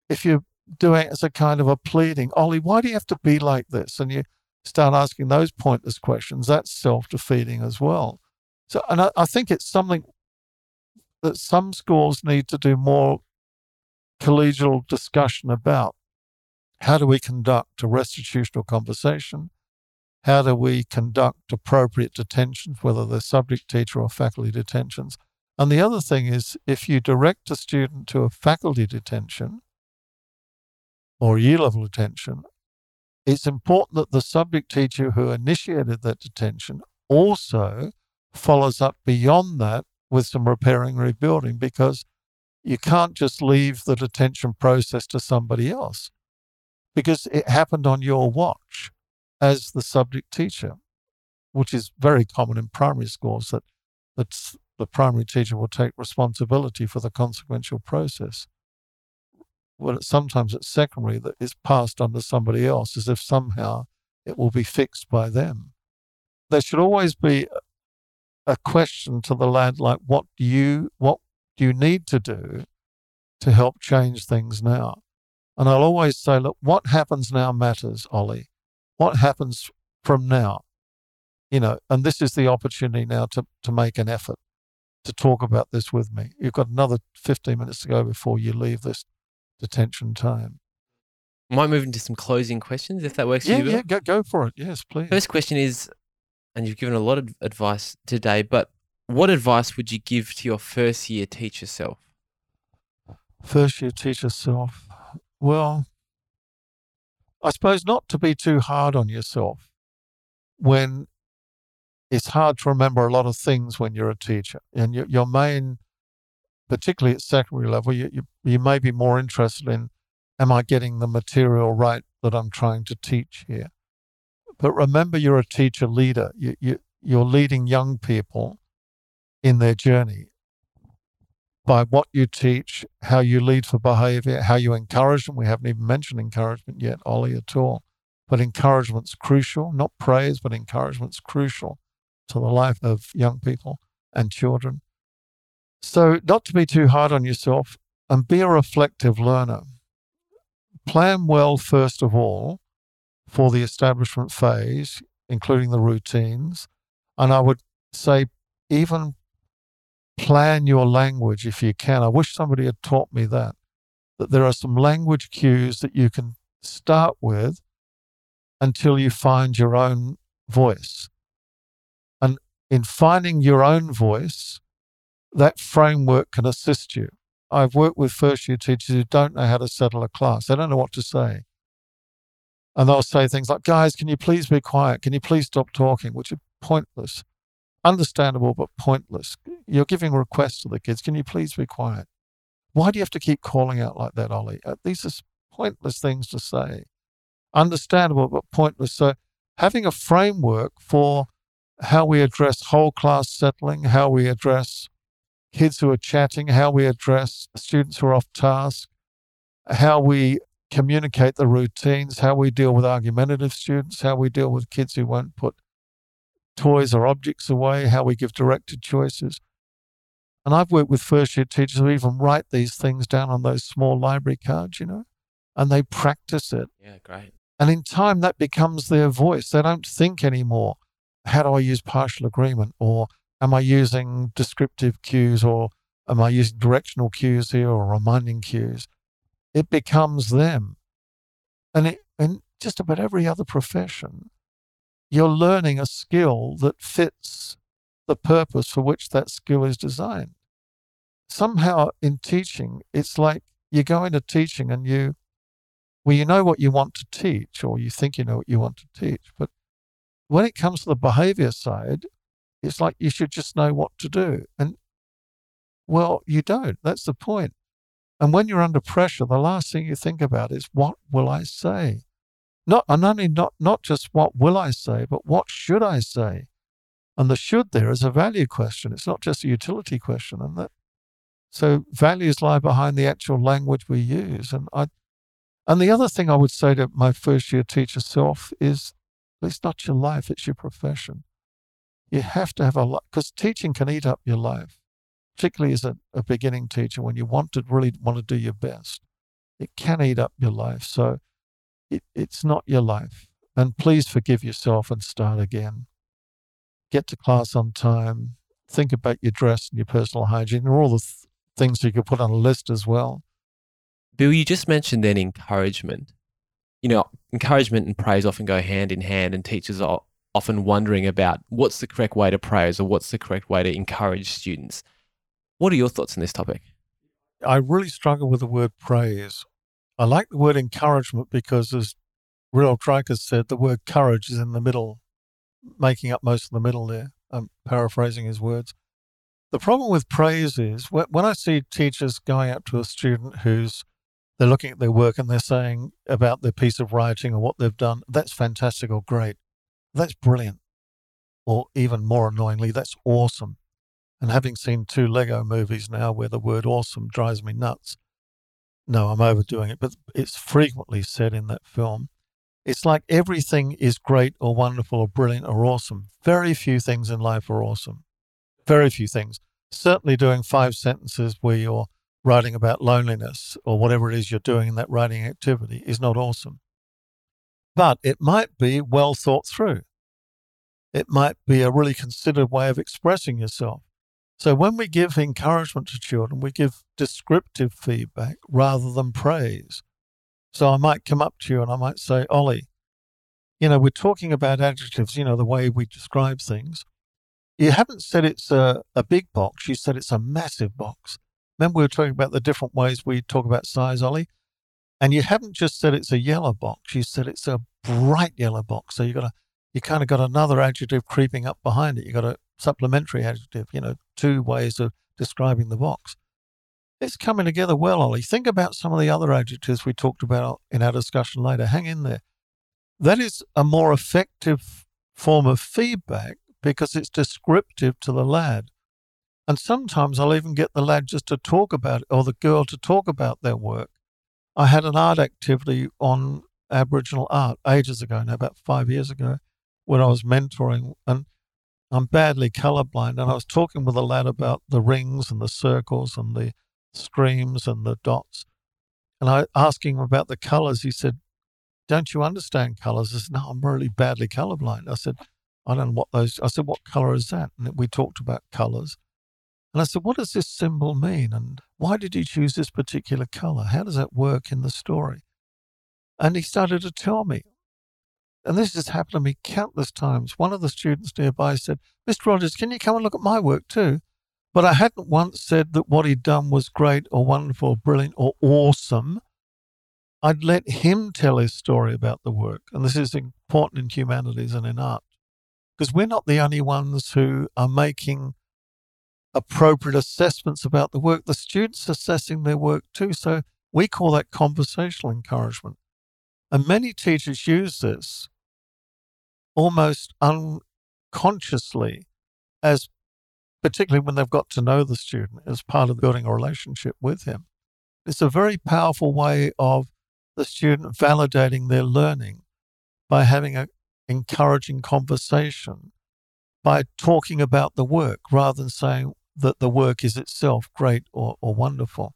If you're doing it as a kind of a pleading, Ollie, why do you have to be like this? And you start asking those pointless questions, that's self defeating as well. So, and I, I think it's something that some schools need to do more collegial discussion about. How do we conduct a restitutional conversation? How do we conduct appropriate detentions, whether they're subject teacher or faculty detentions? And the other thing is, if you direct a student to a faculty detention or year level detention, it's important that the subject teacher who initiated that detention also follows up beyond that with some repairing rebuilding because you can't just leave the detention process to somebody else because it happened on your watch as the subject teacher, which is very common in primary schools that that the primary teacher will take responsibility for the consequential process. Well, sometimes it's secondary that is passed on to somebody else as if somehow it will be fixed by them. There should always be a question to the lad like, what do you what do you need to do to help change things now? And I'll always say, look, what happens now matters, Ollie what happens from now? You know, and this is the opportunity now to, to make an effort to talk about this with me. You've got another 15 minutes to go before you leave this detention time. Might move into some closing questions if that works yeah, for you. Yeah, go, go for it. Yes, please. First question is, and you've given a lot of advice today, but what advice would you give to your first year teacher self? First year teacher self. Well, I suppose not to be too hard on yourself when it's hard to remember a lot of things when you're a teacher. And your, your main, particularly at secondary level, you, you, you may be more interested in am I getting the material right that I'm trying to teach here? But remember, you're a teacher leader. You, you, you're leading young people in their journey by what you teach, how you lead for behavior, how you encourage them. We haven't even mentioned encouragement yet, Ollie, at all. But encouragement's crucial, not praise, but encouragement's crucial to the life of young people and children. So, not to be too hard on yourself and be a reflective learner. Plan well, first of all, for the establishment phase, including the routines. And I would say, even plan your language if you can. I wish somebody had taught me that, that there are some language cues that you can start with until you find your own voice. In finding your own voice, that framework can assist you. I've worked with first year teachers who don't know how to settle a class. They don't know what to say. And they'll say things like, guys, can you please be quiet? Can you please stop talking? Which are pointless understandable but pointless. You're giving requests to the kids. Can you please be quiet? Why do you have to keep calling out like that, Ollie? Uh, these are pointless things to say. Understandable but pointless. So, having a framework for how we address whole class settling, how we address kids who are chatting, how we address students who are off task, how we communicate the routines, how we deal with argumentative students, how we deal with kids who won't put toys or objects away, how we give directed choices. And I've worked with first year teachers who even write these things down on those small library cards, you know, and they practice it. Yeah, great. And in time, that becomes their voice. They don't think anymore, how do I use partial agreement? Or am I using descriptive cues? Or am I using directional cues here or reminding cues? It becomes them. And in just about every other profession, you're learning a skill that fits the purpose for which that skill is designed. Somehow in teaching, it's like you go into teaching and you, well, you know what you want to teach, or you think you know what you want to teach. But when it comes to the behavior side, it's like you should just know what to do. And well, you don't. That's the point. And when you're under pressure, the last thing you think about is what will I say? Not and only not not just what will I say, but what should I say? And the should there is a value question. It's not just a utility question. And that so values lie behind the actual language we use. And I and the other thing I would say to my first year teacher self is it's not your life, it's your profession. You have to have a lot because teaching can eat up your life, particularly as a, a beginning teacher when you want to really want to do your best. It can eat up your life. So it, it's not your life. And please forgive yourself and start again. Get to class on time. Think about your dress and your personal hygiene and all the th- things you could put on a list as well. Bill, you just mentioned then encouragement. You know, encouragement and praise often go hand in hand, and teachers are often wondering about what's the correct way to praise or what's the correct way to encourage students. What are your thoughts on this topic? I really struggle with the word praise. I like the word encouragement because, as Rudolf Dreikurs said, the word courage is in the middle, making up most of the middle there. I'm paraphrasing his words. The problem with praise is when I see teachers going up to a student who's they're looking at their work and they're saying about their piece of writing or what they've done, that's fantastic or great. That's brilliant. Or even more annoyingly, that's awesome. And having seen two Lego movies now where the word awesome drives me nuts, no, I'm overdoing it, but it's frequently said in that film. It's like everything is great or wonderful or brilliant or awesome. Very few things in life are awesome. Very few things. Certainly doing five sentences where you're writing about loneliness or whatever it is you're doing in that writing activity is not awesome. But it might be well thought through. It might be a really considered way of expressing yourself. So when we give encouragement to children, we give descriptive feedback rather than praise. So I might come up to you and I might say, Ollie, you know, we're talking about adjectives, you know, the way we describe things. You haven't said it's a, a big box, you said it's a massive box. Remember, we were talking about the different ways we talk about size, Ollie? And you haven't just said it's a yellow box, you said it's a bright yellow box. So you got a, you kind of got another adjective creeping up behind it. You got a supplementary adjective, you know, two ways of describing the box. It's coming together well, Ollie. Think about some of the other adjectives we talked about in our discussion later. Hang in there. That is a more effective form of feedback because it's descriptive to the lad. And sometimes I'll even get the lad just to talk about it or the girl to talk about their work. I had an art activity on Aboriginal art ages ago, now about five years ago, when I was mentoring. And I'm badly colorblind. And I was talking with a lad about the rings and the circles and the streams and the dots. And I asking him about the colors. He said, Don't you understand colors? I said, No, I'm really badly colorblind. I said, I don't know what those, I said, What color is that? And we talked about colors. And I said, What does this symbol mean? And why did you choose this particular color? How does that work in the story? And he started to tell me. And this has happened to me countless times. One of the students nearby said, Mr. Rogers, can you come and look at my work too? But I hadn't once said that what he'd done was great or wonderful or brilliant or awesome. I'd let him tell his story about the work. And this is important in humanities and in art. Because we're not the only ones who are making appropriate assessments about the work. The students assessing their work too. So we call that conversational encouragement. And many teachers use this almost unconsciously as particularly when they've got to know the student as part of building a relationship with him. It's a very powerful way of the student validating their learning by having an encouraging conversation, by talking about the work rather than saying, that the work is itself great or, or wonderful.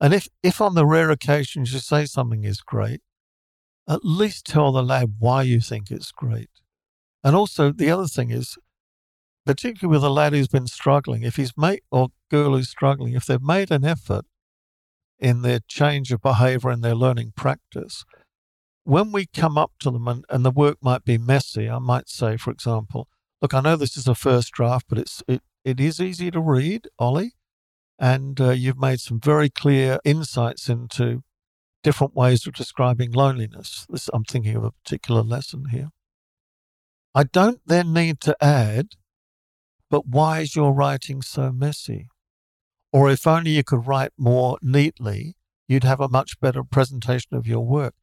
And if, if on the rare occasions you say something is great, at least tell the lad why you think it's great. And also, the other thing is, particularly with a lad who's been struggling, if he's made or girl who's struggling, if they've made an effort in their change of behavior and their learning practice, when we come up to them and, and the work might be messy, I might say, for example, look, I know this is a first draft, but it's it, it is easy to read, Ollie, And uh, you've made some very clear insights into different ways of describing loneliness. This, I'm thinking of a particular lesson here. I don't then need to add, but why is your writing so messy? Or if only you could write more neatly, you'd have a much better presentation of your work.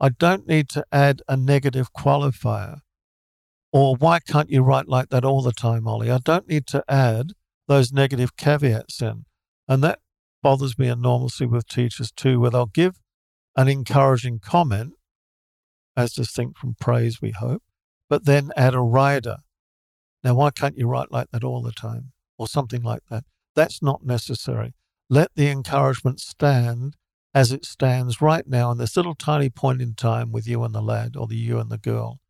I don't need to add a negative qualifier. Or why can't you write like that all the time, Ollie? I don't need to add those negative caveats in. And that bothers me enormously with teachers too, where they'll give an encouraging comment, as distinct from praise, we hope, but then add a rider. Now, why can't you write like that all the time? Or something like that. That's not necessary. Let the encouragement stand as it stands right now in this little tiny point in time with you and the lad or the you and the girl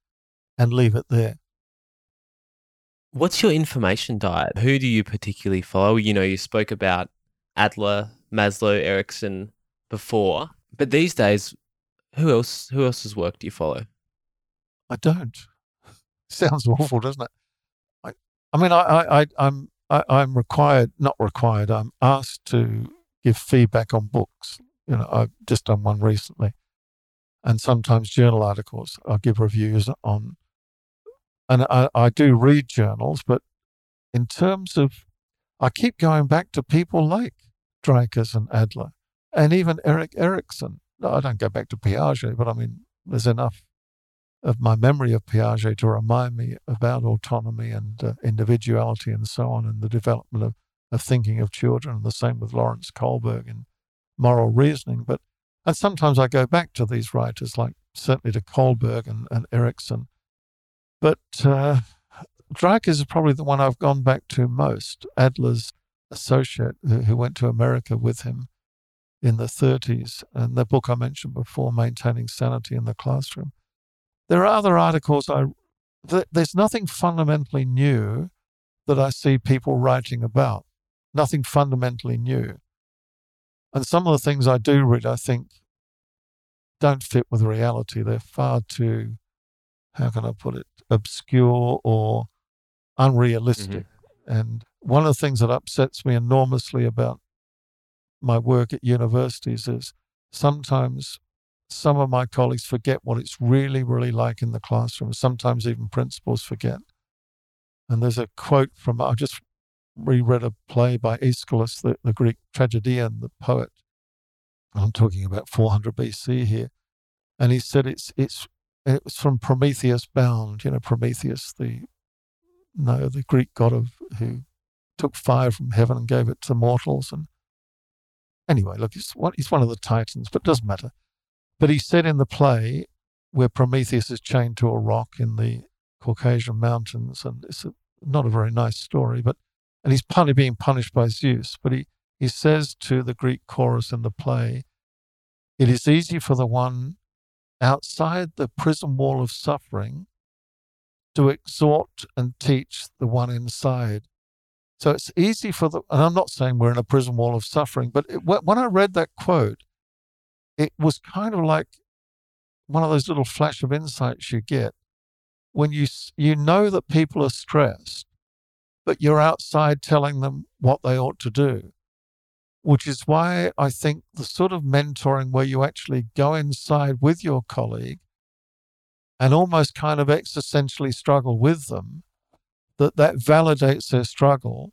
and leave it there. What's your information diet? Who do you particularly follow? You know, you spoke about Adler, Maslow, Erikson before, but these days, who else? Who else's work do you follow? I don't. Sounds awful, doesn't it? I, I mean, I, I, I, I'm, I, I'm required, not required. I'm asked to give feedback on books. You know, I've just done one recently, and sometimes journal articles. I'll give reviews on and I, I do read journals, but in terms of, I keep going back to people like Dreikurs and Adler, and even Erik Erikson. I don't go back to Piaget, but I mean, there's enough of my memory of Piaget to remind me about autonomy and uh, individuality and so on, and the development of, of thinking of children. And the same with Lawrence Kohlberg and moral reasoning. But and sometimes I go back to these writers, like certainly to Kohlberg and, and Erikson, but uh, Dreikurs is probably the one I've gone back to most. Adler's associate who, who went to America with him in the 30s, and the book I mentioned before, Maintaining Sanity in the Classroom. There are other articles I. There's nothing fundamentally new that I see people writing about. Nothing fundamentally new. And some of the things I do read, I think, don't fit with reality. They're far too, how can I put it, obscure or unrealistic. Mm-hmm. And one of the things that upsets me enormously about my work at universities is sometimes some of my colleagues forget what it's really, really like in the classroom. Sometimes even principals forget. And there's a quote from, I just reread a play by Aeschylus, the, the Greek tragedian, the poet. I'm talking about 400 BC here. And he said it's, it's Eh, it was from Prometheus Bound, you know, Prometheus, the no, the Greek god of who took fire from heaven and gave it to mortals. And anyway, look, he's one, he's one of the titans, but it doesn't matter. But he said in the play where Prometheus is chained to a rock in the Caucasian mountains, and it's a, not a very nice story, but and he's partly being punished by Zeus. But he, he says to the Greek chorus in the play, It is easy for the one outside the prison wall of suffering to exhort and teach the one inside. So it's easy for the, and I'm not saying we're in a prison wall of suffering, but it, when I read that quote, it was kind of like one of those little flash of insights you get when you you know that people are stressed, but you're outside telling them what they ought to do which is why I think the sort of mentoring where you actually go inside with your colleague and almost kind of existentially struggle with them, that that validates their struggle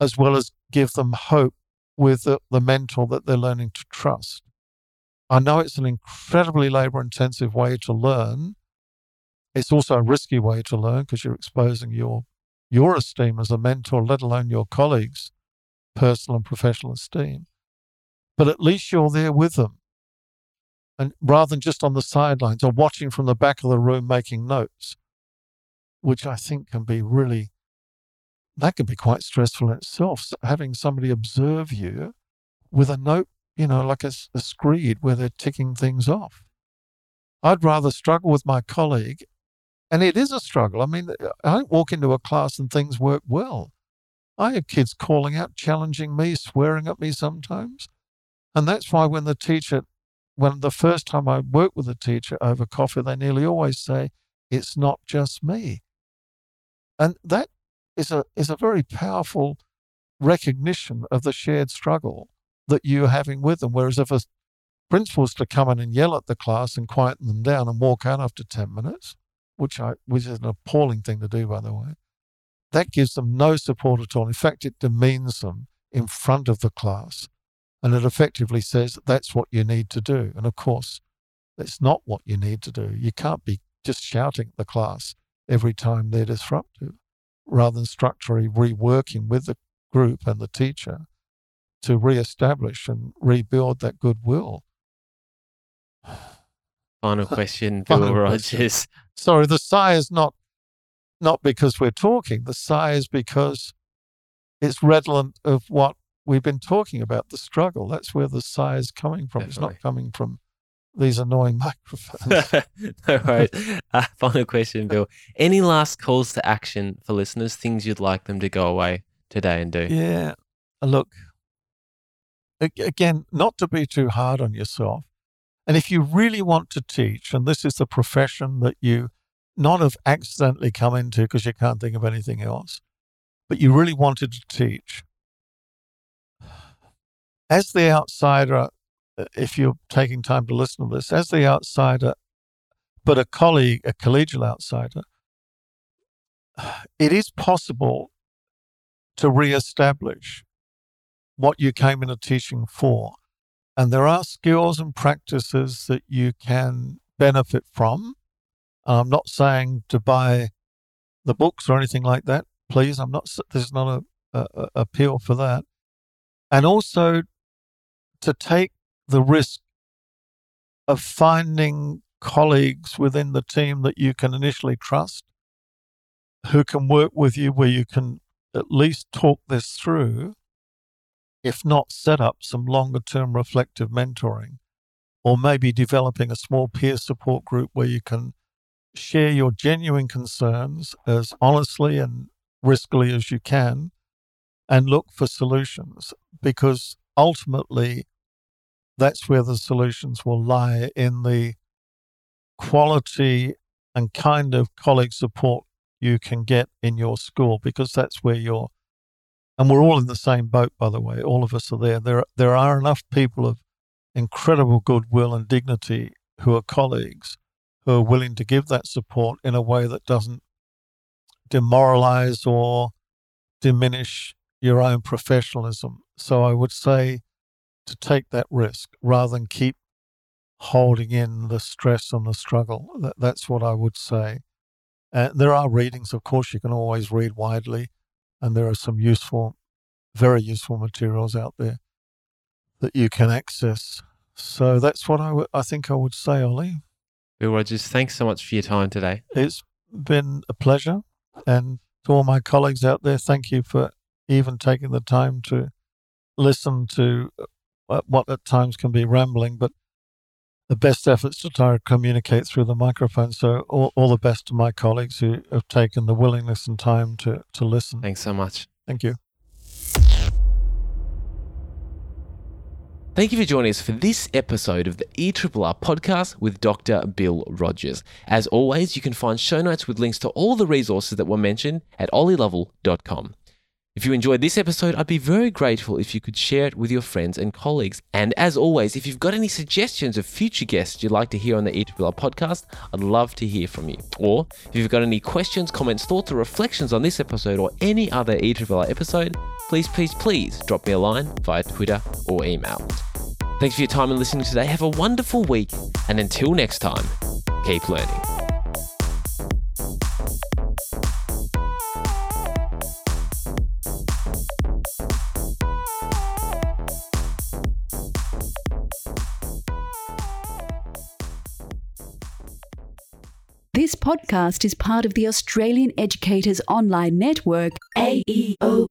as well as give them hope with the, the mentor that they're learning to trust. I know it's an incredibly labor intensive way to learn. It's also a risky way to learn because you're exposing your your esteem as a mentor, let alone your colleagues, personal and professional esteem. But at least you're there with them. And rather than just on the sidelines or watching from the back of the room making notes, which I think can be really, that can be quite stressful in itself. Having somebody observe you with a note, you know, like a, a screed where they're ticking things off. I'd rather struggle with my colleague and it is a struggle. I mean, I don't walk into a class and things work well. I have kids calling out, challenging me, swearing at me sometimes. And that's why when the teacher, when the first time I work with a teacher over coffee, they nearly always say, it's not just me. And that is a, is a very powerful recognition of the shared struggle that you're having with them. Whereas if a principal was to come in and yell at the class and quieten them down and walk out after 10 minutes, which, I, which is an appalling thing to do, by the way, that gives them no support at all. In fact, it demeans them in front of the class. And it effectively says that's what you need to do. And of course, that's not what you need to do. You can't be just shouting at the class every time they're disruptive, rather than structurally reworking with the group and the teacher to re-establish and rebuild that goodwill. Final question, Bill Final Rogers. question. Sorry, the sigh is not not because we're talking. The sigh is because it's redolent of what we've been talking about, the struggle. That's where the sigh is coming from. It's not coming from these annoying microphones. no worries. Uh, final question, Bill. Any last calls to action for listeners? Things you'd like them to go away today and do? Yeah. Look, again, not to be too hard on yourself. And if you really want to teach, and this is the profession that you not have accidentally come into because you can't think of anything else, but you really wanted to teach, as the outsider, uh, if you're taking time to listen to this, as the outsider, but a colleague, a collegial outsider, it is possible to re-establish what you came into teaching for. And there are skills and practices that you can benefit from. I'm not saying to buy the books or anything like that. Please, I'm not. There's not a, a, a appeal for that. And also to take the risk of finding colleagues within the team that you can initially trust, who can work with you, where you can at least talk this through, if not set up some longer term reflective mentoring, or maybe developing a small peer support group where you can share your genuine concerns as honestly and riskily as you can and look for solutions because ultimately that's where the solutions will lie in the quality and kind of colleague support you can get in your school because that's where you're and we're all in the same boat by the way. All of us are there. There there are enough people of incredible goodwill and dignity who are colleagues who are willing to give that support in a way that doesn't demoralize or diminish your own professionalism so i would say to take that risk rather than keep holding in the stress and the struggle that, that's what i would say uh, there are readings, of course, you can always read widely, and there are some useful, very useful materials out there that you can access. So that's what I would- I think I would say, Ollie. Bill Rogers, thanks so much for your time today. It's been a pleasure. And to all my colleagues out there, thank you for even taking the time to listen to uh, what at times can be rambling, but the best efforts to try to communicate through the microphone. So all, all the best to my colleagues who have taken the willingness and time to, to listen. Thanks so much. Thank you. Thank you for joining us for this episode of the ERRR podcast with Dr. Bill Rogers. As always, you can find show notes with links to all the resources that were mentioned at ollielovell.com. If you enjoyed this episode, I'd be very grateful if you could share it with your friends and colleagues. And as always, if you've got any suggestions of future guests you'd like to hear on the ERRR podcast, I'd love to hear from you. Or if you've got any questions, comments, thoughts, or reflections on this episode or any other ERRR episode, please, please, please drop me a line via Twitter or email. Thanks for your time and listening today. Have a wonderful week, and until next time, keep learning. This podcast is part of the Australian Educators Online Network, aeon.net.au.